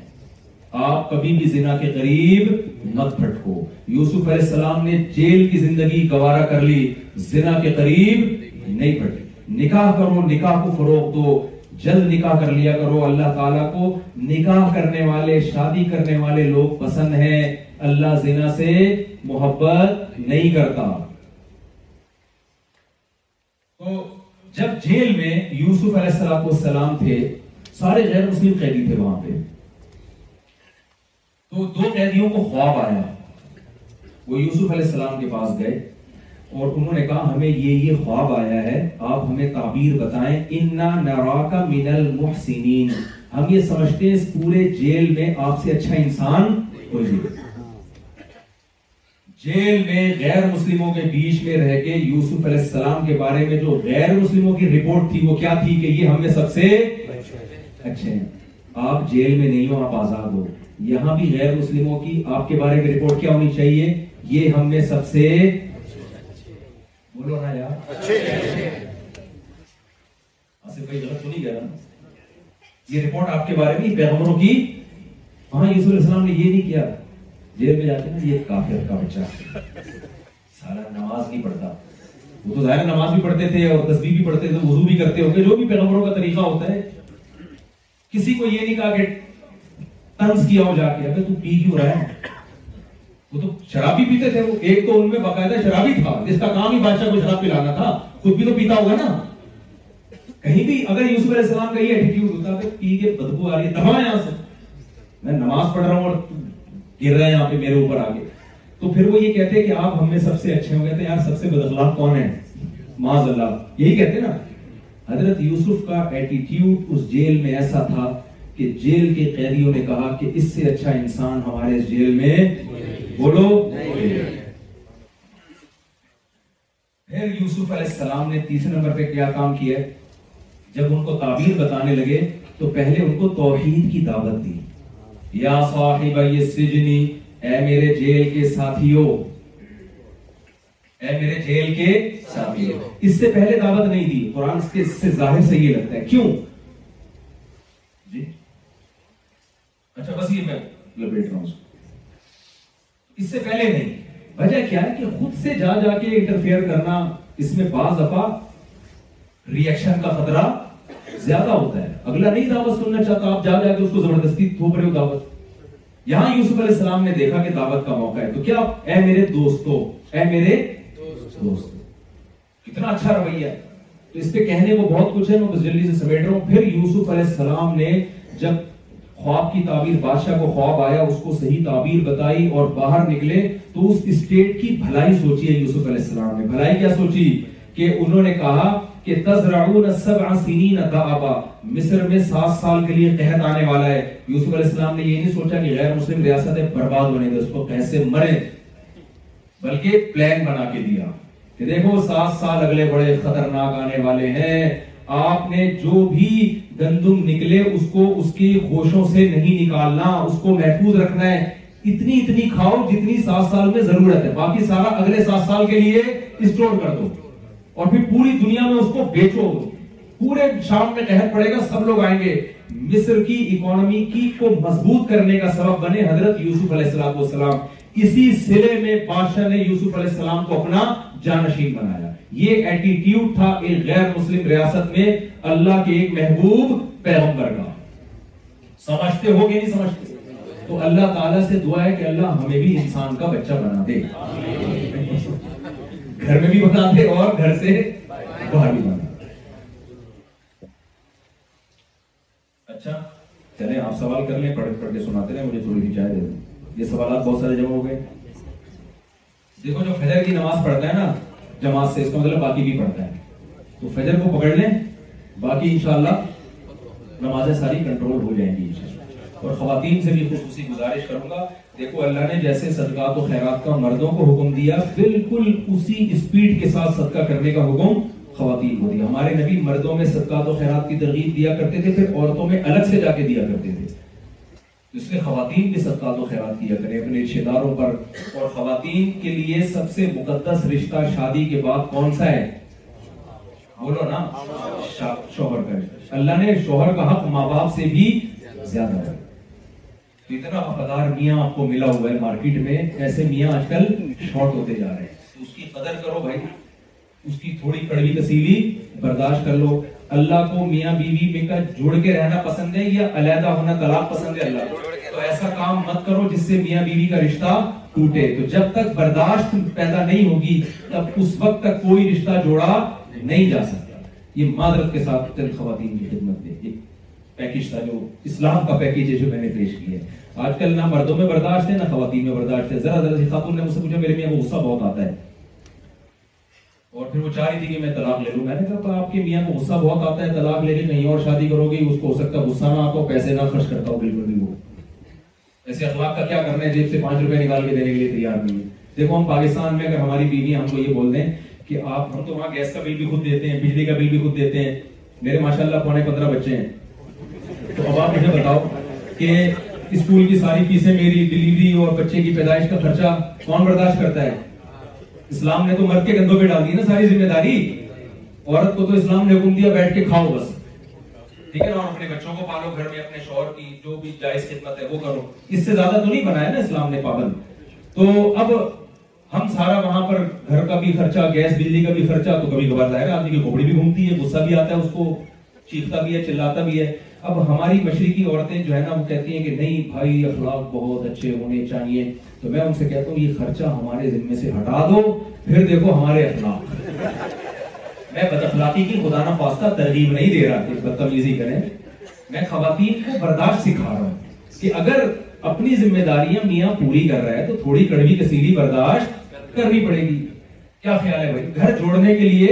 آپ کبھی بھی زنا کے قریب مت پھٹکو یوسف علیہ السلام نے جیل کی زندگی گوارا کر لی زنا کے قریب نہیں پھٹکو نکاح کرو نکاح کو فروغ دو جلد نکاح کر لیا کرو اللہ تعالیٰ کو نکاح کرنے والے شادی کرنے والے لوگ پسند ہیں اللہ زنا سے محبت نہیں کرتا تو جب جیل میں یوسف علیہ السلام کو سلام تھے سارے غیر مسلم قیدی تھے وہاں پہ تو دو قیدیوں کو خواب آیا وہ یوسف علیہ السلام کے پاس گئے اور انہوں نے کہا ہمیں یہ یہ خواب آیا ہے آپ ہمیں تعبیر بتائیں انا نراکا من المحسنین ہم یہ سمجھتے ہیں اس پورے جیل میں آپ سے اچھا انسان کوئی نہیں جیل میں غیر مسلموں کے بیچ میں رہ کے یوسف علیہ السلام کے بارے میں جو غیر مسلموں کی رپورٹ تھی وہ کیا تھی کہ یہ ہم میں سب سے اچھے ہیں آپ جیل میں نہیں ہو آپ آزاد ہو یہاں بھی غیر مسلموں کی آپ کے بارے میں رپورٹ کیا ہونی چاہیے یہ ہم میں سب سے اچھے ہیں اسے کئی جگہ سنی گیا یہ رپورٹ آپ کے بارے میں پیغمبروں کی وہاں یوسف علیہ السلام نے یہ نہیں کیا جیل میں جاتے ہیں یہ کافر کا بچہ سارا نماز نہیں پڑھتا وہ تو ظاہر نماز بھی پڑھتے تھے اور تسبیح بھی پڑھتے تھے وضو بھی کرتے ہوتے جو بھی پیغمبروں کا طریقہ ہوتا ہے کسی کو یہ نہیں کہا کہ طنز کیا ہو جا کے اگر تو پی کیوں رہا ہے وہ تو شرابی پیتے تھے وہ ایک تو ان میں باقاعدہ شرابی تھا جس کا کام ہی بادشاہ کو شراب پلانا تھا خود بھی تو پیتا ہوگا نا کہیں بھی اگر یوسف علیہ السلام کا یہ ایٹیٹیوڈ ہوتا کہ پی کے بدبو آ رہی ہے دبا یہاں سے میں نماز پڑھ رہا ہوں اور گر رہا ہے یہاں پہ میرے اوپر آگے تو پھر وہ یہ کہتے ہیں کہ آپ ہم میں سب سے اچھے ہو گئے تھے یار سب سے بد اخلاق کون ہے ماض اللہ یہی کہتے ہیں نا حضرت یوسف کا ایٹیٹیوڈ اس جیل میں ایسا تھا کہ جیل کے قیدیوں نے کہا کہ اس سے اچھا انسان ہمارے جیل میں بولو پھر یوسف علیہ السلام نے تیسرے نمبر پہ کیا کام کیا جب ان کو تعبیر بتانے لگے تو پہلے ان کو توحید کی دعوت دی یا صاحب اے سجنی میرے جیل کے اے میرے جیل کے ساتھیو اس سے پہلے دعوت نہیں دی قرآن اس سے ظاہر سے یہ لگتا ہے کیوں جی اچھا بس یہ میں لپیٹ رہا ہوں اس سے پہلے نہیں وجہ کیا ہے کہ خود سے جا جا کے انٹرفیئر کرنا اس میں بعض دفعہ ریئیکشن کا خطرہ زیادہ ہوتا ہے اگلا نہیں دعوت سننا چاہتا آپ جا جا کے اس کو زبردستی تھوپ رہے ہو دعوت یہاں یوسف علیہ السلام نے دیکھا کہ دعوت کا موقع ہے تو کیا اے میرے دوستو اے میرے دوست کتنا اچھا رویہ ہے تو اس پہ کہنے کو بہت کچھ ہے میں بس جلدی سے سمیٹ رہا ہوں پھر یوسف علیہ السلام نے جب خواب کی تعبیر بادشاہ کو خواب آیا اس کو صحیح تعبیر بتائی اور باہر نکلے تو اس اسٹیٹ کی بھلائی سوچی ہے یوسف علیہ السلام نے بھلائی کیا سوچی کہ انہوں نے کہا کہ تزرعون سبع سنین دعبا مصر میں سات سال کے لیے قہد آنے والا ہے یوسف علیہ السلام نے یہ نہیں سوچا کہ غیر مسلم ریاستیں برباد ہونے گے اس کو کیسے مرے بلکہ پلان بنا کے دیا کہ دیکھو سات سال اگلے بڑے خطرناک آنے والے ہیں آپ نے جو بھی گندم نکلے اس کو اس کی گوشوں سے نہیں نکالنا اس کو محفوظ رکھنا ہے اتنی اتنی کھاؤ جتنی سات سال میں ضرورت ہے باقی سارا اگلے سات سال کے لیے اسٹور کر دو اور پھر پوری دنیا میں اس کو بیچو پورے شام میں قہر پڑے گا سب لوگ آئیں گے مصر کی اکانومی کی کو مضبوط کرنے کا سبب بنے حضرت یوسف علیہ السلام اسی سلے میں بادشاہ نے یوسف علیہ السلام کو اپنا جانشین بنایا یہ ایٹیٹیوڈ تھا ایک غیر مسلم ریاست میں اللہ کے ایک محبوب پیغمبر کا سمجھتے ہو گئے نہیں سمجھتے تو اللہ تعالیٰ سے دعا ہے کہ اللہ ہمیں بھی انسان کا بچہ بنا دے گھر میں بھی بنا دے اور گھر سے باہر بھی بنا دے اچھا چلیں آپ سوال کر لیں پڑھ پڑھ کے سناتے رہے مجھے تھوڑی دے دیں یہ سوالات بہت سارے جمع ہو گئے دیکھو جو فجر کی نماز پڑھتا ہے نا جماعت سے اس کا مطلب باقی بھی پڑھتا ہے تو فجر کو پکڑ لیں باقی انشاءاللہ نمازیں ساری کنٹرول ہو جائیں گی اور خواتین سے بھی خصوصی گزارش کروں گا دیکھو اللہ نے جیسے صدقات و خیرات کا مردوں کو حکم دیا بالکل اسی اسپیڈ کے ساتھ صدقہ کرنے کا حکم خواتین کو دیا ہمارے نبی مردوں میں صدقات و خیرات کی ترغیب دیا کرتے تھے پھر عورتوں میں الگ سے جا کے دیا کرتے تھے اس لیے خواتین بھی صدقات و خیرات کیا کریں اپنے رشتے داروں پر اور خواتین کے لیے سب سے مقدس رشتہ شادی کے بعد کون سا ہے بولو نا شوہر کا اللہ نے شوہر کا حق ماں باپ سے بھی زیادہ ہے اتنا وفادار میاں آپ کو ملا ہوا ہے مارکیٹ میں ایسے میاں آج کل شارٹ ہوتے جا رہے ہیں تو اس کی قدر کرو بھائی اس کی تھوڑی کڑوی کسیلی برداشت کر لو اللہ کو میاں بیوی بی میں کا جوڑ کے رہنا پسند ہے یا علیحدہ ہونا طلاق پسند ہے اللہ تو ایسا کام مت کرو جس سے میاں بیوی بی کا رشتہ ٹوٹے تو جب تک برداشت پیدا نہیں ہوگی تب اس وقت تک کوئی رشتہ جوڑا نہیں جا سکتا یہ معذرت کے ساتھ تن خواتین کی خدمت میں یہ پیکیج تھا جو اسلام کا پیکیج ہے جو میں نے پیش کیا ہے آج کل نہ مردوں میں برداشت ہے نہ خواتین میں برداشت ہے ذرا ذرا سی خاتون نے مجھ سے پوچھا میرے میاں کو غصہ بہت آتا ہے اور پھر وہ چاہ رہی تھی کہ میں طلاق لے لوں میں نے کہا تو آپ کے میاں کو غصہ بہت آتا ہے طلاق لے کے کہیں اور شادی کرو گی اس کو ہو سکتا ہے غصہ نہ آتا ہو پیسے نہ خرچ کرتا ہو بالکل بھی وہ ایسے اخلاق کا کیا کرنا ہے جیب سے پانچ روپے نکال کے دینے کے لیے تیار نہیں ہے دیکھو ہم پاکستان میں اگر ہماری بیویاں ہم کو یہ بول دیں کہ آپ ہم تو وہاں گیس کا بل بھی خود دیتے ہیں بجلی کا بل بھی خود دیتے ہیں میرے ماشاءاللہ پونے پندرہ بچے ہیں تو اب آپ مجھے بتاؤ کہ اسکول کی ساری فیسیں میری ڈلیوری اور بچے کی پیدائش کا خرچہ کون برداشت کرتا ہے اسلام نے تو مرد کے گندوں پہ ڈال دی نا ساری ذمہ داری عورت کو تو اسلام نے حکم دیا بیٹھ کے کھاؤ بس ٹھیک ہے نا اور اپنے بچوں کو پالو گھر میں اپنے شوہر کی جو بھی جائز خدمت ہے وہ کرو اس سے زیادہ تو نہیں بنایا نا اسلام نے پابند تو اب ہم سارا وہاں پر گھر کا بھی خرچہ گیس بجلی کا بھی خرچہ تو کبھی کبھار ظاہر ہے آدمی کی کھوپڑی بھی گھومتی ہے غصہ بھی آتا ہے اس کو چیختا بھی ہے چلاتا بھی ہے اب ہماری مشرقی عورتیں جو ہے نا وہ کہتی ہیں کہ نہیں بھائی اخلاق بہت اچھے ہونے چاہیے تو میں ان سے کہتا ہوں یہ خرچہ ہمارے ذمے سے ہٹا دو پھر دیکھو ہمارے اخلاق میں بد اخلاقی کی خدا نا خواستہ ترغیب نہیں دے رہا بدتمیزی کریں میں خواتین کو برداشت سکھا رہا ہوں کہ اگر اپنی ذمہ داریاں میاں پوری کر رہا ہے تو تھوڑی کڑوی کثیلی برداشت کرنی پڑے گی کیا خیال ہے گھر کے لیے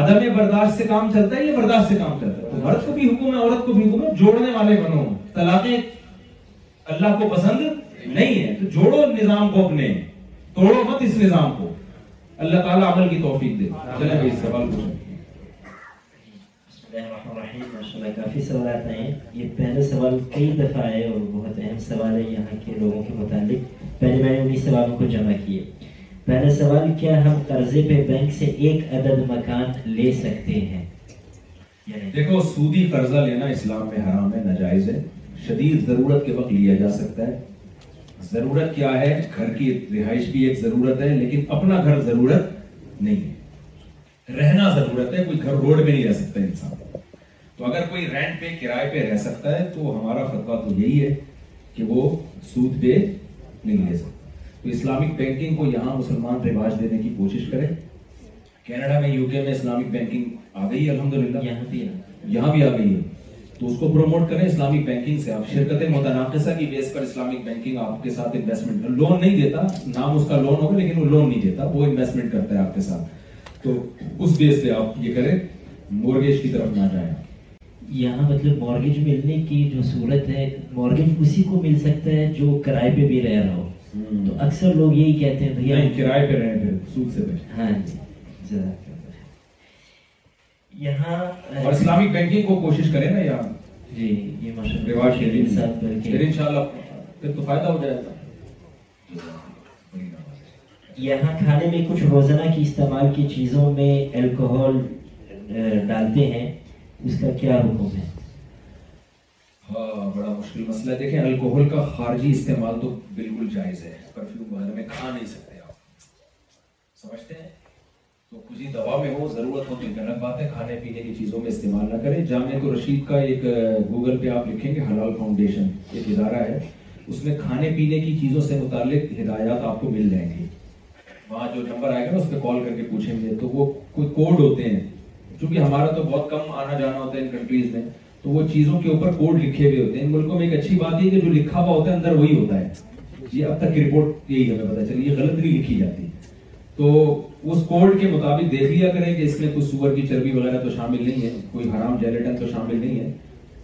عدم برداشت سے کام چلتا ہے یا برداشت سے کام چلتا ہے تو مرد کو بھی حکم ہے عورت کو بھی حکم ہے جوڑنے والے بنو طلاقیں اللہ کو پسند نہیں ہے جوڑو نظام کو اپنے توڑو مت اس نظام کو اللہ تعالیٰ عمل کی توفیق دے چلے بھائی سوال کو رحماء اللہ کافی سوالات ہیں یہ پہلا سوال کئی دفعہ آئے اور بہت اہم سوال ہے یہاں کے لوگوں کے متعلق پہلے میں نے انہیں سوالوں کو جمع کیے پہلا سوال کیا ہم قرضے پہ بینک سے ایک عدد مکان لے سکتے ہیں یعنی دیکھو سودی قرضہ لینا اسلام میں حرام ہے ناجائز ہے شدید ضرورت کے وقت لیا جا سکتا ہے ضرورت کیا ہے گھر کی رہائش بھی ایک ضرورت ہے لیکن اپنا گھر ضرورت نہیں ہے رہنا ضرورت ہے کوئی گھر روڈ میں نہیں رہ سکتا انسان تو اگر کوئی رینٹ پہ کرائے پہ رہ سکتا ہے تو ہمارا فتویٰ تو یہی ہے کہ وہ سود پہ نہیں لے سکتا تو اسلامک بینکنگ کو یہاں مسلمان رواج دینے کی کوشش کریں کینیڈا میں یو کے میں اسلامک بینکنگ ہے یہاں بھی تو اس کو پروموٹ کریں اسلامک بینکنگ سے آپ شرکت متناقصہ کی بیس پر اسلامک بینکنگ آپ کے ساتھ انویسٹمنٹ لون نہیں دیتا نام اس کا لون ہوگا لیکن وہ لون نہیں دیتا وہ انویسٹمنٹ کرتا ہے آپ کے ساتھ تو اس بیس پہ آپ یہ کریں مورگیج کی طرف نہ جائیں یہاں مطلب مارگیج ملنے کی جو صورت ہے مارگیج اسی کو مل سکتا ہے جو کرائے پہ بھی رہ رہا ہو تو اکثر لوگ یہی کہتے ہیں بھیا کرائے پہ رہیں پھر سود سے بچ ہاں جی یہاں اور اسلامی بینکنگ کو کوشش کریں نا یہاں جی یہ ماشاءاللہ ریوارڈ کے لیے ساتھ کر کے پھر انشاءاللہ پھر تو فائدہ ہو جائے گا یہاں کھانے میں کچھ روزانہ کی استعمال کی چیزوں میں الکوہول ڈالتے ہیں اس کا کیا ہاں بڑا مشکل مسئلہ دیکھیں الکوہل کا خارجی استعمال تو بالکل جائز ہے پرفیوم میں کھا نہیں سکتے آپ سمجھتے ہیں تو کچھ دوا میں ہو ضرورت ہو تو الگ بات ہے کھانے پینے کی چیزوں میں استعمال نہ کریں جامعہ کو رشید کا ایک گوگل پہ آپ لکھیں گے حلال فاؤنڈیشن ایک ادارہ ہے اس میں کھانے پینے کی چیزوں سے متعلق ہدایات آپ کو مل جائیں گی وہاں جو نمبر آئے گا نا اس پہ کال کر کے پوچھیں گے تو وہ کوئی کوڈ ہوتے ہیں ہمارا تو بہت کم آنا جانا ہوتا ہے چربی وغیرہ تو شامل نہیں ہے کوئی جیلیٹن تو شامل نہیں ہے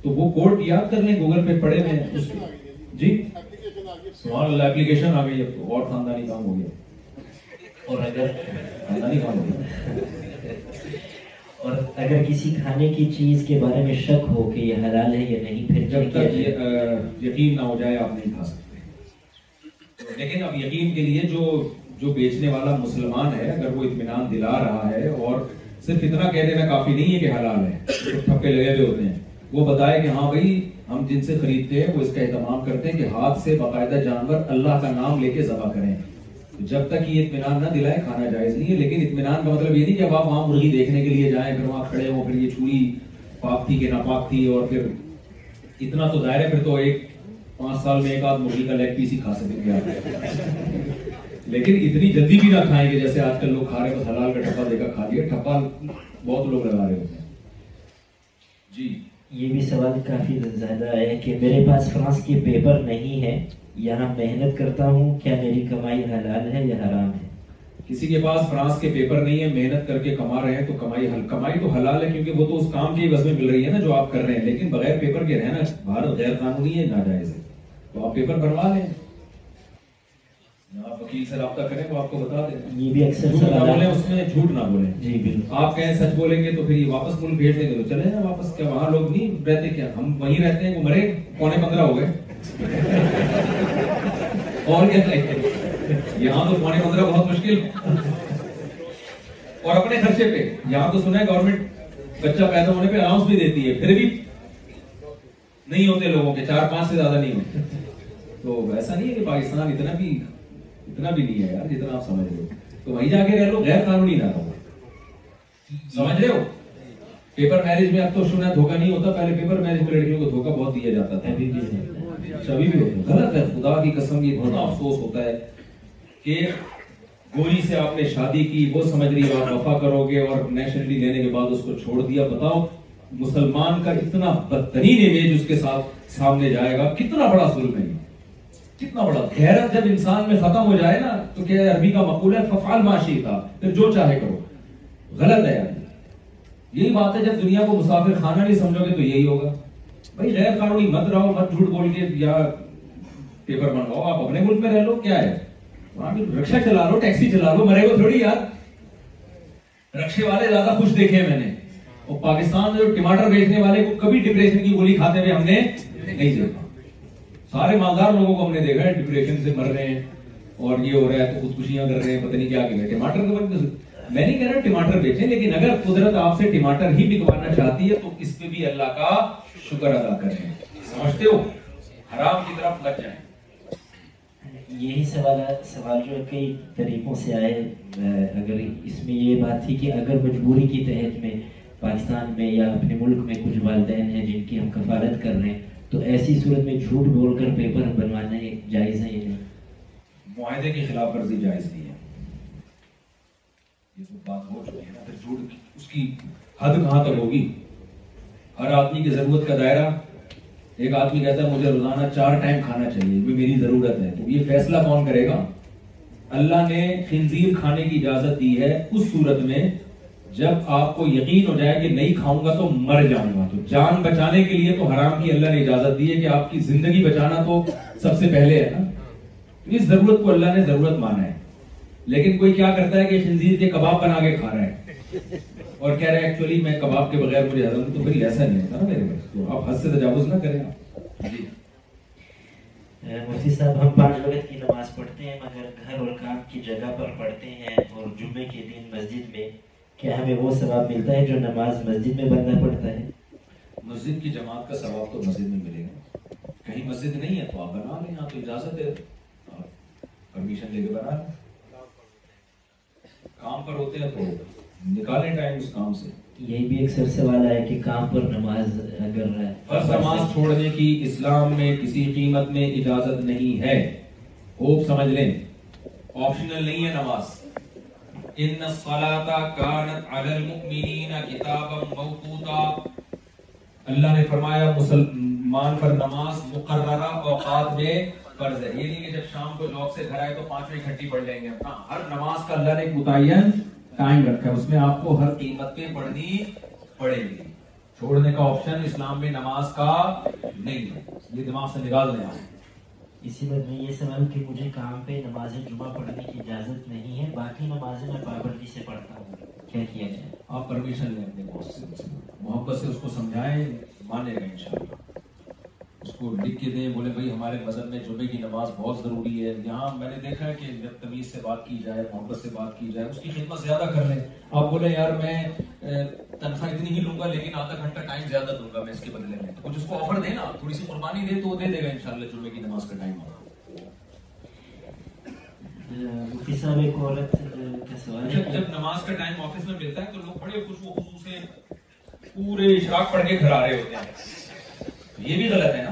تو وہ کوڈ یاد کر لیں گوگل پہ پڑے ہوئے اور اور اگر کسی کھانے کی چیز کے بارے میں شک ہو کہ یہ حلال ہے یا نہیں نہیں پھر جب تک یقین یقین نہ ہو جائے آپ کھا سکتے لیکن اب کے لیے جو جو بیچنے والا مسلمان ہے اگر وہ اطمینان دلا رہا ہے اور صرف اتنا کہنے میں کافی نہیں ہے کہ حلال ہے ٹھپے لگے ہوئے ہوتے ہیں وہ بتائے کہ ہاں بھائی ہم جن سے خریدتے ہیں وہ اس کا اہتمام کرتے ہیں کہ ہاتھ سے باقاعدہ جانور اللہ کا نام لے کے ذبح کریں جب تک یہ اطمینان نہ دلائے کھانا جائز نہیں ہے لیکن اطمینان کا مطلب یہ نہیں کہ اب آپ وہاں مرغی دیکھنے کے لیے جائیں پھر وہاں کھڑے ہوں پھر یہ چوئی پاک تھی کہ ناپاک تھی اور پھر اتنا تو ظاہر ہے پھر تو ایک پانچ سال میں ایک آدھ مرغی کا لیگ پیس ہی کھا سکیں گے لیکن اتنی جلدی بھی نہ کھائیں گے جیسے آج کل لوگ کھا رہے ہیں بس حلال کا ٹھپا دیکھا کھا لیا ٹھپا بہت لوگ لگا رہے ہوتے ہیں جی یہ بھی سوال کافی زیادہ ہے کہ میرے پاس فرانس کے پیپر نہیں ہے یہاں محنت کرتا ہوں کیا میری کمائی حلال ہے یا حرام ہے کسی کے پاس فرانس کے پیپر نہیں ہے محنت کر کے کما رہے ہیں تو کمائی حل کمائی تو حلال ہے کیونکہ وہ تو اس کام کی عوض میں مل رہی ہے نا جو آپ کر رہے ہیں لیکن بغیر پیپر کے رہنا بھارت غیر قانونی ہے ناجائز ہے تو آپ پیپر بنوا لیں آپ وکیل سے رابطہ کریں وہ آپ کو بتا دیں یہ بھی اکثر سوال ہے بولیں اس میں جھوٹ نہ بولیں جی بالکل آپ کہیں سچ بولیں گے تو پھر یہ واپس ملک بھیج دیں گے تو چلے نا واپس کیا وہاں لوگ نہیں رہتے کیا ہم وہیں رہتے ہیں وہ مرے پونے پندرہ ہو گئے اور کیا چاہیے یہاں تو پونے پندرہ بہت مشکل اور اپنے خرچے پہ یہاں تو سنا ہے گورنمنٹ بچہ پیدا ہونے پہ الاؤنس بھی دیتی ہے پھر بھی نہیں ہوتے لوگوں کے چار پانچ سے زیادہ نہیں ہوتے تو ایسا نہیں ہے کہ پاکستان اتنا بھی اتنا بھی نہیں ہے یار جتنا آپ سمجھ رہے ہو تو وہیں جا کے رہ لو غیر قانونی نہ رہو سمجھ رہے ہو پیپر میرج میں اب تو سنا دھوکہ نہیں ہوتا پہلے پیپر میرج میں لڑکیوں کو دھوکہ بہت دیا جاتا تھا چبی بھی غلط ہے خدا کی قسم یہ بہت افسوس ہوتا ہے کہ گولی سے آپ نے شادی کی وہ سمجھ رہی ہے آپ وفا کرو گے اور نیشنلٹی لینے کے بعد اس کو چھوڑ دیا بتاؤ مسلمان کا اتنا بدترین امیج اس کے ساتھ سامنے جائے گا کتنا بڑا ظلم ہے کتنا بڑا غیرت جب انسان میں ختم ہو جائے نا تو کیا عربی کا مقول ہے ففال معاشی تھا پھر جو چاہے کرو غلط ہے یہی بات ہے جب دنیا کو مسافر خانہ نہیں سمجھو گے تو یہی ہوگا بھائی غیر قانونی مت رہو مت جھوٹ بول کے یا پیپر منگاؤ آپ اپنے ملک میں رہ لو کیا ہے وہاں بھی رکشہ چلا لو ٹیکسی چلا لو مرے گا تھوڑی یار رکشے والے زیادہ خوش دیکھے میں نے اور پاکستان میں جو ٹماٹر بیچنے والے کو کبھی ڈپریشن کی گولی کھاتے ہوئے ہم نے نہیں دیکھا سارے مالدار لوگوں کو ہم نے دیکھا ہے ڈپریشن سے مر رہے ہیں اور یہ ہو رہا ہے تو خودکشیاں کر رہے ہیں پتہ نہیں کیا کہ ٹماٹر کے بعد میں نہیں کہہ رہا ٹماٹر بیچیں لیکن اگر قدرت آپ سے ٹماٹر ہی بکوانا چاہتی ہے تو اس پہ بھی اللہ کا شکر ادا کریں سمجھتے ہو حرام کی طرف لگ جائیں یہی سوال سوال جو کئی طریقوں سے آئے اگر اس میں یہ بات تھی کہ اگر مجبوری کی تحت میں پاکستان میں یا اپنے ملک میں کچھ والدین ہیں جن کی ہم کفالت کر رہے ہیں تو ایسی صورت میں جھوٹ بول کر پیپر بنوانے نہیں معاہدے کی خلاف ورزی جائز نہیں ہے اس بات ہے کی حد کہاں تک ہوگی ہر آدمی کی ضرورت کا دائرہ ایک آدمی کہتا ہے مجھے روزانہ چار ٹائم کھانا چاہیے یہ میری ضرورت ہے تو یہ فیصلہ کون کرے گا اللہ نے خنزیر کھانے کی اجازت دی ہے اس صورت میں جب آپ کو یقین ہو جائے کہ نہیں کھاؤں گا تو مر جاؤں گا تو جان بچانے کے لیے تو حرام کی اللہ نے اجازت دی ہے کہ آپ کی زندگی بچانا تو سب سے پہلے ہے نا اس ضرورت کو اللہ نے ضرورت مانا ہے لیکن کوئی کیا کرتا ہے کہ خنزیر کے کباب بنا کے کھا رہا ہے اور کہہ رہا ہے ایکچولی میں کباب کے بغیر مجھے حضرت تو پھر ایسا نہیں ہوتا نا میرے بھائی تو آپ حد سے تجاوز نہ کریں آپ جی مفتی صاحب ہم پانچ وقت کی نماز پڑھتے ہیں مگر گھر اور کام کی جگہ پر پڑھتے ہیں اور جمعے کے دن مسجد میں کیا ہمیں وہ ثواب ملتا ہے جو نماز مسجد میں بننا پڑتا ہے مسجد کی جماعت کا ثواب تو مسجد میں ملے گا کہیں مسجد نہیں ہے تو آپ بنا لیں آپ اجازت ہے پرمیشن لے کے بنا لیں کام پر ہوتے ہیں تو نکالیں ٹائم اس کام سے یہی بھی ایک سر سوال ہے کہ کام پر نماز اگر رہا ہے فرض نماز چھوڑنے کی اسلام میں کسی قیمت میں اجازت نہیں ہے خوب سمجھ لیں آپشنل نہیں ہے نماز ان الصلاۃ کانت علی المؤمنین کتابا موقوتا اللہ نے فرمایا مسلمان پر نماز مقررہ اوقات میں فرض ہے یہ نہیں کہ جب شام کو لوگ سے گھر آئے تو پانچ میں اکٹھی پڑھ لیں گے ہاں، ہر نماز کا اللہ نے ایک متعین ٹائم رکھا ہے اس میں آپ کو ہر قیمت پہ پڑھنی پڑے گی چھوڑنے کا آپشن اسلام میں نماز کا نہیں ہے یہ دماغ سے نکال دیں آپ اسی وقت میں یہ سوال کہ مجھے کام پہ نماز جمعہ پڑھنے کی اجازت نہیں ہے باقی نمازیں میں پابندی سے پڑھتا ہوں کیا کیا جائے آپ پرمیشن لیں اپنے باس سے محبت سے اس کو سمجھائیں مانے گا انشاءاللہ اس کو لکھ کے دیں بولے بھائی ہمارے مذہب میں جمعے کی نماز بہت ضروری ہے یہاں میں نے دیکھا ہے کہ جب تمیز سے بات کی جائے محبت سے بات کی جائے اس کی خدمت زیادہ کر لیں آپ بولے یار میں تنخواہ اتنی ہی لوں گا لیکن آدھا گھنٹہ ٹائم زیادہ دوں گا میں اس کے بدلے میں تو کچھ اس کو آفر دے نا تھوڑی سی قربانی دے تو وہ دے دے گا انشاءاللہ جمعے کی نماز کا ٹائم ہوگا مفتی صاحب ایک عورت کا سوال جب نماز کا ٹائم آفس میں ملتا ہے تو لوگ بڑے خوش و خصوص سے پورے اشراق پڑھ کے گھر آ رہے ہوتے ہیں یہ بھی غلط ہے نا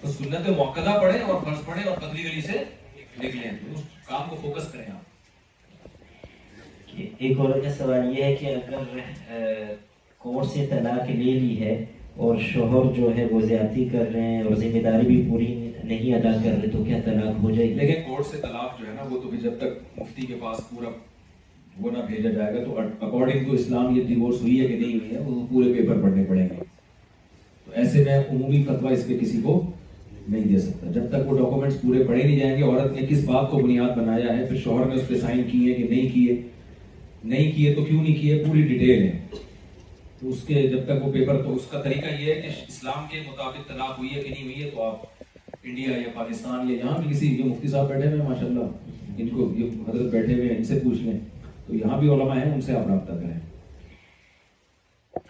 تو سنت موقع پڑھیں اور فرض پڑھیں اور پتلی گلی سے نکلیں اس کام کو فوکس کریں آپ ایک اور کا سوال یہ ہے کہ اگر کور سے طلاق لے لی ہے اور شوہر جو ہے وہ زیادتی کر رہے ہیں اور ذمہ داری بھی پوری نہیں ادا کر رہے تو کیا طلاق ہو جائے گی لیکن کورٹ سے طلاق جو ہے نا وہ تو جب تک مفتی کے پاس پورا وہ نہ بھیجا جائے گا تو اکارڈنگ ٹو اسلام یہ ڈیورس ہوئی ہے کہ نہیں ہوئی ہے وہ پورے پیپر پڑھنے پڑیں گے تو ایسے میں عمومی فتویٰ اس پہ کسی کو نہیں دے سکتا جب تک وہ ڈاکومنٹس پورے پڑھے نہیں جائیں گے عورت نے کس بات کو بنیاد بنایا ہے پھر شوہر میں اس پہ سائن کیے کہ نہیں کیے نہیں کیے تو کیوں نہیں کیے پوری ڈیٹیل ہے تو اس کے جب تک وہ پیپر تو اس کا طریقہ یہ ہے کہ اسلام کے مطابق طلاق ہوئی ہے کہ نہیں ہوئی ہے تو آپ انڈیا یا پاکستان یا جہاں بھی کسی یہ مفتی صاحب بیٹھے ہوئے ہیں ماشاء اللہ ان کو یہ حضرت بیٹھے ہوئے ہیں ان سے پوچھ لیں تو یہاں بھی علماء ہیں ان سے آپ رابطہ کریں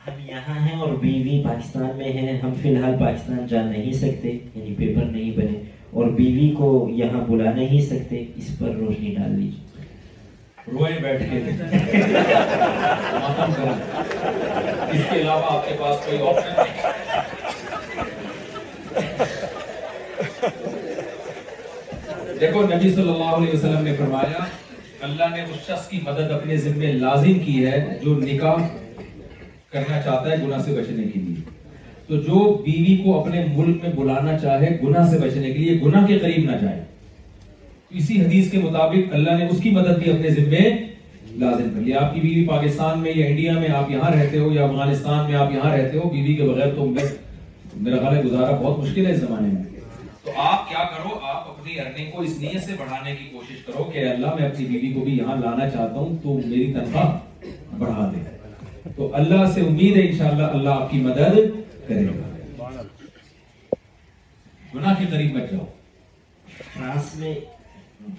ہم یہاں ہیں اور بیوی پاکستان میں ہیں ہم فی الحال پاکستان جا نہیں سکتے یعنی پیپر نہیں بنے اور بیوی کو یہاں بلا نہیں سکتے اس پر روشنی ڈال دیجیے روئے بیٹھ کے اس کے علاوہ آپ کے پاس کوئی آپشن نہیں دیکھو نبی صلی اللہ علیہ وسلم نے فرمایا اللہ نے اس شخص کی مدد اپنے ذمہ لازم کی ہے جو نکاح کرنا چاہتا ہے گناہ سے بچنے کے لیے تو جو بیوی کو اپنے ملک میں بلانا چاہے گناہ سے بچنے کے لیے گناہ کے قریب نہ جائے اسی حدیث کے مطابق اللہ نے اس کی مدد بھی اپنے ذمے لازم کر لیا آپ کی بیوی پاکستان میں یا انڈیا میں آپ یہاں رہتے ہو یا افغانستان میں آپ یہاں رہتے ہو بیوی کے بغیر تو میرا خیال ہے گزارا بہت مشکل ہے اس زمانے میں تو آپ کیا کرو آپ اپنی ارننگ کو اس نیت سے بڑھانے کی کوشش کرو کہ اللہ میں اپنی بیوی کو بھی یہاں لانا چاہتا ہوں تو میری تنخواہ بڑھا دے تو اللہ سے امید ہے انشاءاللہ اللہ آپ کی مدد کرے گا گناہ کے قریب جاؤ فرانس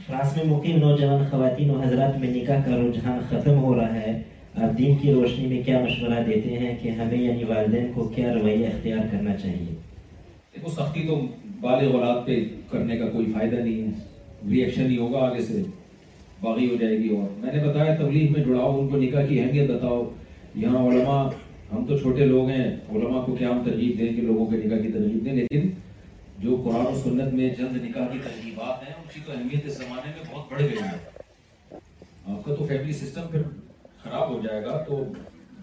فرانس میں میں مقیم نوجوان خواتین و حضرات میں نکاح کا رجحان ختم ہو رہا ہے آپ دین کی روشنی میں کیا مشورہ دیتے ہیں کہ ہمیں یعنی والدین کو کیا رویہ اختیار کرنا چاہیے دیکھو سختی تو بال اولاد پہ کرنے کا کوئی فائدہ نہیں ہے ایکشن نہیں ہوگا آگے سے باغی ہو جائے گی اور میں نے بتایا تبلیغ میں جڑاؤ ان کو نکاح کی اہمیت بتاؤ یہاں علماء ہم تو چھوٹے لوگ ہیں علماء کو کیا ہم ترغیب دیں کہ لوگوں کے نکاح کی ترغیب دیں لیکن جو قرآن و سنت میں جلد نکاح کی ترغیبات ہیں ان کی تو تو تو اہمیت اس زمانے میں بہت بڑھ گئی آپ کا فیملی سسٹم پھر خراب ہو جائے گا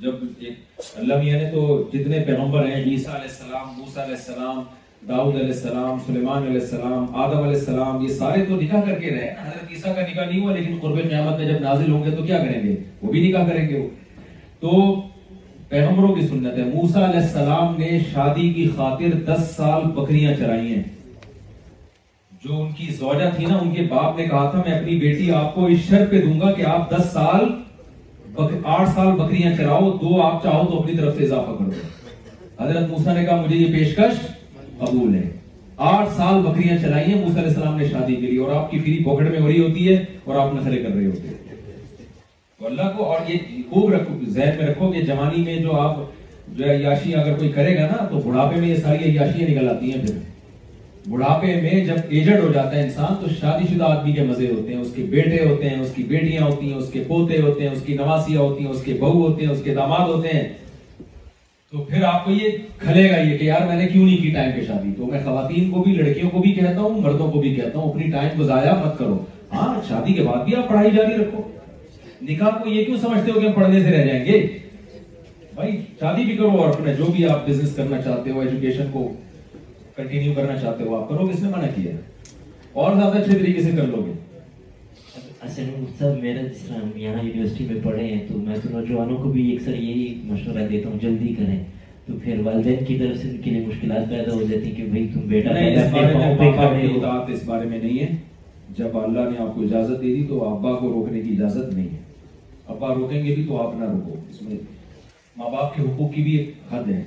جب ایک اللہ میاں نے تو جتنے پیغمبر ہیں عیسیٰ علیہ السلام موسیٰ علیہ السلام داؤد علیہ السلام سلمان علیہ السلام آدم علیہ السلام یہ سارے تو نکاح کر کے رہے حضرت عیسیٰ کا نکاح نہیں ہوا لیکن قرب قیامت میں جب نازل ہوں گے تو کیا کریں گے وہ بھی نکاح کریں گے وہ تو پیغمبروں کی سنت ہے موسا علیہ السلام نے شادی کی خاطر دس سال بکریاں چرائی ہیں جو ان کی زوجہ تھی نا ان کے باپ نے کہا تھا میں اپنی بیٹی آپ کو اس شرط پہ دوں گا کہ آپ دس سال آٹھ سال بکریاں چراؤ دو آپ چاہو تو اپنی طرف سے اضافہ کرو حضرت موسا نے کہا مجھے یہ پیشکش قبول ہے آٹھ سال بکریاں چلائی ہیں موسیٰ علیہ السلام نے شادی کے لیے اور آپ کی فری پاکٹ میں ہو رہی ہوتی ہے اور آپ نسلیں کر رہے ہوتے ہیں اللہ کو اور یہ خوب رکھو ذہن میں رکھو کہ جوانی میں جو آپ جو اگر کوئی کرے گا نا تو بڑھاپے میں یہ ساری بُڑا نکل آتی ہیں پھر بڑھاپے میں جب ایجڈ ہو جاتا ہے انسان تو شادی شدہ آدمی کے مزے ہوتے ہیں اس اس اس کے کے بیٹے ہوتے ہیں ہیں کی بیٹیاں ہوتی پوتے ہوتے ہیں اس کی نواسیاں ہوتی ہیں اس کے بہو ہوتے ہیں اس کے داماد ہوتے ہیں تو پھر آپ کو یہ کھلے گا یہ کہ یار میں نے کیوں نہیں کی ٹائم پہ شادی تو میں خواتین کو بھی لڑکیوں کو بھی کہتا ہوں مردوں کو بھی کہتا ہوں اپنی ٹائم کو ضائع مت کرو ہاں شادی کے بعد بھی آپ پڑھائی جاری رکھو نکاح کو یہ کیوں سمجھتے ہو کہ ہم پڑھنے سے رہ جائیں گے بھائی شادی بھی کرو اور اپنا جو بھی آپ بزنس کرنا چاہتے ہو ایجوکیشن کو کنٹینیو کرنا چاہتے ہو آپ کرو نے روگ کیا ہے اور زیادہ اچھے طریقے سے کر لو گے یونیورسٹی اچھا میں پڑھے ہیں تو میں تو نوجوانوں کو بھی اکثر یہی مشورہ دیتا ہوں جلدی کریں تو پھر والدین کی طرف سے ان کے مشکلات پیدا ہو جاتی کہ تم بیٹا نہیں ہے جب اللہ نے آپ کو اجازت دے دی تو ابا کو روکنے کی اجازت نہیں ہے ابا روکیں گے بھی تو آپ نہ روکو اس میں ماں باپ کے حقوق کی بھی ایک حد ہے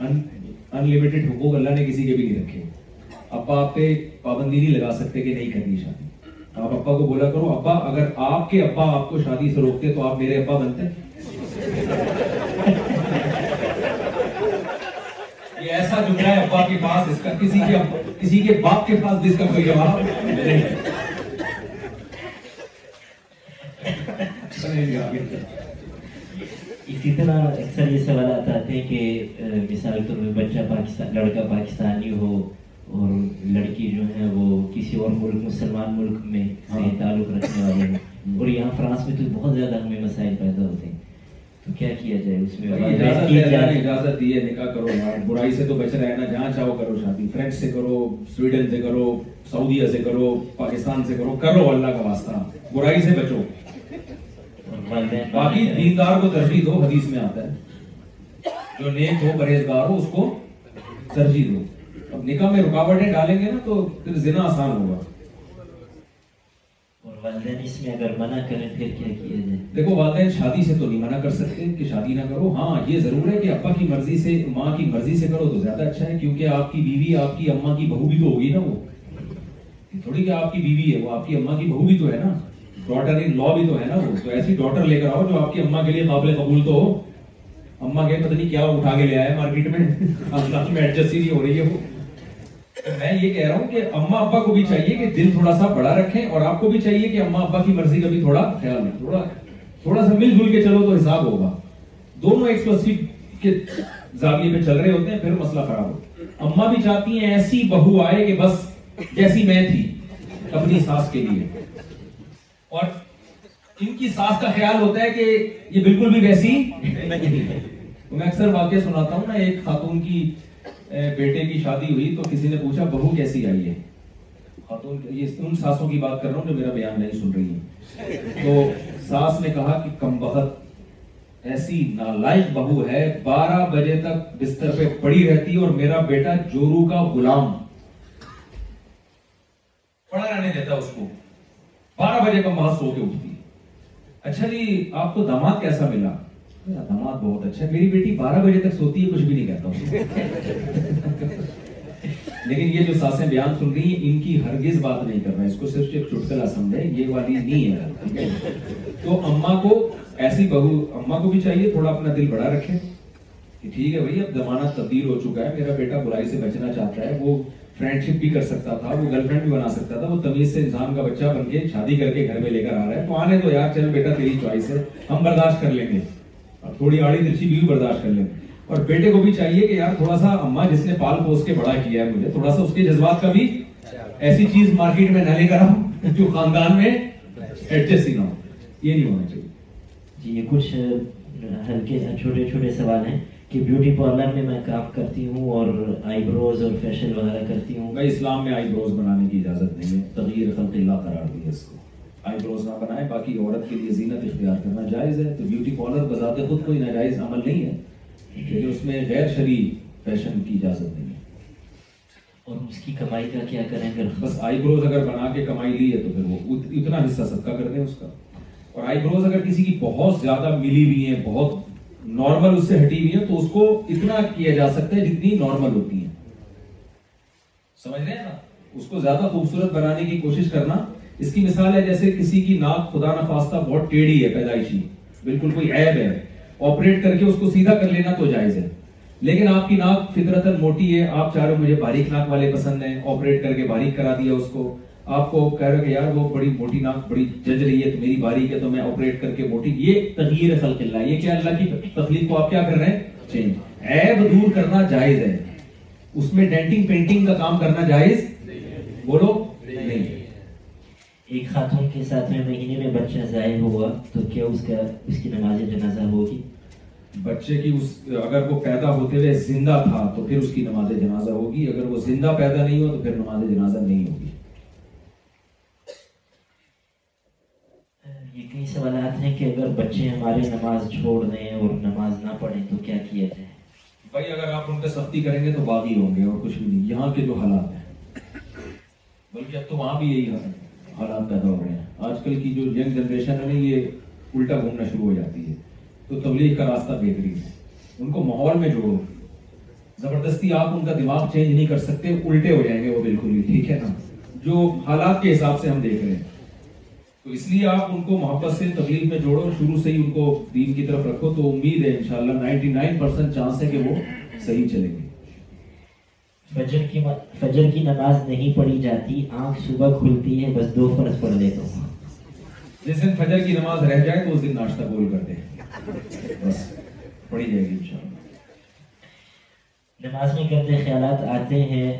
ان لمیٹڈ حقوق اللہ نے کسی کے بھی نہیں رکھے ابا آپ پہ پابندی نہیں لگا سکتے کہ نہیں کرنی شادی آپ ابا کو بولا کرو ابا اگر آپ کے ابا آپ کو شادی سے روکتے تو آپ میرے ابا بنتے یہ ایسا جملہ ہے ابا کے پاس اس کا کسی کے کسی کے باپ کے پاس جس کا کوئی جواب نہیں اسی طرح اکثر یہ سوال آتا ہے کہ مثال طور پر بچہ پاکستان لڑکا پاکستانی ہو اور لڑکی جو ہے وہ کسی اور ملک مسلمان ملک میں سے تعلق رکھنے والے ہیں اور یہاں فرانس میں تو بہت زیادہ ہمیں مسائل پیدا ہوتے ہیں تو کیا کیا جائے اس میں اجازت دی ہے نکاح کرو برائی سے تو بچ رہے نا جہاں چاہو کرو شادی فرینچ سے کرو سویڈن سے کرو سعودیہ سے کرو پاکستان سے کرو کرو اللہ کا واسطہ برائی سے بچو باقی دیندار کو ترجیح دو حدیث میں آتا ہے جو نیک ہو ہو اس کو ترجیح دو اب نکاح میں رکاوٹیں ڈالیں گے نا تو پھر زنا آسان ہوگا دیکھو والدین شادی سے تو نہیں منع کر سکتے کہ شادی نہ کرو ہاں یہ ضرور ہے کہ ابا کی مرضی سے ماں کی مرضی سے کرو تو زیادہ اچھا ہے کیونکہ آپ کی بیوی آپ کی اماں کی بہو بھی تو ہوگی نا وہ تھوڑی کہ آپ کی بیوی ہے وہ آپ کی اما کی بہو بھی تو ہے نا ڈاٹر ان لا بھی تو ہے نا وہ تو ایسی ڈاٹر لے کر آؤ جو آپ کی اما کے لیے قابل قبول تو ہو اما کے پتہ نہیں کیا اٹھا کے لے آیا مارکیٹ میں میں ایڈجسٹ ہی نہیں ہو رہی ہے وہ میں یہ کہہ رہا ہوں کہ اما ابا کو بھی چاہیے کہ دل تھوڑا سا بڑا رکھیں اور آپ کو بھی چاہیے کہ اما ابا کی مرضی کا بھی تھوڑا خیال رکھیں تھوڑا تھوڑا سا مل جل کے چلو تو حساب ہوگا دونوں ایک سو اسی کے زاویے پہ چل رہے ہوتے ہیں پھر مسئلہ خراب ہوتا ہے اما بھی چاہتی ہیں ایسی بہو آئے کہ بس جیسی میں تھی اپنی ساس کے لیے اور ان کی ساس کا خیال ہوتا ہے کہ یہ بالکل بھی ویسی نہیں ہے میں اکثر کی بیٹے کی شادی ہوئی تو کسی نے پوچھا بہو کیسی آئی ہے خاتون یہ ان ساسوں کی بات کر رہا ہوں جو میرا بیان نہیں سن رہی تو ساس نے کہا کہ کم بہت ایسی نالائق بہو ہے بارہ بجے تک بستر پہ پڑی رہتی اور میرا بیٹا جورو کا غلام پڑا رہنے دیتا اس کو بارہ بجے کا ماس سو کے اٹھتی ہے اچھا جی آپ کو دماغ کیسا ملا دماغ بہت اچھا میری بیٹی بارہ بجے تک سوتی ہے کچھ بھی نہیں کہتا ہوں لیکن یہ جو ساسیں بیان سن رہی ہیں ان کی ہرگز بات نہیں کر رہا اس کو صرف ایک چٹکلا سمجھے یہ والی نہیں ہے تو اما کو ایسی بہو اما کو بھی چاہیے تھوڑا اپنا دل بڑا رکھے کہ ٹھیک ہے بھائی اب زمانہ تبدیل ہو چکا ہے میرا بیٹا برائی سے بچنا چاہتا ہے وہ فرینڈشپ بھی کر سکتا تھا وہ گرل فرینڈ بھی بنا سکتا تھا وہ تمیز سے انسان کا بچہ بن کے شادی کر کے گھر میں لے کر آ رہا ہے تو آنے تو یار چل بیٹا تیری چوائس ہے ہم برداشت کر لیں گے اور تھوڑی آڑی ترچی بھی برداشت کر لیں گے اور بیٹے کو بھی چاہیے کہ یار تھوڑا سا اما جس نے پال پوس کے بڑا کیا ہے مجھے تھوڑا سا اس کے جذبات کا بھی ایسی چیز مارکیٹ میں نہ لے کر آؤں جو خاندان میں ایڈجسٹ ہی نہ ہو یہ نہیں ہونا چاہیے جی یہ کچھ ہلکے چھوٹے چھوٹے سوال ہیں کہ بیوٹی پارلر میں میں کام کرتی ہوں اور آئی بروز اور فیشن وغیرہ کرتی ہوں اسلام میں آئی بروز بنانے کی اجازت نہیں ہے تغیر خلق اللہ قرار دی اس کو آئی بروز نہ بنائیں باقی عورت کے لیے زینت اختیار کرنا جائز ہے تو بیوٹی پارلر بذات خود کوئی ناجائز عمل نہیں ہے کیونکہ اس میں غیر شرعی فیشن کی اجازت نہیں ہے اور اس کی کمائی کا کیا کریں گے بس آئی بروز اگر بنا کے کمائی لی ہے تو پھر وہ اتنا حصہ صدقہ کر دیں اس کا اور آئی بروز اگر کسی کی بہت زیادہ ملی ہوئی ہیں بہت نارمل اس سے ہٹی ہوئی ہیں تو اس کو اتنا کیا جا سکتا ہے جتنی نارمل ہوتی ہیں سمجھ رہے ہیں نا اس کو زیادہ خوبصورت بنانے کی کوشش کرنا اس کی مثال ہے جیسے کسی کی ناک خدا نفاستہ بہت ٹیڑی ہے پیدائشی بالکل کوئی عیب ہے آپریٹ کر کے اس کو سیدھا کر لینا تو جائز ہے لیکن آپ کی ناک فطرت موٹی ہے آپ چاہ رہے مجھے باریک ناک والے پسند ہیں آپریٹ کر کے باریک کرا دیا اس کو آپ کو کہہ رہے یار وہ بڑی موٹی ناک بڑی جج رہی ہے تو میری باری ہے تو میں آپریٹ کر کے موٹی یہ خلق اللہ اللہ یہ کیا کیا کی تخلیق کو آپ کر رہے ہیں عیب دور کرنا جائز ہے اس میں ڈینٹنگ پینٹنگ کا کام کرنا جائز بولو نہیں ایک خاتون کے ساتھ میں بچہ ضائع ہوا تو کیا اس کی نماز جنازہ ہوگی بچے کی اگر وہ پیدا ہوتے ہوئے زندہ تھا تو پھر اس کی نماز جنازہ ہوگی اگر وہ زندہ پیدا نہیں ہو تو پھر نماز جنازہ نہیں ہوگی کئی سوالات ہیں کہ اگر بچے ہمارے نماز چھوڑ دیں اور نماز نہ پڑھیں تو کیا کیا جائے بھائی اگر آپ ان پہ سختی کریں گے تو باغی ہوں گے اور کچھ بھی نہیں یہاں کے جو حالات ہیں بلکہ اب تو وہاں بھی یہی حالات پیدا ہو گئے ہیں آج کل کی جو ینگ جنریشن ہے نا یہ الٹا گھومنا شروع ہو جاتی ہے تو تبلیغ کا راستہ بہترین ہے ان کو ماحول میں جوڑو زبردستی آپ ان کا دماغ چینج نہیں کر سکتے الٹے ہو جائیں گے وہ بالکل ہی ٹھیک ہے نا جو حالات کے حساب سے ہم دیکھ رہے ہیں اس لیے آپ ان کو محبت سے تبلیغ میں جوڑو شروع سے ہی ان کو دین کی طرف رکھو تو امید ہے انشاءاللہ 99% چانس ہے کہ وہ صحیح چلیں گے فجر کی فجر کی نماز نہیں پڑھی جاتی آنکھ صبح کھلتی ہے بس دو فرض پڑھ لیتا ہوں جس دن فجر کی نماز رہ جائے تو اس دن ناشتہ بول کر دیں بس پڑھی جائے گی انشاءاللہ نماز میں گندے خیالات آتے ہیں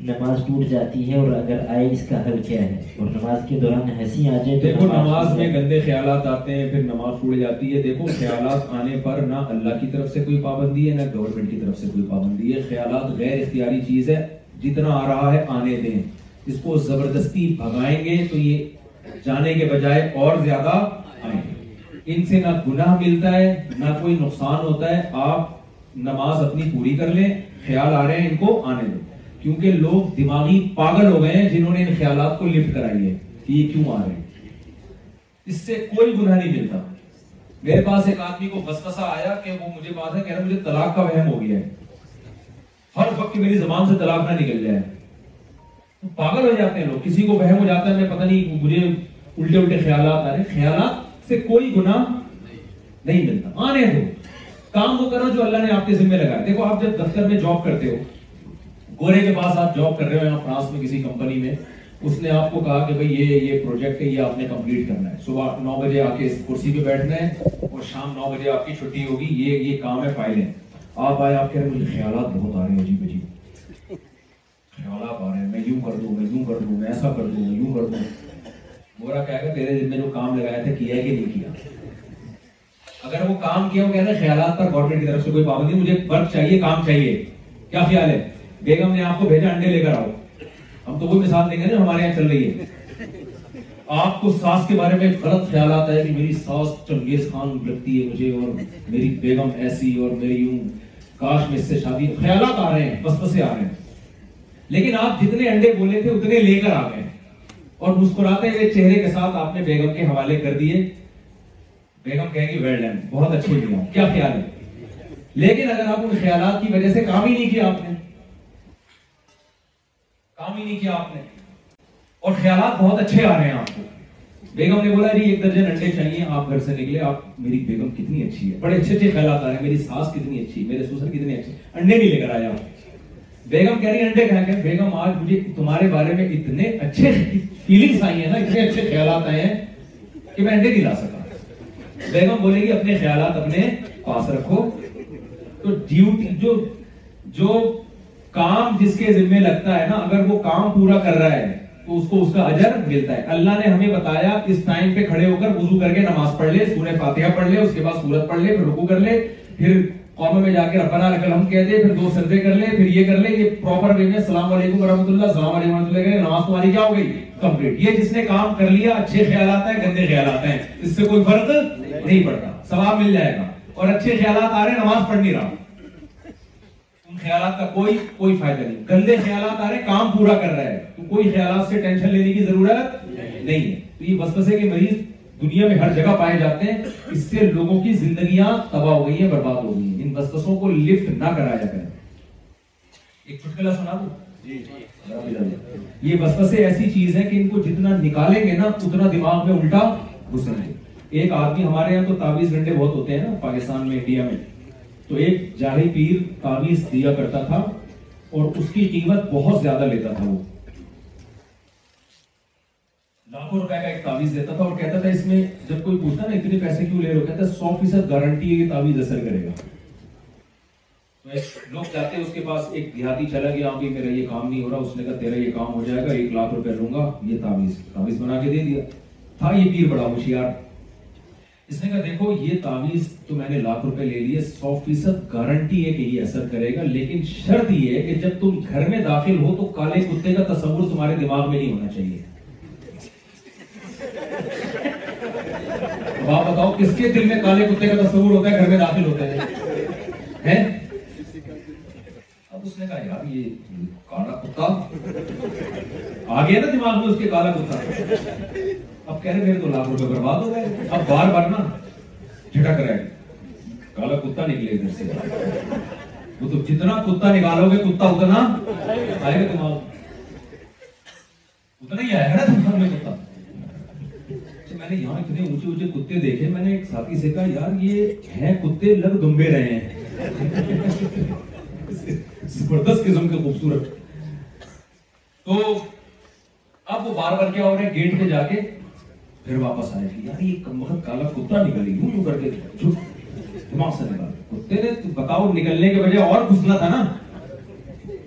نماز ٹوٹ جاتی ہے اور اگر آئے اس کا حل کیا ہے اور نماز کے دوران ہنسی آ جائے نماز میں گندے خیالات آتے ہیں پھر نماز ٹوٹ جاتی ہے دیکھو خیالات آنے پر نہ اللہ کی طرف سے کوئی پابندی ہے نہ گورنمنٹ کی طرف سے کوئی پابندی ہے خیالات غیر اختیاری چیز ہے جتنا آ رہا ہے آنے دیں اس کو زبردستی بھگائیں گے تو یہ جانے کے بجائے اور زیادہ آئیں گے ان سے نہ گناہ ملتا ہے نہ کوئی نقصان ہوتا ہے آپ نماز اپنی پوری کر لیں خیال آ رہے ہیں ان کو آنے دیں کیونکہ لوگ دماغی پاگل ہو گئے ہیں جنہوں نے ان خیالات کو لفٹ کرائی ہے کہ یہ کیوں آ رہے ہیں اس سے کوئی گناہ نہیں ملتا میرے پاس ایک آدمی کو بسپسا آیا کہ وہ مجھے بات ہے کہہ رہا مجھے طلاق کا وہم ہو گیا ہے ہر وقت میری زبان سے طلاق نہ نکل جائے پاگل ہو جاتے ہیں لوگ کسی کو وہم ہو جاتا ہے میں پتہ نہیں مجھے الٹے الٹے خیالات آ رہے ہیں خیالات سے کوئی گناہ نہیں ملتا آنے دو کام وہ کرو جو اللہ نے آپ کے ذمہ لگایا دیکھو آپ جب دفتر میں جاب کرتے ہو گورے کے پاس آپ جاب کر رہے ہو یہاں فرانس میں کسی کمپنی میں اس نے آپ کو کہا کہ بھئی یہ یہ پروجیکٹ ہے یہ آپ نے کمپلیٹ کرنا ہے صبح نو بجے آ کے کرسی پہ بیٹھنا ہے اور شام نو بجے آپ کی چھٹی ہوگی یہ یہ کام ہے فائلیں آپ آئے آپ کے مجھے خیالات بہت آ رہے ہیں عجیب عجیب خیالات آ رہے ہیں میں یوں کر دوں میں یوں کر دوں میں ایسا کر دوں میں یوں کر دوں گورا گا تیرے دن میں جو کام لگایا تھا کیا ہے کہ نہیں کیا اگر وہ کام کیا کہہ رہے خیالات پر گورنمنٹ کی طرف سے کوئی پابندی مجھے چاہیے کام چاہیے کیا خیال ہے بیگم نے آپ کو بھیجا انڈے لے کر آؤ ہم تو کوئی مثال دیں گے نا ہمارے یہاں چل رہی ہے آپ کو ساس کے بارے میں غلط خیالات ہے کہ میری ساس چنگیز خان لگتی ہے مجھے اور میری بیگم ایسی اور میری کاش میں اس سے شادی خیالات آ آ رہے رہے ہیں ہیں بس بسے لیکن آپ جتنے انڈے بولے تھے اتنے لے کر آ گئے ہیں اور مسکراتے چہرے کے ساتھ آپ نے بیگم کے حوالے کر دیے بیگم کہیں گے بہت اچھی کیا خیال ہے لیکن اگر آپ خیالات کی وجہ سے کام ہی نہیں کیا آپ نے کام ہی نہیں کیا آپ نے اور خیالات بہت اچھے آ رہے ہیں آپ کو بیگم نے بولا ایک درجن انڈے چاہیے آپ گھر سے نکلے آپ میری بیگم کتنی اچھی ہے بڑے اچھے اچھے خیالات آ رہے ہیں میری ساس کتنی اچھی ہے میرے سوسر کتنے اچھے انڈے بھی لے کر آیا بیگم کہہ رہی ہے انڈے کہہ کے بیگم آج مجھے تمہارے بارے میں اتنے اچھے فیلنگس آئی ہیں نا اتنے اچھے خیالات آئے ہیں کہ میں انڈے نہیں لا سکا بیگم بولے گی اپنے خیالات اپنے پاس رکھو تو ڈیوٹی جو جو کام جس کے ذمے لگتا ہے نا اگر وہ کام پورا کر رہا ہے تو اس کو اس کا اجر ملتا ہے اللہ نے ہمیں بتایا اس ٹائم پہ کھڑے ہو کر وضو کر کے نماز پڑھ لے سورہ فاتحہ پڑھ لے اس کے بعد سورت پڑھ لے پھر رکو کر لے پھر قوموں میں جا کے ربنا ہم کہہ دے پھر دو سردے کر لے پھر یہ کر لے یہ پراپر وے میں السلام علیکم ورحمۃ اللہ السلام علیکم ورحمۃ اللہ نماز تمہاری کیا ہو گئی کمپلیٹ یہ جس نے کام کر لیا اچھے خیالات ہیں گندے خیالات ہیں اس سے کوئی فرق نہیں پڑتا ثواب مل جائے گا اور اچھے خیالات آ رہے ہیں نماز پڑھ نہیں رہا خیالات کا کوئی کوئی فائدہ نہیں گندے خیالات آ رہے کام پورا کر رہا ہے تو کوئی خیالات سے ٹینشن لینے کی ضرورت نہیں ہے تو یہ وسوسے کے مریض دنیا میں ہر جگہ پائے جاتے ہیں اس سے لوگوں کی زندگیاں تباہ ہو گئی ہیں برباد ہو گئی ہیں ان وسوسوں کو لفٹ نہ کرایا کریں ایک چٹکلا سنا دو جی، جی۔ یہ وسوسے ایسی چیز ہے کہ ان کو جتنا نکالیں گے نا اتنا دماغ میں الٹا گھسیں گے ایک آدمی ہمارے یہاں تو تعویز گنڈے بہت ہوتے ہیں نا پاکستان میں انڈیا میں تو ایک جاہی پیر تعبض دیا کرتا تھا اور اس کی قیمت بہت زیادہ لیتا تھا وہ لاکھوں روپے کا ایک دیتا تھا تھا اور کہتا اس میں جب کوئی پوچھتا نا اتنے پیسے کیوں لے رہے ہو کہتا سو فیصد گارنٹی ہے یہ تعمیر اثر کرے گا لوگ جاتے ہیں اس کے پاس ایک دیہاتی چلا گیا میرا یہ کام نہیں ہو رہا اس نے کہا تیرا یہ کام ہو جائے گا ایک لاکھ روپے لوں گا یہ تعمیر تعبض بنا کے دے دیا تھا یہ پیر بڑا ہوشیار اس نے کہا دیکھو یہ تعویز تو میں نے لاکھ روپے لے لیے سو فیصد گارنٹی ہے کہ یہ اثر کرے گا لیکن شرط یہ ہے کہ جب تم گھر میں داخل ہو تو کالے کتے کا تصور تمہارے دماغ میں نہیں ہونا چاہیے آپ بتاؤ کس کے دل میں کالے کتے کا تصور ہوتا ہے گھر میں داخل ہوتا ہے اب اس نے کہا یار یہ کالا کتا آ گیا نا دماغ میں اس کے کالا کتا اب کہہ رہے میرے تو لاکھ روپے برباد ہو گئے اب بار بار نا جھٹک رہے کالا کتا نکلے ادھر سے وہ تو جتنا کتا نکالو گے کتا اتنا آئے گا تمہارا اتنا ہی آئے گا تم گھر میں کتا اچھا، میں نے یہاں اتنے اونچے اونچے کتے دیکھے میں نے ایک ساتھی سے کہا یار یہ ہیں کتے لگ گمبے رہے ہیں زبردست قسم کے خوبصورت تو اب وہ بار بار کیا ہو رہے ہیں گیٹ پہ جا کے پھر واپس آئے کہ یار یہ کم وقت کالا کتا نکلی یوں یوں کر کے دماغ سے نکال کتے نے بتاؤ نکلنے کے بجائے اور گھسنا تھا نا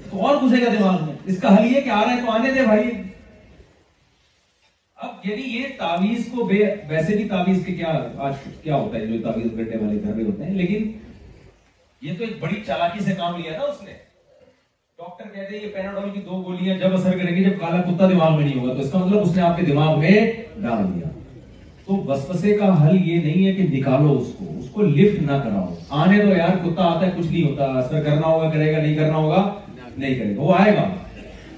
تو اور گھسے گا دماغ میں اس کا حل یہ کہ آ رہا ہے تو آنے دے بھائی اب یعنی یہ تعویز کو بے ویسے بھی تعویز کے کیا آج کیا ہوتا ہے جو تعویز گھنٹے والے گھر میں ہوتے ہیں لیکن یہ تو ایک بڑی چالاکی سے کام لیا نا اس نے ڈاکٹر کہتے ہیں یہ پیناڈول کی دو گولیاں جب اثر کریں گی جب کالا کتا دماغ میں نہیں ہوگا تو اس کا مطلب اس نے آپ کے دماغ میں ڈال دیا تو وسوسے کا حل یہ نہیں ہے کہ نکالو اس کو اس کو لفٹ نہ کراؤ آنے تو یار کتا آتا ہے کچھ نہیں ہوتا اثر کرنا ہوگا کرے گا نہیں کرنا ہوگا نہیں کرے گا وہ آئے گا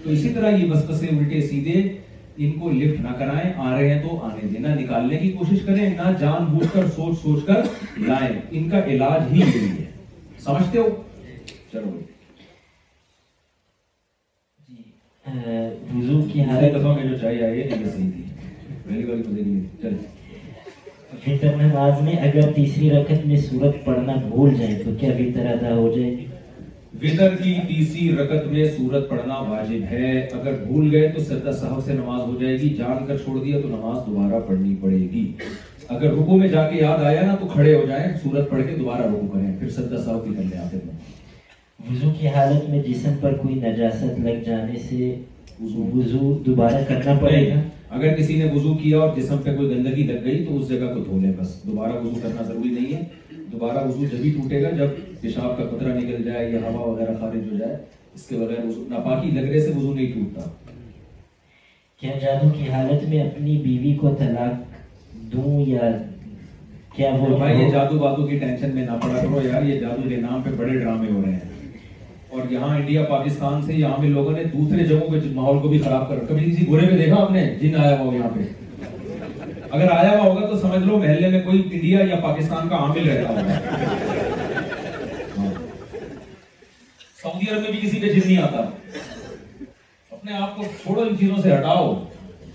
تو اسی طرح یہ وسوسے الٹے سیدھے ان کو لفٹ نہ کرائیں آ رہے ہیں تو آنے دیں نہ نکالنے کی کوشش کریں نہ جان بوجھ کر سوچ سوچ کر لائیں ان کا علاج ہی ہے سمجھتے ہو چلو جی، وضو کی جو چاہیے میری والی مزے نہیں چلے فطر نماز میں اگر تیسری رکعت میں سورت پڑھنا بھول جائے تو کیا فطر ادا ہو جائے گی وطر کی تیسری رکعت میں سورت پڑھنا واجب ہے اگر بھول گئے تو سجدہ صاحب سے نماز ہو جائے گی جان کر چھوڑ دیا تو نماز دوبارہ پڑھنی پڑے گی اگر رکو میں جا کے یاد آیا نا تو کھڑے ہو جائیں سورت پڑھ کے دوبارہ رکو کریں پھر سجدہ صاحب کی کرنے آتے ہیں وضو کی حالت میں جسم پر کوئی نجاست لگ جانے سے وضو دوبارہ کرنا پڑے گا اگر کسی نے وضو کیا اور جسم پہ کوئی گندگی لگ گئی تو اس جگہ کو دھو لیں بس دوبارہ وضو کرنا ضروری نہیں ہے دوبارہ وضو جب ٹوٹے گا جب پیشاب کا قطرہ نکل جائے یا ہوا وغیرہ خارج ہو جائے اس کے بغیر وضو ناپاکی لگنے سے وضو نہیں ٹوٹتا کیا جادو کی حالت میں اپنی بیوی کو طلاق دوں یا کیا یہ جادو بادو کی ٹینشن میں نہ پڑا کرو یار یہ جادو کے نام پہ بڑے ڈرامے ہو رہے ہیں اور یہاں انڈیا پاکستان سے یہاں لوگوں نے دوسرے جگہوں کے ماحول کو بھی خراب کر کبھی کسی میں دیکھا آپ نے جن آیا ہوا یہاں پہ اگر آیا ہوا ہوگا تو سمجھ لو محلے میں کوئی انڈیا یا پاکستان کا عامل رہتا ہوگا ہاں۔ سعودی عرب میں بھی کسی پہ جن نہیں آتا اپنے آپ کو چھوڑو ان چیزوں سے ہٹاؤ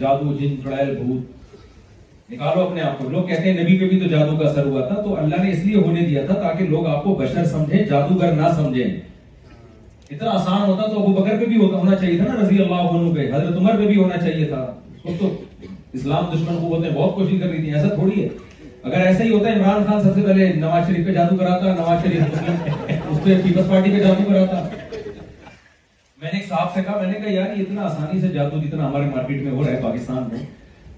جادو جن بھوت نکالو اپنے آپ کو لوگ کہتے ہیں نبی پہ بھی تو جادو کا اثر ہوا تھا تو اللہ نے اس لیے ہونے دیا تھا تاکہ لوگ آپ کو بشر سمجھیں جادوگر نہ سمجھیں اتنا آسان ہوتا تو ابو بکر پہ بھی ہونا چاہیے تھا نا رضی اللہ عنہ پہ حضرت عمر پہ بھی ہونا چاہیے تھا تو اسلام دشمن قوتیں بہت کوشش کر رہی تھی ایسا تھوڑی ہے اگر ایسا ہی ہوتا ہے عمران خان سب سے پہلے نواز شریف پہ جادو کراتا نواز شریف اس پہ پیپلز پارٹی پہ جادو کراتا میں نے ایک صاحب سے کہا کہا میں نے یار یہ اتنا آسانی سے جادو جتنا ہمارے مارکیٹ میں ہو رہا ہے پاکستان میں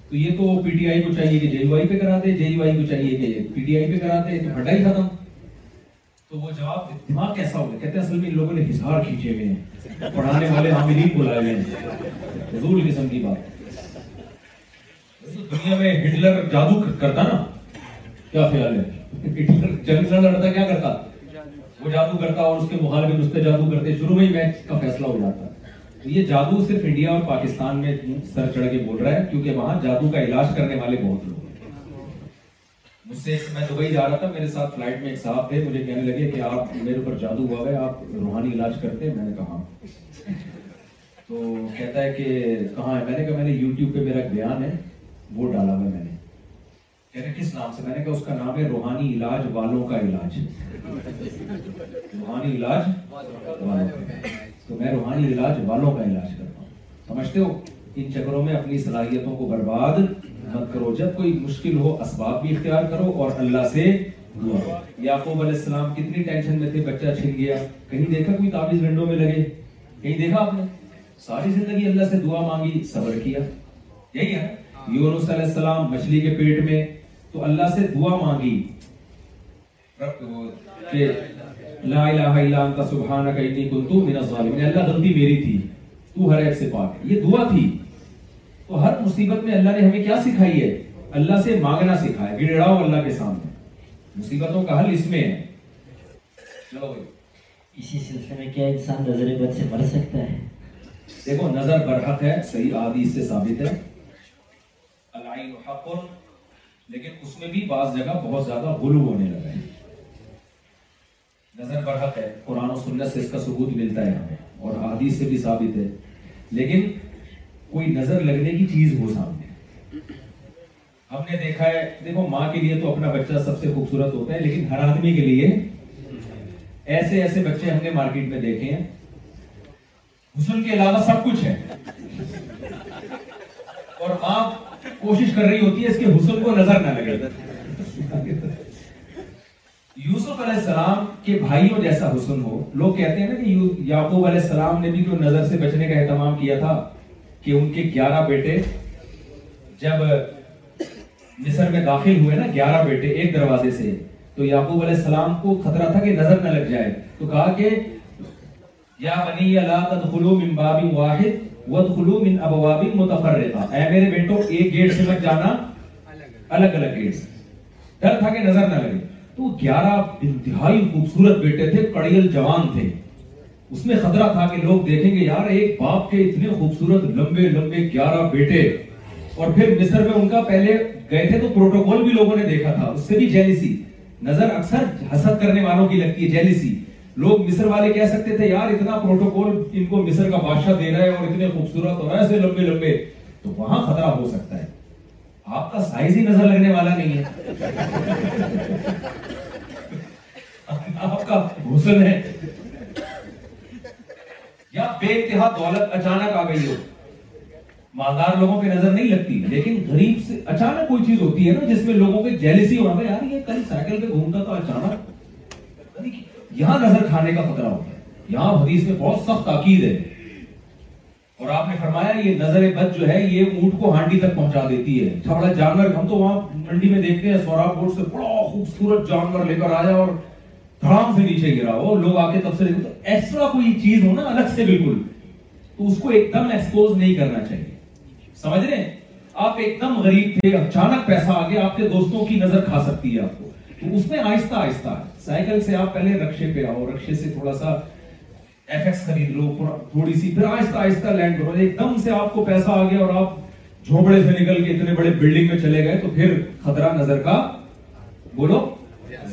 تو یہ تو پی ٹی آئی کو چاہیے کہ جے یو آئی پہ کراتے جے یو آئی کو چاہیے کہ پی ٹی آئی پہ کراتے ختم تو وہ جواب دماغ کیسا ہوگا کہتے ہیں اصل میں ان لوگوں نے ہزار کھینچے ہوئے ہیں پڑھانے والے حاملین بلائے ہوئے ہیں حضور قسم کی بات دنیا میں ہٹلر جادو کرتا نا کیا خیال ہے ہٹلر جنگ نہ لڑتا کیا کرتا وہ جادو کرتا اور اس کے مخالفین اس پہ جادو کرتے شروع میں ہی میچ کا فیصلہ ہو جاتا یہ جادو صرف انڈیا اور پاکستان میں سر چڑھ کے بول رہا ہے کیونکہ وہاں جادو کا علاج کرنے والے بہت لوگ مجھ سے میں دبئی جا رہا تھا میرے ساتھ فلائٹ میں ایک صاحب تھے مجھے کہنے لگے کہ آپ میرے اوپر جادو ہوا ہے آپ روحانی علاج کرتے ہیں میں نے کہا ہاں۔ تو کہتا ہے کہ کہاں ہے میں نے کہا میں نے یوٹیوب پہ میرا بیان ہے وہ ڈالا ہوا میں نے کہہ کس نام سے میں نے کہا اس کا نام ہے روحانی علاج والوں کا علاج روحانی علاج والوں کا تو میں روحانی علاج والوں کا علاج کرتا ہوں سمجھتے ہو ان چکروں میں اپنی صلاحیتوں کو برباد مت کرو جب کوئی مشکل ہو اسباب بھی اختیار کرو اور اللہ سے دعا علیہ السلام کتنی ٹینشن میں تھے بچہ چھن گیا کہیں دیکھا کوئی گھنٹوں میں لگے کہیں دیکھا آپ نے ساری زندگی اللہ سے دعا مانگی صبر کیا یہی ہے یونس علیہ السلام مچھلی کے پیٹ میں تو اللہ سے دعا مانگی کہ لا الہ الا انی من الظالمین اللہ غلطی میری تھی تو ہر ایک سے پاک یہ دعا تھی تو ہر مصیبت میں اللہ نے ہمیں کیا سکھائی ہے اللہ سے مانگنا سکھا ہے گڑڑاؤ اللہ کے سامنے مصیبتوں کا حل اس میں ہے چلو اسی سلسلے میں کیا انسان نظر بد سے مر سکتا ہے دیکھو نظر برحق ہے صحیح عادی سے ثابت ہے العین حق لیکن اس میں بھی بعض جگہ بہت زیادہ غلو ہونے لگا ہے نظر برحق ہے قرآن و سنت سے اس کا ثبوت ملتا ہے ہمیں اور حادیث سے بھی ثابت ہے لیکن کوئی نظر لگنے کی چیز ہو سامنے ہم نے دیکھا ہے دیکھو ماں کے لیے تو اپنا بچہ سب سے خوبصورت ہوتا ہے لیکن ہر آدمی کے لیے ایسے ایسے بچے ہم نے مارکیٹ میں دیکھے ہیں حسن کے علاوہ سب کچھ ہے اور ماں کوشش کر رہی ہوتی ہے اس کے حسن کو نظر نہ لگے یوسف علیہ السلام کے بھائیوں جیسا حسن ہو لوگ کہتے ہیں نا کہ یعقوب علیہ السلام نے بھی جو نظر سے بچنے کا اہتمام کیا تھا جب میں داخل ہوئے نا گیارہ بیٹے ایک دروازے سے یعقوب علیہ السلام کو خطرہ تھا کہ نظر نہ لگ جائے تو جانا الگ الگ گیٹ سے ڈر تھا کہ نظر نہ لگے تو گیارہ انتہائی خوبصورت بیٹے تھے کڑیل جوان تھے اس میں خطرہ تھا کہ لوگ دیکھیں گے یار ایک باپ کے اتنے خوبصورت لمبے لمبے گیارہ بیٹے اور پھر مصر میں ان کا پہلے گئے تھے تو پروٹوکول بھی لوگوں نے دیکھا تھا اس سے بھی جیلیسی نظر اکثر حسد کرنے والوں کی لگتی ہے جیلیسی لوگ مصر والے کہہ سکتے تھے یار اتنا پروٹوکول ان کو مصر کا بادشاہ دے رہا ہے اور اتنے خوبصورت اور ایسے لمبے لمبے تو وہاں خطرہ ہو سکتا ہے آپ کا سائز ہی نظر لگنے والا نہیں ہے [laughs] آپ کا حسن ہے یا بے انتہا دولت اچانک آ گئی ہو مالدار لوگوں پہ نظر نہیں لگتی لیکن غریب سے اچانک کوئی چیز ہوتی ہے نا جس میں لوگوں کے جیلسی ہونا یار یہ کل سائیکل پہ گھومتا تو اچانک یہاں نظر کھانے کا خطرہ ہوتا ہے یہاں حدیث میں بہت سخت تاکید ہے اور آپ نے فرمایا یہ نظر بد جو ہے یہ اونٹ کو ہانڈی تک پہنچا دیتی ہے چھوڑا جانور ہم تو وہاں منڈی میں دیکھتے ہیں سورا پور سے بڑا خوبصورت جانور لے کر آیا اور دھڑام سے نیچے گرا ہو لوگ آ کے تبصرے تو ایکسٹرا کوئی چیز ہو نا الگ سے بالکل تو اس کو ایک دم ایکسپوز نہیں کرنا چاہیے سمجھ رہے ہیں آپ ایک دم غریب تھے اچانک پیسہ آگے آپ کے دوستوں کی نظر کھا سکتی ہے آپ کو تو اس میں آہستہ آہستہ سائیکل سے آپ پہلے رکشے پہ آؤ رکشے سے تھوڑا سا ایف ایکس خرید لو تھوڑی سی پھر آہستہ آہستہ لینڈ کرو ایک دم سے آپ کو پیسہ آ گیا اور آپ جھوپڑے سے نکل کے اتنے بڑے بلڈنگ میں چلے گئے تو پھر خطرہ نظر کا بولو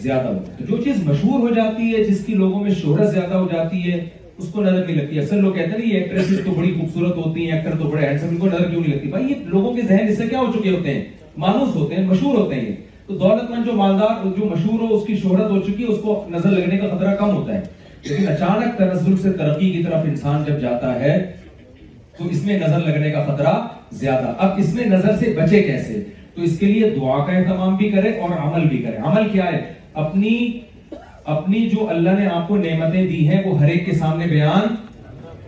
زیادہ ہو تو جو چیز مشہور ہو جاتی ہے جس کی لوگوں میں شہرت زیادہ ہو جاتی ہے اس کو نظر نہیں لگتی اکثر لوگ کہتے ہیں یہ ایکٹریسز تو بڑی خوبصورت ہوتی ہیں ایکٹر تو بڑے ہینڈسم ان کو نظر کیوں نہیں لگتی بھائی یہ لوگوں کے ذہن اس سے کیا ہو چکے ہوتے ہیں مانوس ہوتے ہیں مشہور ہوتے ہیں تو دولت مند جو مالدار جو مشہور ہو اس کی شہرت ہو چکی ہے اس کو نظر لگنے کا خطرہ کم ہوتا ہے لیکن اچانک تنزل سے ترقی کی طرف انسان جب جاتا ہے تو اس میں نظر لگنے کا خطرہ زیادہ اب اس میں نظر سے بچے کیسے تو اس کے لیے دعا کا اہتمام بھی کرے اور عمل بھی کرے عمل کیا ہے اپنی اپنی جو اللہ نے آپ کو نعمتیں دی ہیں وہ ہر ایک کے سامنے بیان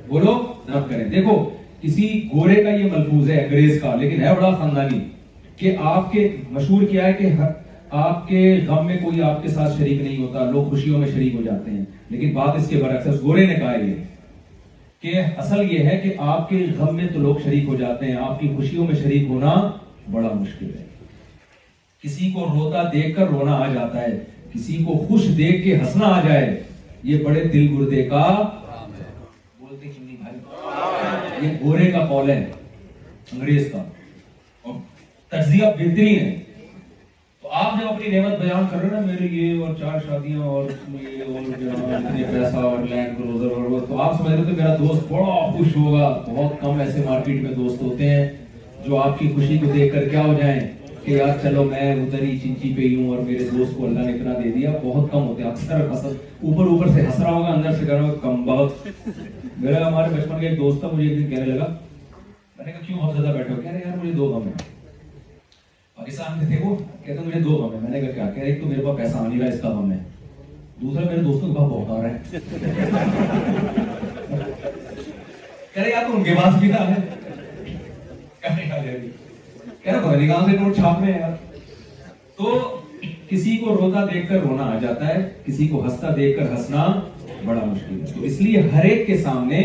بولو کریں دیکھو کسی گورے کا یہ ملفوظ ہے انگریز کا لیکن ہے بڑا خاندانی کہ آپ کے مشہور کیا ہے کہ آپ کے غم میں کوئی آپ کے ساتھ شریک نہیں ہوتا لوگ خوشیوں میں شریک ہو جاتے ہیں لیکن بات اس کے اس گورے نے کہا یہ کہ اصل یہ ہے کہ آپ کے غم میں تو لوگ شریک ہو جاتے ہیں آپ کی خوشیوں میں شریک ہونا بڑا مشکل ہے کسی کو روتا دیکھ کر رونا آ جاتا ہے کسی کو خوش دیکھ کے ہنسنا آ جائے یہ بڑے دل گردے کا بولتے کیوں نہیں بھائی یہ گورے کا قول ہے انگریز کا اور تجزیہ بہترین ہے تو آپ جب اپنی نعمت بیان کر رہے ہیں میرے یہ اور چار شادیاں اور یہ اور اتنے پیسہ اور لینڈ کروزر اور تو آپ سمجھ رہے تو میرا دوست بڑا خوش ہوگا بہت کم ایسے مارکیٹ میں دوست ہوتے ہیں جو آپ کی خوشی کو دیکھ کر کیا ہو جائیں کہ یار چلو میں ادھر ہی چنچی پہ ہوں اور میرے دوست کو اللہ نے اتنا دے دیا بہت کم ہوتے ہیں اکثر اوپر اوپر سے ہنس رہا ہوگا اندر سے کر رہا ہوگا کم بہت میرا ہمارے بچپن کا ایک دوست تھا مجھے ایک دن کہنے لگا میں نے کہا کیوں بہت زیادہ بیٹھے ہو کہہ رہے یار مجھے دو غم ہے پاکستان میں تھے وہ کہتے مجھے دو غم ہے میں نے کہا کیا کہہ رہے ایک تو میرے پاس پیسہ آنے رہا اس کا غم ہے دوسرا میرے دوستوں کے پاس بہت آ رہا ہے [laughs] کہہ رہے یار تو ان کے پاس بھی نہ ہے کہہ رہا سے نوٹ چھاپ میں یار تو کسی کو روتا دیکھ کر رونا آ جاتا ہے کسی کو ہستا دیکھ کر ہسنا بڑا مشکل ہے تو اس لیے ہر ایک کے سامنے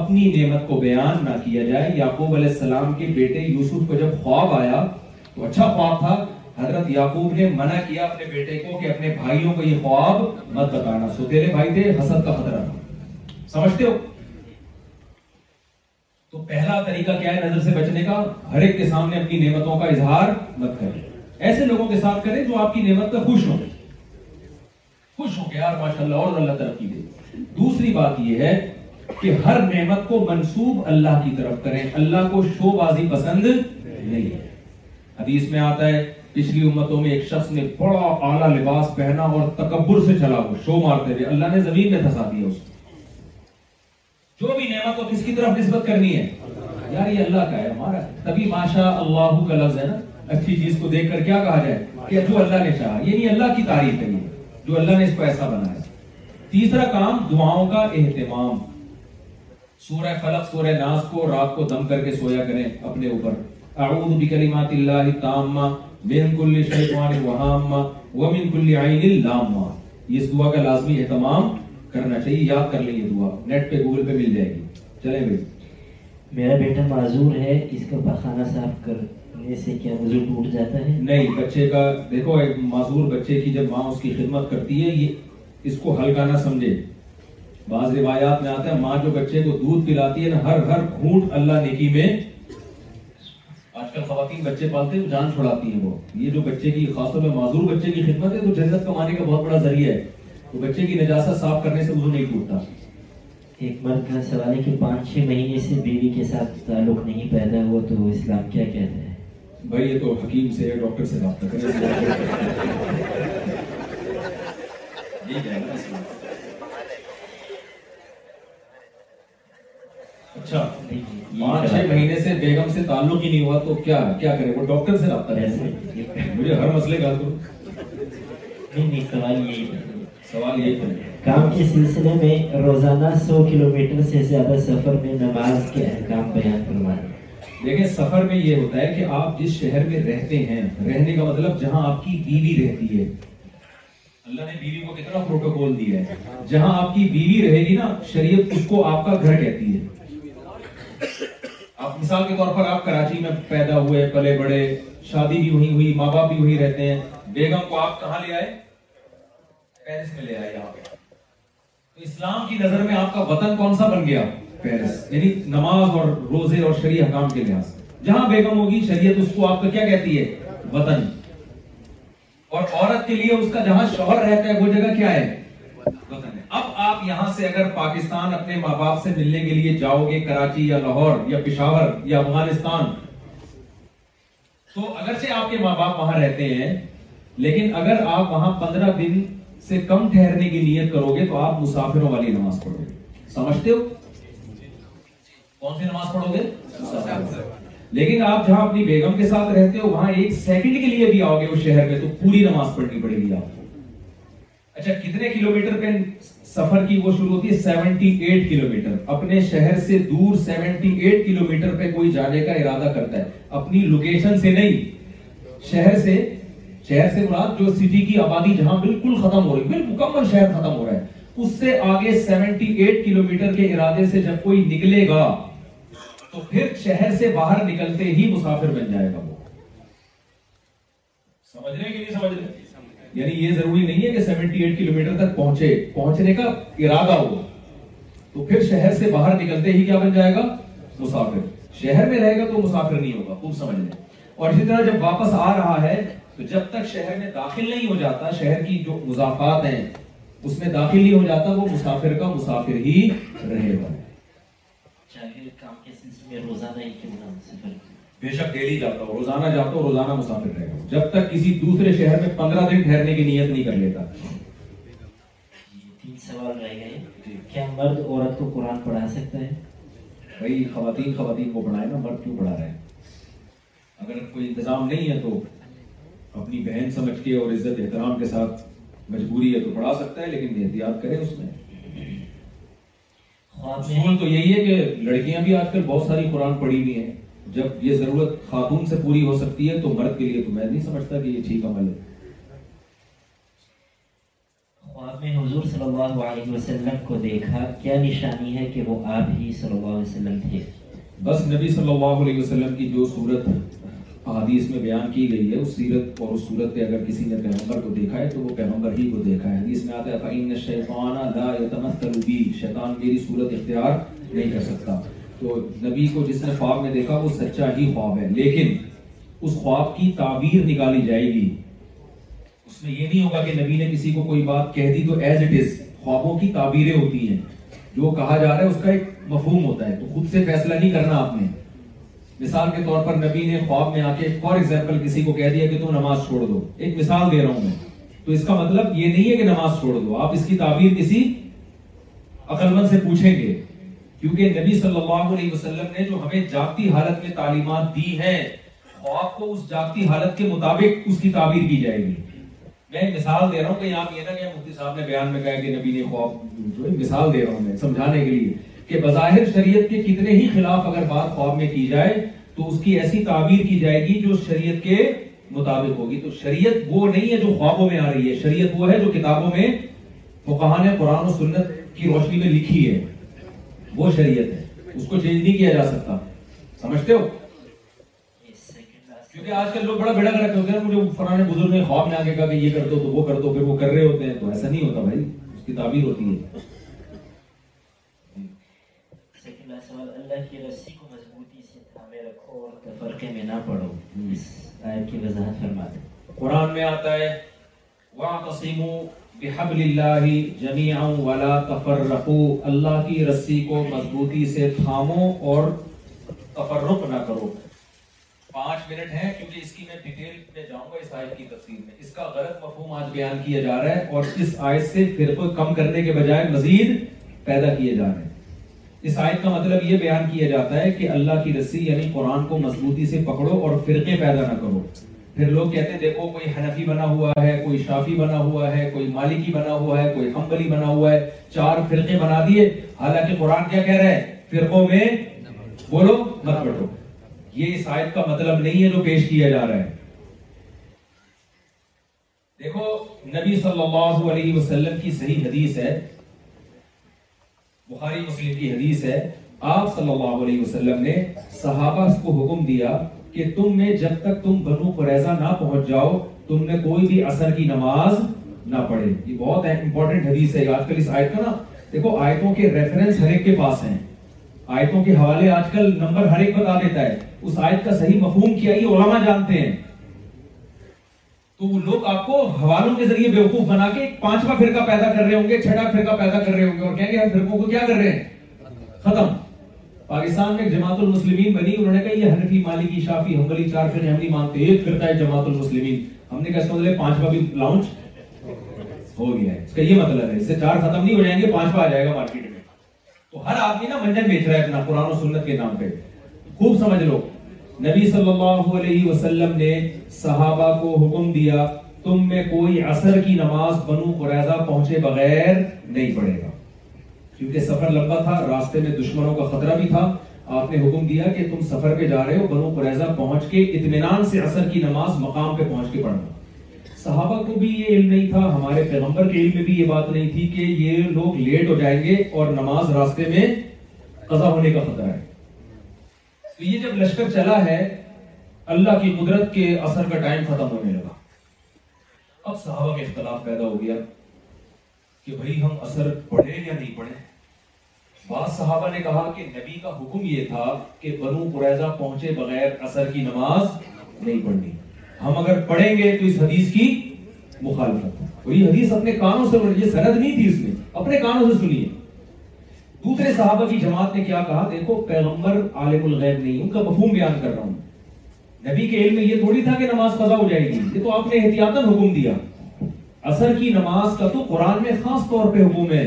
اپنی نعمت کو بیان نہ کیا جائے یعقوب علیہ السلام کے بیٹے یوسف کو جب خواب آیا تو اچھا خواب تھا حضرت یعقوب نے منع کیا اپنے بیٹے کو کہ اپنے بھائیوں کو یہ خواب مت بتانا سو تیرے بھائی تھے حسد کا خطرہ تھا سمجھتے ہو تو پہلا طریقہ کیا ہے نظر سے بچنے کا ہر ایک کے سامنے اپنی نعمتوں کا اظہار مت کریں ایسے لوگوں کے ساتھ کریں جو آپ کی نعمت پر خوش ہوں خوش ہوں گے یار ماشاء اللہ اور اللہ ترقی دے دوسری بات یہ ہے کہ ہر نعمت کو منسوب اللہ کی طرف کریں اللہ کو شو بازی پسند نہیں ہے حدیث میں آتا ہے پچھلی امتوں میں ایک شخص نے بڑا اعلیٰ لباس پہنا اور تکبر سے چلا ہو شو مارتے ہوئے اللہ نے زمین میں پھنسا دیا اس کو جو بھی نعمت ہو کس کی طرف نسبت کرنی ہے یار یہ اللہ کا ہے ہمارا تبھی ماشا اللہ کا لفظ ہے نا اچھی چیز کو دیکھ کر کیا کہا جائے کہ جو اللہ نے چاہا یہ نہیں اللہ کی تعریف ہے جو اللہ نے اس کو ایسا بنا ہے تیسرا کام دعاؤں کا اہتمام سورہ فلق سورہ ناس کو رات کو دم کر کے سویا کریں اپنے اوپر اعوذ بکلمات اللہ تامہ من کل شیطان وہامہ ومن کل عین لامہ یہ اس دعا کا لازمی اہتمام کرنا چاہیے یاد کر لیے نیٹ پہ گوگل پہ مل جائے گی چلیں بھائی میرا بیٹا معذور ہے اس کا پخانہ صاف کرنے سے کیا وضو ٹوٹ جاتا ہے نہیں بچے کا دیکھو ایک معذور بچے کی جب ماں اس کی خدمت کرتی ہے یہ اس کو ہلکا نہ سمجھے بعض روایات میں آتا ہے ماں جو بچے کو دودھ پلاتی ہے نا ہر ہر گھونٹ اللہ نیکی میں آج کل خواتین بچے پالتے ہیں جان چھوڑاتی ہیں وہ یہ جو بچے کی خاص طور پر معذور بچے کی خدمت ہے تو جنت کمانے کا بہت بڑا ذریعہ ہے تو بچے کی نجاست صاف کرنے سے وضو نہیں ٹوٹتا ایک مرد کا سوال ہے کہ پانچ چھ مہینے سے بیوی کے ساتھ تعلق نہیں پیدا ہوا تو اسلام کیا کہتا ہے بھائی یہ تو حکیم سے ڈاکٹر اچھا، پانچ چھ مہینے سے بیگم سے تعلق ہی نہیں ہوا تو کیا کیا کرے وہ ڈاکٹر سے رابطہ رہے ہر مسئلے کا تو نہیں سوال یہی ہے سوال یہ ہے کام کے سلسلے میں روزانہ سو کلومیٹر سے زیادہ سفر میں نماز کے احکام بیان دیکھیں سفر میں یہ ہوتا ہے کہ آپ جس شہر میں رہتے ہیں رہنے کا مطلب جہاں آپ کی بیوی بیوی رہتی ہے اللہ نے کو کتنا پروٹوکول دیا ہے جہاں آپ کی بیوی رہے گی نا شریعت اس کو آپ کا گھر کہتی ہے آپ مثال کے طور پر آپ کراچی میں پیدا ہوئے پلے بڑے شادی بھی وہیں ہوئی ماں باپ بھی وہیں رہتے ہیں بیگم کو آپ کہاں لے آئے پیرس میں لے آئے یہاں پہ تو اسلام کی نظر میں آپ کا وطن کون سا بن گیا پیرس یعنی نماز اور روزے اور شریع حکام کے لحاظ جہاں بیگم ہوگی شریعت اس کو آپ کا کیا کہتی ہے وطن اور عورت کے لیے اس کا جہاں شوہر رہتا ہے وہ جگہ کیا ہے وطن ہے اب آپ یہاں سے اگر پاکستان اپنے ماں باپ سے ملنے کے لیے جاؤ گے کراچی یا لاہور یا پشاور یا افغانستان تو اگرچہ آپ کے ماں باپ وہاں رہتے ہیں لیکن اگر آپ وہاں پندرہ دن سے کم ٹھہرنے کی نیت کرو گے تو آپ مسافروں والی نماز پڑھو گے سمجھتے ہو کون سی نماز پڑھو گے لیکن آپ جہاں اپنی بیگم کے ساتھ رہتے ہو وہاں ایک سیکنڈ کے لیے بھی آؤ گے اس شہر میں تو پوری نماز پڑھنی پڑے گی آپ کو اچھا کتنے کلومیٹر پہ سفر کی وہ شروع ہوتی ہے سیونٹی ایٹ کلومیٹر اپنے شہر سے دور سیونٹی ایٹ کلومیٹر پہ کوئی جانے کا ارادہ کرتا ہے اپنی لوکیشن سے نہیں شہر سے شہر سے مراد جو کی آبادی جہاں بالکل ختم ہو رہی ہے مکمل شہر ختم ہو رہا ہے اس سے آگے سیونٹی ایٹ کلومیٹر کے ارادے سے جب کوئی نکلے گا تو پھر شہر سے باہر نکلتے ہی مسافر بن جائے گا وہ سمجھ سمجھ رہے رہے کہ نہیں یعنی یہ ضروری نہیں ہے کہ سیونٹی ایٹ کلومیٹر تک پہنچے پہنچنے کا ارادہ ہو تو پھر شہر سے باہر نکلتے ہی کیا بن جائے گا مسافر شہر میں رہے گا تو مسافر نہیں ہوگا خوب سمجھ لیں اور اسی طرح جب واپس آ رہا ہے تو جب تک شہر میں داخل نہیں ہو جاتا شہر کی جو مضافات ہیں اس میں داخل نہیں ہو جاتا وہ مسافر کا مسافر ہی رہے گا روزانہ جاتا روزانہ مسافر رہے جب تک کسی دوسرے شہر میں پندرہ دن ٹھہرنے کی نیت نہیں کر لیتا تین سوال رہ گئے کیا مرد عورت کو قرآن پڑھا سکتا ہے خواتین خواتین کو پڑھائے مرد کیوں پڑھا رہے ہیں اگر کوئی انتظام نہیں ہے تو اپنی بہن سمجھ کے اور عزت احترام کے ساتھ مجبوری ہے تو پڑھا سکتا ہے لیکن احتیاط کریں اس میں اصول تو یہی ہے کہ لڑکیاں بھی آج کل بہت ساری قرآن پڑھی ہوئی ہیں جب یہ ضرورت خاتون سے پوری ہو سکتی ہے تو مرد کے لیے تو میں نہیں سمجھتا کہ یہ ٹھیک عمل ہے خواب میں حضور صلی اللہ علیہ وسلم کو دیکھا کیا نشانی ہے کہ وہ آپ ہی صلی اللہ علیہ وسلم تھے بس نبی صلی اللہ علیہ وسلم کی جو صورت حدیث میں بیان کی گئی ہے اس سیرت اور اس صورت پہ اگر کسی نے پیغمبر کو دیکھا ہے تو وہ پیغمبر ہی کو دیکھا ہے حدیث میں آتا ہے شیطان میری صورت اختیار نہیں کر سکتا تو نبی کو جس نے خواب میں دیکھا وہ سچا ہی خواب ہے لیکن اس خواب کی تعبیر نکالی جائے گی اس میں یہ نہیں ہوگا کہ نبی نے کسی کو کوئی بات کہہ دی تو ایز اٹ از خوابوں کی تعبیریں ہوتی ہیں جو کہا جا رہا ہے اس کا ایک مفہوم ہوتا ہے تو خود سے فیصلہ نہیں کرنا آپ نے مثال کے طور پر نبی نے خواب میں آ کے فار ایگزامپل کسی کو کہہ دیا کہ تم نماز چھوڑ دو ایک مثال دے رہا ہوں میں تو اس کا مطلب یہ نہیں ہے کہ نماز چھوڑ دو آپ اس کی تعبیر کسی عقل مند سے پوچھیں گے کیونکہ نبی صلی اللہ علیہ وسلم نے جو ہمیں جاگتی حالت میں تعلیمات دی ہیں خواب کو اس جاگتی حالت کے مطابق اس کی تعبیر کی جائے گی میں مثال دے رہا ہوں کہ یہاں یہ نہ کہ مفتی صاحب نے بیان میں کہا کہ نبی نے خواب مثال دے رہا ہوں میں سمجھانے کے لیے کہ بظاہر شریعت کے کتنے ہی خلاف اگر بات خواب میں کی جائے تو اس کی ایسی تعبیر کی جائے گی جو شریعت کے مطابق ہوگی تو شریعت وہ نہیں ہے جو خوابوں میں آ رہی ہے شریعت وہ ہے جو کتابوں میں فقہان قرآن قرآن سنت کی روشنی میں لکھی ہے وہ شریعت ہے اس کو چینج نہیں کیا جا سکتا سمجھتے ہو کیونکہ آج کل لوگ بڑا بڑا رکھتے ہوتے ہیں مجھے فرانے بزرگ نے خواب میں آ کے کہا کہ یہ کر دو تو وہ کر دو پھر وہ کر رہے ہوتے ہیں تو ایسا نہیں ہوتا بھائی اس کی تعبیر ہوتی ہے سوال اللہ کی رسی کو مضبوطی سے تھامے رکھو اور تفرقے میں نہ پڑو اس آیت کی وضاحت فرما دے قرآن میں آتا ہے وَعْتَصِمُوا بِحَبْلِ اللَّهِ جَمِيعًا وَلَا تَفَرَّقُوا اللہ کی رسی کو مضبوطی سے تھامو اور تفرق نہ کرو پانچ منٹ ہیں کیونکہ اس کی میں ڈیٹیل میں جاؤں گا اس آیت کی تفصیل میں اس کا غلط مفہوم آج بیان کیا جا رہا ہے اور اس آیت سے پھر کوئی کم کرنے کے بجائے مزید پیدا کیے جا رہے ہیں اس آیت کا مطلب یہ بیان کیا جاتا ہے کہ اللہ کی رسی یعنی قرآن کو مضبوطی سے پکڑو اور فرقے پیدا نہ کرو پھر لوگ کہتے ہیں دیکھو کوئی حنفی بنا ہوا ہے کوئی شافی بنا ہوا ہے کوئی مالکی بنا ہوا ہے کوئی حنبلی بنا ہوا ہے چار فرقے بنا دیے حالانکہ قرآن کیا کہہ رہا ہے فرقوں میں بولو مت بٹو یہ اس آیت کا مطلب نہیں ہے جو پیش کیا جا رہا ہے دیکھو نبی صلی اللہ علیہ وسلم کی صحیح حدیث ہے بخاری مسلم کی حدیث ہے آپ صلی اللہ علیہ وسلم نے صحابہ کو حکم دیا کہ تم تم جب تک بنو قریضہ نہ پہنچ جاؤ تم نے کوئی بھی اثر کی نماز نہ پڑھے یہ بہت امپورٹنٹ حدیث ہے آج کل اس آیت کا نا دیکھو آیتوں کے ریفرنس ہر ایک کے پاس ہیں آیتوں کے حوالے آج کل نمبر ہر ایک بتا دیتا ہے اس آیت کا صحیح مفہوم کیا یہ علماء جانتے ہیں وہ لوگ آپ کو حوالوں کے ذریعے بے وقوف بنا کے پانچواں فرقہ پیدا کر رہے ہوں گے چھٹا فرقہ پیدا کر رہے ہوں گے اور کہیں گے ہم فرقوں کو کیا کر رہے ہیں ختم پاکستان میں جماعت المسلمین بنی انہوں نے کہا یہ مالکی شافی مالک شافی فرقے ہم نہیں مانتے ایک ہے جماعت المسلمین ہم نے کہا مطلب ہے بھی ہو گیا اس کا یہ مطلب ہے اس سے چار ختم نہیں ہو جائیں گے پانچواں مارکیٹ میں تو ہر آدمی نا منجن بیچ رہا ہے اپنا قرآن سنت کے نام پہ خوب سمجھ لو نبی صلی اللہ علیہ وسلم نے صحابہ کو حکم دیا تم میں کوئی عصر کی نماز بنو قریضہ پہنچے بغیر نہیں پڑے گا کیونکہ سفر لمبا تھا راستے میں دشمنوں کا خطرہ بھی تھا آپ نے حکم دیا کہ تم سفر پہ جا رہے ہو بنو قریضہ پہنچ کے اطمینان سے عصر کی نماز مقام پہ پہنچ کے پڑھنا صحابہ کو بھی یہ علم نہیں تھا ہمارے پیغمبر کے علم میں بھی یہ بات نہیں تھی کہ یہ لوگ لیٹ ہو جائیں گے اور نماز راستے میں قضا ہونے کا خطرہ ہے تو یہ جب لشکر چلا ہے اللہ کی قدرت کے اثر کا ٹائم ختم ہونے لگا اب صحابہ میں اختلاف پیدا ہو گیا کہ بھئی ہم اثر پڑھیں یا نہیں پڑھیں بعض صحابہ نے کہا کہ نبی کا حکم یہ تھا کہ بنو قریضہ پہنچے بغیر اثر کی نماز نہیں پڑھنی ہم اگر پڑھیں گے تو اس حدیث کی مخالفت اور یہ حدیث اپنے کانوں سے یہ سند نہیں تھی اس میں اپنے کانوں سے سنیے دوسرے صحابہ کی جماعت نے کیا کہا دیکھو پیغمبر عالم الغیب نہیں ان کا مفہوم بیان کر رہا ہوں نبی کے علم میں یہ تھوڑی تھا کہ نماز قضا ہو جائے گی یہ تو آپ نے احتیاطاً حکم دیا اثر کی نماز کا تو قرآن میں خاص طور پہ حکم ہے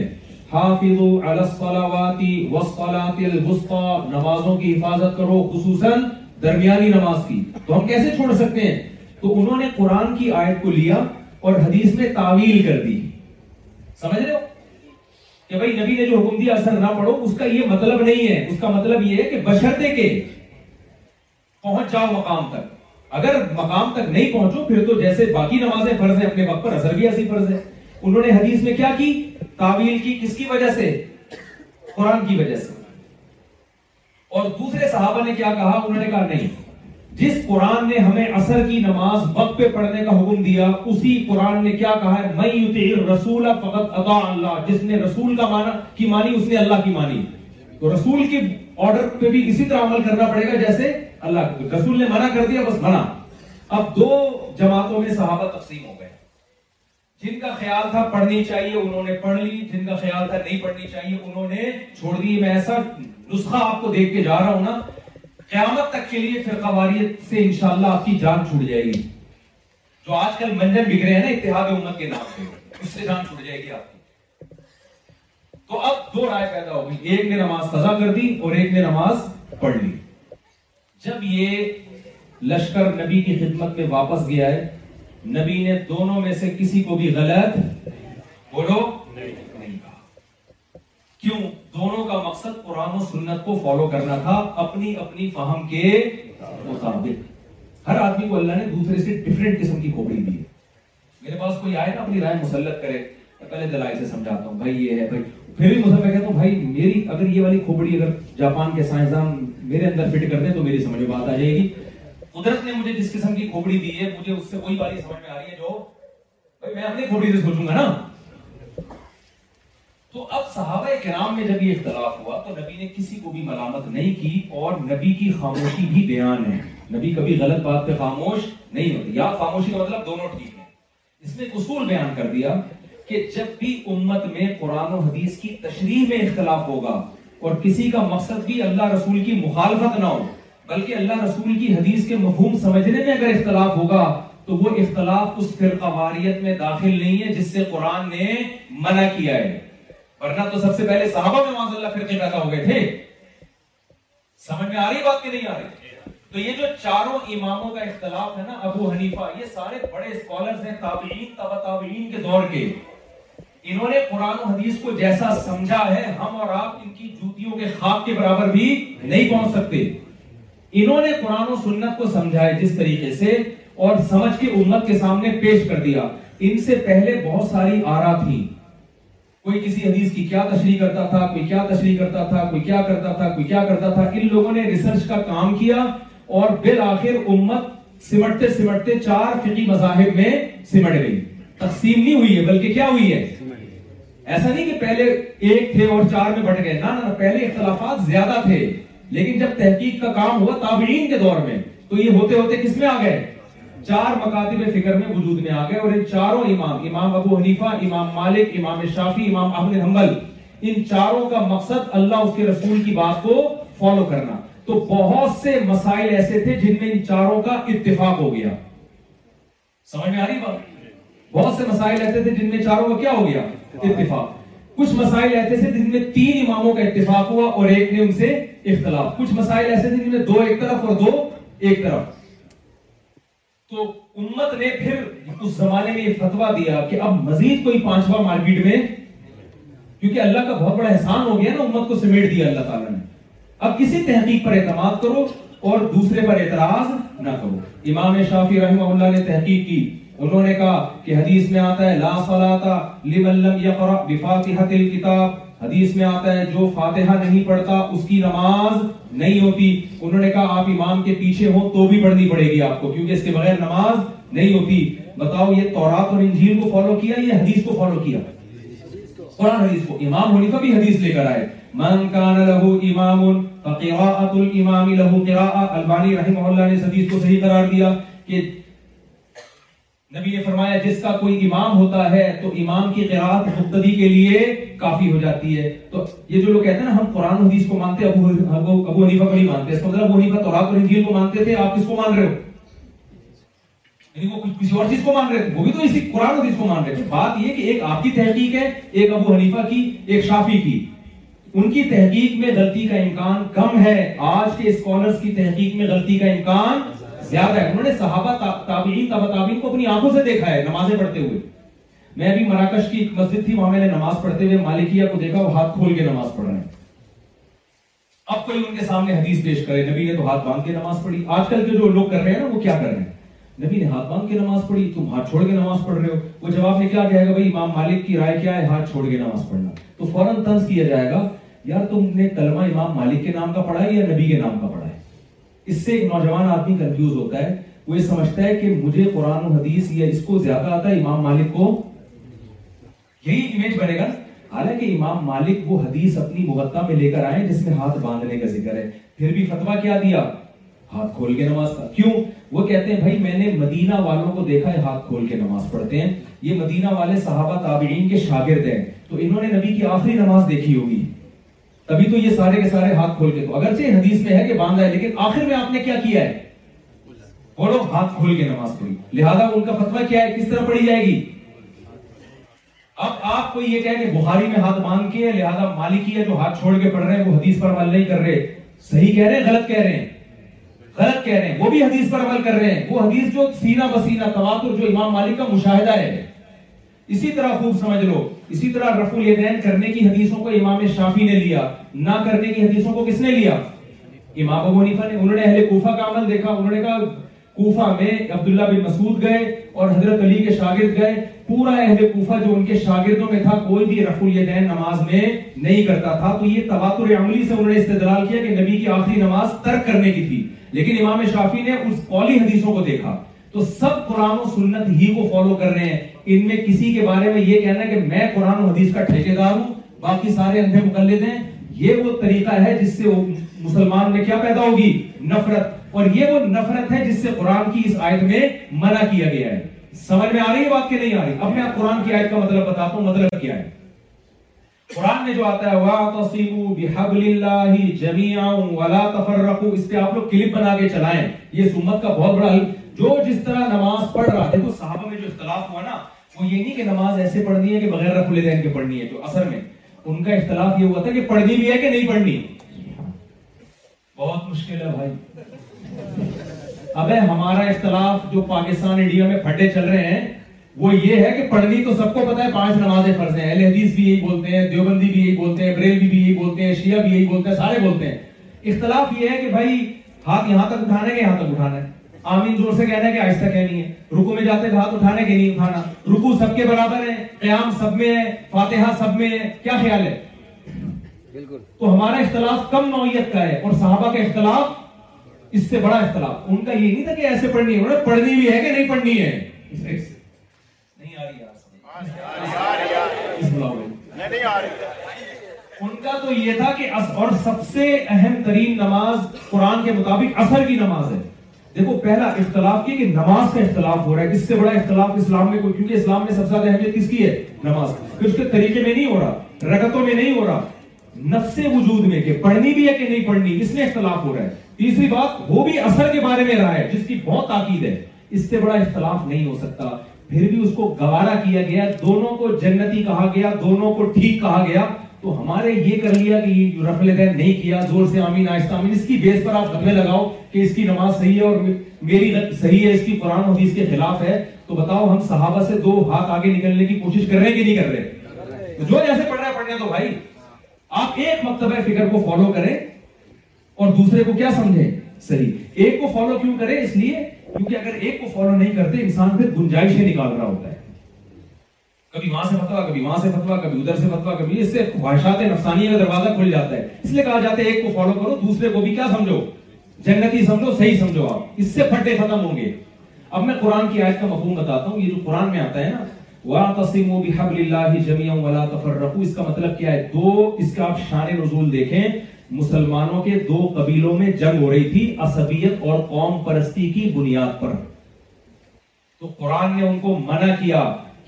حافظو علی الصلاواتی والصلاة الوسطہ نمازوں کی حفاظت کرو خصوصاً درمیانی نماز کی تو ہم کیسے چھوڑ سکتے ہیں تو انہوں نے قرآن کی آیت کو لیا اور حدیث میں تعویل کر دی سمجھ رہے ہو کہ بھائی نبی نے جو حکم دیا اثر نہ پڑو اس کا یہ مطلب نہیں ہے اس کا مطلب یہ ہے کہ بشرتے کے پہنچ جاؤ مقام تک اگر مقام تک نہیں پہنچو پھر تو جیسے باقی نمازیں فرض ہیں اپنے وقت پر اثر بھی ایسی فرض ہے انہوں نے حدیث میں کیا کی تعویل کی کس کی وجہ سے قرآن کی وجہ سے اور دوسرے صحابہ نے کیا کہا انہوں نے کہا نہیں جس قرآن نے ہمیں اثر کی نماز وقت پہ پڑھنے کا حکم دیا اسی قرآن نے کیا کہا ہے مَن رسول فقط ادا اللہ جس نے رسول کا مانا کی مانی اس نے اللہ کی مانی تو رسول کے آرڈر پہ بھی اسی طرح عمل کرنا پڑے گا جیسے اللہ رسول نے منع کر دیا بس منع اب دو جماعتوں میں صحابہ تقسیم ہو گئے جن کا خیال تھا پڑھنی چاہیے انہوں نے پڑھ لی جن کا خیال تھا نہیں پڑھنی چاہیے انہوں نے چھوڑ دی میں ایسا نسخہ آپ کو دیکھ کے جا رہا ہوں نا قیامت تک کے لیے فرقہ واریت سے انشاءاللہ آپ کی جان چھوٹ جائے گی جو آج کل بگ رہے ہیں نا اتحاد امت کے نام سے جان چھوٹ جائے گی آپ کی تو اب دو رائے پیدا گئی ایک نے نماز سزا کر دی اور ایک نے نماز پڑھ لی جب یہ لشکر نبی کی خدمت میں واپس گیا ہے نبی نے دونوں میں سے کسی کو بھی غلط بولو کیوں دونوں کا مقصد قرآن و سنت کو فالو کرنا تھا اپنی اپنی فہم کے مطابق ہر آدمی کو اللہ نے دوسرے سے قسم کی کھوپڑی دی ہے میرے پاس کوئی آئے اپنی رائے مسلط کرے پہلے دلائی سے سمجھاتا ہوں بھائی بھائی یہ ہے پھر بھی کہتا ہوں بھائی میری اگر یہ والی کھوپڑی اگر جاپان کے سائنسدان میرے اندر فٹ کر دیں تو میری سمجھ میں بات آ جائے گی قدرت نے مجھے جس قسم کی کھوپڑی دی ہے مجھے اس سے وہی والی سمجھ میں آ رہی ہے جو بھائی میں اپنی کھوپڑی سے سوچوں گا نا تو اب صحابہ کرام میں جب یہ اختلاف ہوا تو نبی نے کسی کو بھی ملامت نہیں کی اور نبی کی خاموشی بھی بیان ہے نبی کبھی غلط بات پہ خاموش نہیں ہوتی یا خاموشی کا مطلب دونوں ٹھیک اس نے بیان کر دیا کہ جب بھی امت میں قرآن و حدیث کی تشریح میں اختلاف ہوگا اور کسی کا مقصد بھی اللہ رسول کی مخالفت نہ ہو بلکہ اللہ رسول کی حدیث کے مفہوم سمجھنے میں اگر اختلاف ہوگا تو وہ اختلاف اس فرقواریت میں داخل نہیں ہے جس سے قرآن نے منع کیا ہے ورنہ تو سب سے پہلے صحابہ میں معاذ اللہ فرقے پیدا ہو گئے تھے سمجھ میں آ رہی بات کہ نہیں آ رہی تو یہ جو چاروں اماموں کا اختلاف ہے نا ابو حنیفہ یہ سارے بڑے اسکالرز ہیں تابعین تبا تابعین کے دور کے انہوں نے قرآن و حدیث کو جیسا سمجھا ہے ہم اور آپ ان کی جوتیوں کے خواب کے برابر بھی نہیں پہنچ سکتے انہوں نے قرآن و سنت کو سمجھا ہے جس طریقے سے اور سمجھ کے امت کے سامنے پیش کر دیا ان سے پہلے بہت ساری آرا تھیں کوئی کسی حدیث کی کیا تشریح کرتا تھا کوئی کیا تشریح کرتا تھا کوئی کیا کرتا تھا کوئی کیا کرتا تھا ان لوگوں نے ریسرچ کا کام کیا اور بالآخر امت سمٹتے سمٹتے چار فقی مذاہب میں سمٹ گئی تقسیم نہیں ہوئی ہے بلکہ کیا ہوئی ہے ایسا نہیں کہ پہلے ایک تھے اور چار میں بٹ گئے نہ پہلے اختلافات زیادہ تھے لیکن جب تحقیق کا کام ہوا تابعین کے دور میں تو یہ ہوتے ہوتے کس میں آ گئے چار مکاتب فکر میں وجود میں آ گئے اور ان چاروں امام امام ابو حنیفہ امام مالک امام شافی امام احمد حنبل ان چاروں کا مقصد اللہ اس کے رسول کی بات کو فالو کرنا تو بہت سے مسائل ایسے تھے جن میں ان چاروں کا اتفاق ہو گیا سمجھ میں آ رہی بات بہت سے مسائل ایسے تھے جن میں چاروں کا کیا ہو گیا اتفاق کچھ مسائل ایسے تھے جن میں تین اماموں کا اتفاق ہوا اور ایک نے ان سے اختلاف کچھ مسائل ایسے تھے جن میں دو ایک طرف اور دو ایک طرف تو امت نے پھر اس زمانے میں یہ فتوہ دیا کہ اب مزید کوئی پانچواں مارکیٹ میں کیونکہ اللہ کا بہت بڑا احسان ہو گیا نا امت کو دیا اللہ تعالیٰ نے اب کسی تحقیق پر اعتماد کرو اور دوسرے پر اعتراض نہ کرو امام شافی رحمہ اللہ نے تحقیق کی انہوں نے کہا کہ حدیث میں آتا ہے لا صلاة لمن لم بفاتحة الكتاب حدیث میں آتا ہے جو فاتحہ نہیں پڑھتا اس کی نماز نہیں ہوتی انہوں نے کہا آپ امام کے پیچھے ہوں تو بھی پڑھنی پڑے گی آپ کو کیونکہ اس کے بغیر نماز نہیں ہوتی بتاؤ یہ تورات اور انجیل کو فالو کیا یہ حدیث کو فالو کیا قرآن حدیث کو امام حنیفہ بھی حدیث لے کر آئے من کان لہو امام فقراءت الامام لہو قراءہ البانی رحمہ اللہ نے اس حدیث کو صحیح قرار دیا کہ نبی نے فرمایا جس کا کوئی امام ہوتا ہے تو امام کی قرآن مقتدی کے لیے کافی ہو جاتی ہے تو یہ جو لوگ کہتے ہیں نا ہم قرآن حدیث کو مانتے ابو حنیفہ حنیفہ کو نہیں مانتے ابو کسی اور چیز کو مان رہے تھے وہ بھی تو اسی قرآن حدیث کو مان رہے تھے بات یہ کہ ایک آپ کی تحقیق ہے ایک ابو حنیفہ کی ایک شافی کی ان کی تحقیق میں غلطی کا امکان کم ہے آج کے اسکالرز کی تحقیق میں غلطی کا امکان زیادہ ہے انہوں نے صحابہ تابعین تابع تابعین کو اپنی آنکھوں سے دیکھا ہے نمازیں پڑھتے ہوئے میں ابھی مراکش کی ایک مسجد تھی وہاں میں نے نماز پڑھتے ہوئے مالکیہ کو دیکھا وہ ہاتھ کھول کے نماز پڑھ رہے ہیں اب کوئی ان کے سامنے حدیث پیش کرے نبی نے تو ہاتھ باندھ کے نماز پڑھی آج کل کے جو لوگ کر رہے ہیں نا وہ کیا کر رہے ہیں نبی نے ہاتھ باندھ کے نماز پڑھی تم ہاتھ چھوڑ کے نماز پڑھ رہے ہو وہ جواب میں کیا جائے گا بھائی امام مالک کی رائے کیا ہے ہاتھ چھوڑ کے نماز پڑھنا تو فوراً طنز کیا جائے گا یار تم نے کلمہ امام مالک کے نام کا پڑھا ہے یا نبی کے نام کا پڑھا ہے اس سے ایک نوجوان آدمی کنفیوز ہوتا ہے وہ یہ سمجھتا ہے کہ مجھے قرآن و حدیث یا اس کو زیادہ آتا ہے امام مالک کو یہی امیج بنے گا حالانکہ امام مالک وہ حدیث اپنی مغتا میں لے کر آئے جس میں ہاتھ باندھنے کا ذکر ہے پھر بھی فتوا کیا دیا ہاتھ کھول کے نماز پڑھ کیوں وہ کہتے ہیں بھائی میں نے مدینہ والوں کو دیکھا ہے ہاتھ کھول کے نماز پڑھتے ہیں یہ مدینہ والے صحابہ تابعین کے شاگرد ہیں تو انہوں نے نبی کی آخری نماز دیکھی ہوگی تبھی تو یہ سارے کے سارے ہاتھ کھول کے تو اگرچہ حدیث میں ہے ہے کہ باندھا لیکن آخر میں آپ نے کیا کیا ہے لوگ ہاتھ کھول کے نماز پڑھی پڑھی لہذا ان کا کیا ہے کس طرح جائے گی اب آپ کو یہ کہہ کہ بخاری میں ہاتھ باندھ کے لہذا مالکی ہے جو ہاتھ چھوڑ کے پڑھ رہے ہیں وہ حدیث پر عمل نہیں کر رہے صحیح کہہ رہے ہیں غلط کہہ رہے ہیں غلط کہہ رہے ہیں وہ بھی حدیث پر عمل کر رہے ہیں وہ حدیث جو سینہ بسینہ تواتر جو امام مالک کا مشاہدہ ہے اسی طرح خوب سمجھ لو اسی طرح رفع الیدین کرنے کی حدیثوں کو امام شافی نے لیا نہ کرنے کی حدیثوں کو کس نے لیا امام ابو حنیفہ نے انہوں نے اہل کوفہ کا عمل دیکھا انہوں نے کہا کوفہ میں عبداللہ بن مسعود گئے اور حضرت علی کے شاگرد گئے پورا اہل کوفہ جو ان کے شاگردوں میں تھا کوئی بھی رفع الیدین نماز میں نہیں کرتا تھا تو یہ تواتر عملی سے انہوں نے استدلال کیا کہ نبی کی آخری نماز ترک کرنے کی تھی لیکن امام شافی نے اس قولی حدیثوں کو دیکھا تو سب قرآن و سنت ہی کو فالو کر رہے ہیں ان میں کسی کے بارے میں یہ کہنا ہے کہ میں قرآن و حدیث کا ٹھیکے دار ہوں باقی سارے اندھے مقلد ہیں یہ وہ طریقہ ہے جس سے مسلمان میں کیا پیدا ہوگی نفرت اور یہ وہ نفرت ہے جس سے قرآن کی اس آیت میں منع کیا گیا ہے سمجھ میں آ رہی ہے بات کہ نہیں آ رہی میں قرآن کی آیت کا مطلب بتاتا ہوں مطلب کیا ہے قرآن میں جو آتا ہے بِحَبْلِ اللَّهِ وَلَا تَفَرَّقُوا اس پہ آپ لوگ کلپ بنا کے چلائیں یہ سمت کا بہت بڑا جو جس طرح نماز پڑھ رہا دیکھو صحابہ میں جو اختلاف ہوا نا وہ یہ نہیں کہ نماز ایسے پڑھنی ہے کہ بغیر لے دین کے پڑھنی ہے جو اثر میں ان کا اختلاف یہ ہوا تھا کہ پڑھنی بھی ہے کہ نہیں پڑھنی بہت مشکل ہے بھائی اب ہمارا اختلاف جو پاکستان انڈیا میں پھٹے چل رہے ہیں وہ یہ ہے کہ پڑھنی تو سب کو پتا ہے پانچ نمازیں فرض ہیں اہل حدیث بھی یہی بولتے ہیں دیوبندی بھی یہی بولتے ہیں بریلوی بھی یہی بولتے ہیں شیعہ بھی یہی بولتے ہیں سارے بولتے ہیں اختلاف یہ ہے کہ بھائی ہاتھ یہاں تک اٹھانا ہے کہ یہاں تک اٹھانا ہے آمین زور سے کہنا ہے کہ آہستہ کہنی ہے رکو میں جاتے ہاتھ اٹھانے کے نہیں اٹھانا رکو سب کے برابر ہے قیام سب میں ہے فاتحہ سب میں ہے کیا خیال ہے بالکل تو ہمارا اختلاف کم نوعیت کا ہے اور صحابہ کا اختلاف اس سے بڑا اختلاف ان کا یہ نہیں تھا کہ ایسے پڑھنی ہے انہیں پڑھنی بھی ہے کہ نہیں پڑھنی ہے ان کا تو یہ تھا کہ اور سب سے اہم ترین نماز قرآن کے مطابق اثر کی نماز ہے دیکھو پہلا اختلاف یہ کہ نماز کا اختلاف ہو رہا ہے اس سے بڑا اختلاف اسلام میں کوئی کیونکہ اسلام میں سب سے زیادہ اہمیت کس کی ہے نماز اس کے طریقے میں نہیں ہو رہا رگتوں میں نہیں ہو رہا نفس وجود میں کہ پڑھنی بھی ہے کہ نہیں پڑھنی اس میں اختلاف ہو رہا ہے تیسری بات وہ بھی اثر کے بارے میں رہا ہے جس کی بہت تاکید ہے اس سے بڑا اختلاف نہیں ہو سکتا پھر بھی اس کو گوارا کیا گیا دونوں کو جنتی کہا گیا دونوں کو ٹھیک کہا گیا تو ہمارے یہ کر لیا کہ یہ جو دین نہیں کیا زور سے آمین آہستہ آمین اس کی بیس پر آپ دبے لگاؤ کہ اس کی نماز صحیح ہے اور میری صحیح ہے اس کی قرآن حدیث کے خلاف ہے تو بتاؤ ہم صحابہ سے دو ہاتھ آگے نکلنے کی کوشش کر رہے ہیں کہ نہیں کر رہے تو جو جیسے پڑھ رہے پڑھنے تو بھائی آپ ایک مکتبہ فکر کو فالو کریں اور دوسرے کو کیا سمجھیں صحیح ایک کو فالو کیوں کریں اس لیے کیونکہ اگر ایک کو فالو نہیں کرتے انسان پھر گنجائش نکال رہا ہوتا ہے کبھی وہاں سے فتوا کبھی وہاں سے فتوا کبھی ادھر سے فتوا کبھی اس سے خواہشات نفسانیہ کا دروازہ کھل جاتا ہے اس لیے کہا جاتا ہے ایک کو فالو کرو دوسرے کو بھی کیا سمجھو جنتی سمجھو صحیح سمجھو آپ اس سے پھٹے ختم ہوں گے اب میں قرآن کی آیت کا مفہوم بتاتا ہوں یہ جو قرآن میں آتا ہے نا وَاَتَصِمُوا بِحَبْلِ اللَّهِ جَمِيعًا وَلَا تَفَرَّقُوا اس کا مطلب کیا ہے دو اس کا آپ شان نزول دیکھیں مسلمانوں کے دو قبیلوں میں جنگ ہو رہی تھی عصبیت اور قوم پرستی کی بنیاد پر تو قرآن نے ان کو منع کیا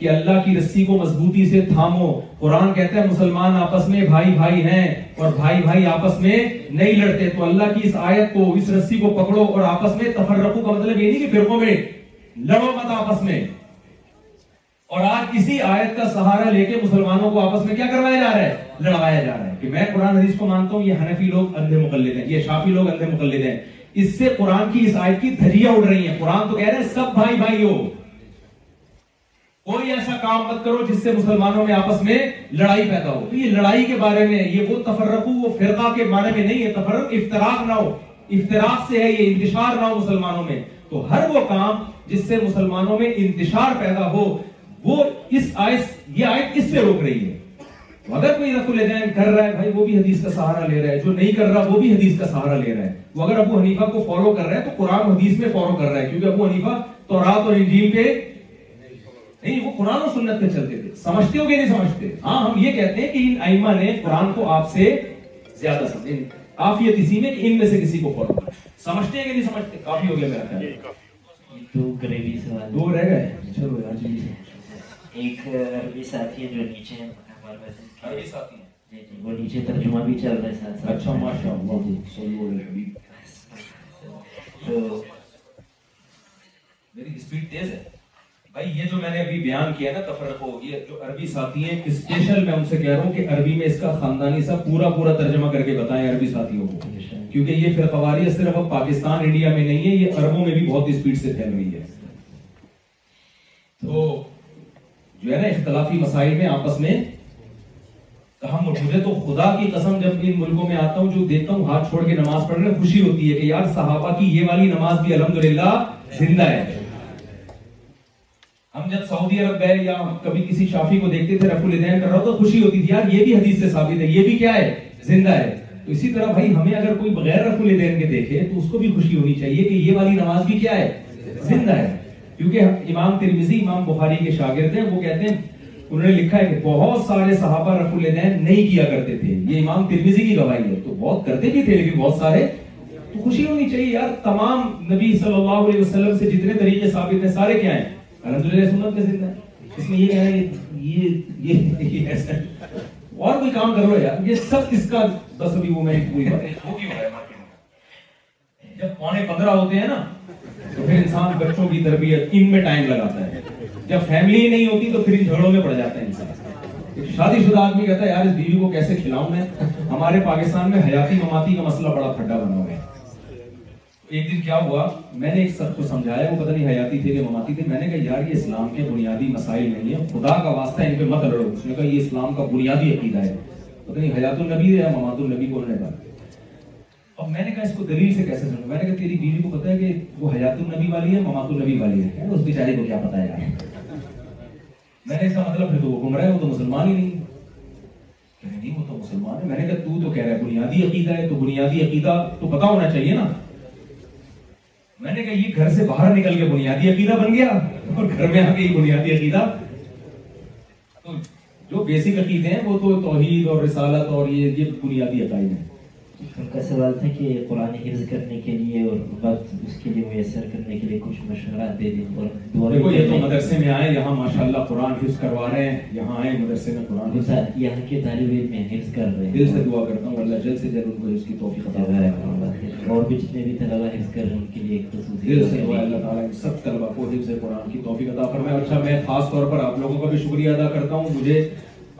کہ اللہ کی رسی کو مضبوطی سے تھامو قرآن کہتا ہے مسلمان آپس میں بھائی بھائی ہیں اور بھائی بھائی آپس میں نہیں لڑتے تو اللہ کی اس اس آیت کو کو رسی پکڑو اور آپس میں تفرقو کا مطلب یہ نہیں کہ فرقوں میں میں لڑو مت آپس اور آج کسی آیت کا سہارا لے کے مسلمانوں کو آپس میں کیا کروایا جا رہا ہے لڑوایا جا رہا ہے کہ میں قرآن حدیث کو مانتا ہوں یہ حنفی لوگ اندھے مقلد ہیں یہ شافی لوگ اندھے مقلد ہیں اس سے قرآن کی دھجیاں اڑ رہی ہیں قرآن تو کہہ رہے ہیں سب بھائی بھائی ہو کوئی ایسا کام مت کرو جس سے مسلمانوں میں آپس میں لڑائی پیدا ہو تو یہ لڑائی کے بارے میں یہ وہ تفرقو وہ فرقہ کے معنی میں نہیں ہے تفرق افتراق نہ ہو افتراق سے ہے یہ انتشار نہ ہو مسلمانوں میں تو ہر وہ کام جس سے مسلمانوں میں انتشار پیدا ہو وہ اس یہ سے روک رہی ہے اگر کوئی رفت الدین کر رہا ہے بھائی وہ بھی حدیث کا سہارا لے رہا ہے جو نہیں کر رہا وہ بھی حدیث کا سہارا لے رہا ہے وہ اگر ابو حنیفہ کو فالو کر رہا ہے تو قرآن حدیث میں فالو کر رہا ہے کیونکہ ابو حنیفہ تو رات اور انجیل پہ نہیں وہ قرآن و سنت پہ چلتے تھے سمجھتے ہو کہ نہیں سمجھتے ہاں ہم یہ کہتے ہیں کہ ان ائمہ نے قرآن کو آپ سے زیادہ سمجھے یعنی کافیت اسی میں کہ ان میں سے کسی کو فالو سمجھتے ہیں کہ نہیں سمجھتے کافی ہو گیا میرا خیال دو گریوی سوال دو رہ گئے چلو یار جی, جی۔ ایک عربی ساتھی ہے جو نیچے ہیں ہمارے پاس عربی ساتھی ہیں جی جی وہ نیچے ترجمہ بھی چل رہا ہے ساتھ ساتھ اچھا ماشاءاللہ جی صلی اللہ علیہ وسلم تو میری سپیڈ تیز ہے بھائی یہ جو میں نے ابھی بیان کیا نا تفرق ہوگی یہ جو عربی ساتھی ہیں اسپیشل میں ان سے کہہ رہا ہوں کہ عربی میں اس کا خاندانی سا پورا پورا ترجمہ کر کے بتائیں عربی ساتھیوں کو کیونکہ یہ فیلفواری صرف اب پاکستان انڈیا میں نہیں ہے یہ عربوں میں بھی بہت اسپیڈ سے پھیل ہوئی ہے تو جو ہے نا اختلافی مسائل میں آپس میں مجھے تو خدا کی قسم جب ان ملکوں میں آتا ہوں جو دیکھتا ہوں ہاتھ چھوڑ کے نماز پڑھ رہے خوشی ہوتی ہے کہ یار صحابہ کی یہ والی نماز بھی الحمدللہ زندہ ہے ہم جب سعودی عرب گئے یا کبھی کسی شافی کو دیکھتے تھے رف العدین کر رہا ہوں تو خوشی ہوتی تھی یار یہ بھی حدیث سے ثابت ہے یہ بھی کیا ہے زندہ ہے تو اسی طرح بھائی ہمیں اگر کوئی بغیر رف الدہ کے دیکھے تو اس کو بھی خوشی ہونی چاہیے کہ یہ والی نماز بھی کیا ہے زندہ ہے کیونکہ امام ترمیزی امام بخاری کے شاگرد ہیں وہ کہتے ہیں انہوں نے لکھا ہے کہ بہت سارے صحابہ رف الدہ نہیں کیا کرتے تھے یہ امام ترمیزی کی گواہی ہے تو بہت کرتے بھی تھے لیکن بہت سارے تو خوشی ہونی چاہیے یار تمام نبی صلی اللہ علیہ وسلم سے جتنے طریقے ثابت ہیں سارے کیا ہیں سنت زندہ اس میں یہ یہ یہ ایسا اور کوئی کام کرو یار یہ سب اس کا ابھی وہ میں کوئی بات ہے جب پونے پندرہ ہوتے ہیں نا تو پھر انسان بچوں کی تربیت ان میں ٹائم لگاتا ہے جب فیملی ہی نہیں ہوتی تو پھر ان جھڑوں میں پڑ جاتا ہے انسان شادی شدہ آدمی کہتا ہے یار اس بیوی کو کیسے کھلاؤں میں ہمارے پاکستان میں حیاتی مماتی کا مسئلہ بڑا ٹھنڈا بنا ہوا ہے ایک دن کیا ہوا میں نے ایک سب کو سمجھایا وہ پتہ نہیں حیاتی تھے کہ مماتی تھے میں نے کہا یار یہ اسلام کے بنیادی مسائل نہیں ہیں خدا کا واسطہ ان پہ مت لڑو اس نے کہا یہ اسلام کا بنیادی عقیدہ ہے پتہ نہیں حیات النبی ہے ممات النبی کو انہوں نے کہا اب میں نے کہا اس کو دلیل سے کیسے سمجھوں میں نے کہا تیری بیوی کو پتہ ہے کہ وہ حیات النبی والی ہے ممات النبی والی ہے اس بیچارے کو کیا پتہ ہے میں نے اس کا مطلب پھر تو وہ گمراہ ہے وہ تو مسلمان ہی نہیں نہیں وہ تو مسلمان ہے میں نے کہا تو تو کہہ رہا ہے بنیادی عقیدہ ہے تو بنیادی عقیدہ تو پتا ہونا چاہیے نا میں نے کہا یہ گھر سے باہر نکل کے بنیادی عقیدہ بن گیا اور گھر میں آ یہ بنیادی عقیدہ جو بیسک عقیدے ہیں وہ تو توحید اور رسالت اور یہ یہ بنیادی عقائد ہیں ان کا سوال تھا کہ قرآن حفظ کرنے کے لیے اور وقت اس کے لیے میسر کرنے کے لیے کچھ مشورہ دے دیں اور دیکھو یہ تو مدرسے میں آئے یہاں ماشاءاللہ اللہ قرآن حفظ کروا رہے ہیں یہاں آئے مدرسے میں قرآن حفظ یہاں کے طالب علم میں حفظ کر رہے ہیں دل سے دعا کرتا ہوں اللہ جلد سے جلد ان کو اس کی توفیق عطا اور بھی جتنے بھی طلبہ حفظ کر رہے ہیں ان کے لیے خصوصی دل سے دعا اللہ تعالیٰ کی سب طلبہ کو حفظ قرآن کی توفیق عطا فرمائے اچھا میں خاص طور پر آپ لوگوں کا بھی شکریہ ادا کرتا ہوں مجھے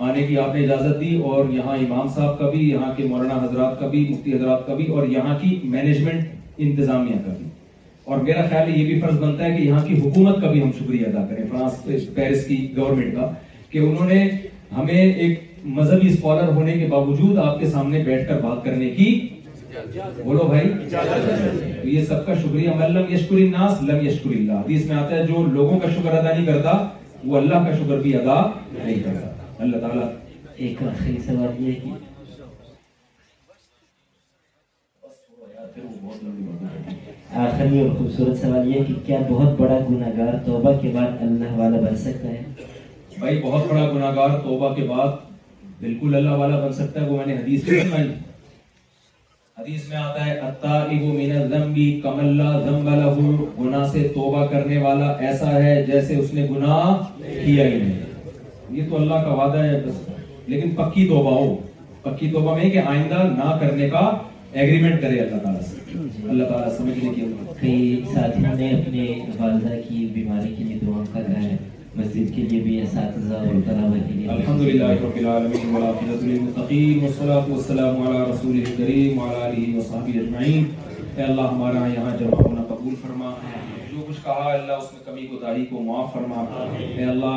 آنے کی آپ نے اجازت دی اور یہاں امام صاحب کا بھی یہاں کے مولانا حضرات کا بھی مفتی حضرات کا بھی اور یہاں کی مینجمنٹ انتظامیہ کا بھی اور میرا خیال یہ بھی فرض بنتا ہے کہ یہاں کی حکومت کا بھی ہم شکریہ ادا کریں فرانس پیرس کی گورنمنٹ کا کہ انہوں نے ہمیں ایک مذہبی اسکالر ہونے کے باوجود آپ کے سامنے بیٹھ کر بات کرنے کی بولو بھائی یہ سب کا شکریہ لم لم اللہ حدیث میں آتا ہے جو لوگوں کا شکر ادا نہیں کرتا وہ اللہ کا شکر بھی ادا نہیں کرتا اللہ تعالیٰ ایک آخری سوال یہ کی آخری اور خوبصورت سوال یہ کہ کیا بہت بڑا گناہگار توبہ کے بعد اللہ والا بن سکتا ہے بھائی بہت بڑا گناہگار توبہ کے بعد بالکل اللہ والا بن سکتا ہے وہ میں نے حدیث میں سنائی حدیث میں آتا ہے اتائب من الذنب کم اللہ ذنب لہو گناہ سے توبہ کرنے والا ایسا ہے جیسے اس نے گناہ کیا ہی نہیں یہ تو اللہ کا وعدہ ہے بس لیکن پکی توبہ ہو پکی توبہ میں کہ آئندہ نہ کرنے کا ایگریمنٹ کرے اللہ تعالیٰ سے اللہ تعالیٰ سمجھنے کی کئی ساتھیوں نے اپنے والدہ کی بیماری کے لیے دعا کر رہا ہے مسجد کے لیے بھی اساتذہ اور طلبہ کے لیے الحمدللہ رب العالمین والعاقبۃ للمتقین والصلاۃ والسلام علی رسول کریم وعلی آلہ وصحبہ اجمعین اے اللہ ہمارا یہاں جمع ہونا قبول فرما جو کچھ کہا اللہ اس میں کمی کو داری کو معاف فرما اے اللہ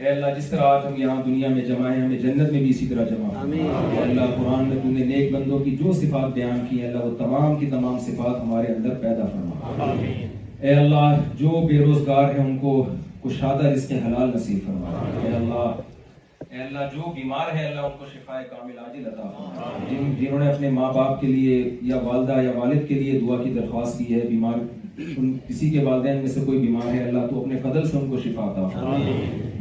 اے اللہ جس طرح آج ہم یہاں دنیا میں جمع ہیں ہمیں جنت میں بھی اسی طرح جمع اللہ قرآن میں نے نیک بندوں کی جو صفات بیان کی ہے اللہ وہ تمام کی تمام صفات ہمارے اندر پیدا فرما اے اللہ جو بے روزگار ہیں ان کو کشادہ اس کے حلال نصیب فرما اے اللہ اے اللہ جو بیمار ہے اللہ ان کو شفا کاملاتی عطا جن جنہوں نے اپنے ماں باپ کے لیے یا والدہ یا والد کے لیے دعا کی درخواست کی ہے بیمار کسی کے والدین میں سے کوئی بیمار ہے اللہ تو اپنے فضل سے ان کو شفا عطا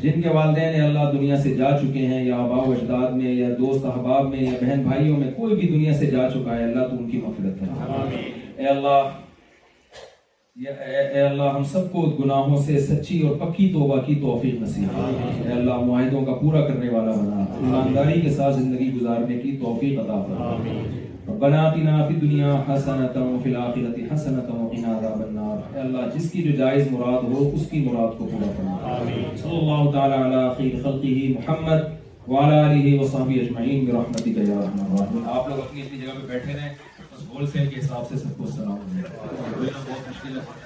جن کے والدین اللہ دنیا سے جا چکے ہیں یا آبا و اجداد میں یا دوست احباب میں یا بہن بھائیوں میں کوئی بھی دنیا سے جا چکا ہے اللہ تو ان کی مغفرت کرے اے اللہ اے اللہ ہم سب کو گناہوں سے سچی اور پکی توبہ کی توفیق نصیب اے اللہ معاہدوں کا پورا کرنے والا بنا ایمانداری کے ساتھ زندگی گزارنے کی توفیق عطا فرمائے ربنا آتنا فی دنیا حسنتا وفی الاخرہ حسنتا وقنا عذاب النار اے اللہ جس کی جو جائز مراد ہو اس کی مراد کو پورا فرما آمین صلی اللہ تعالی علی خیر خلقہ محمد وعلى آلہ وصحبہ اجمعین برحمتک یا ارحم الراحمین آپ لوگ اپنی اپنی جگہ پہ بیٹھے رہیں بس بول سیل کے حساب سے سب کو سلام بہت مشکل ہے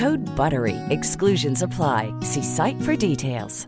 ہر پاروئی ایس کلرشنس افلائی سی سائٹ فرس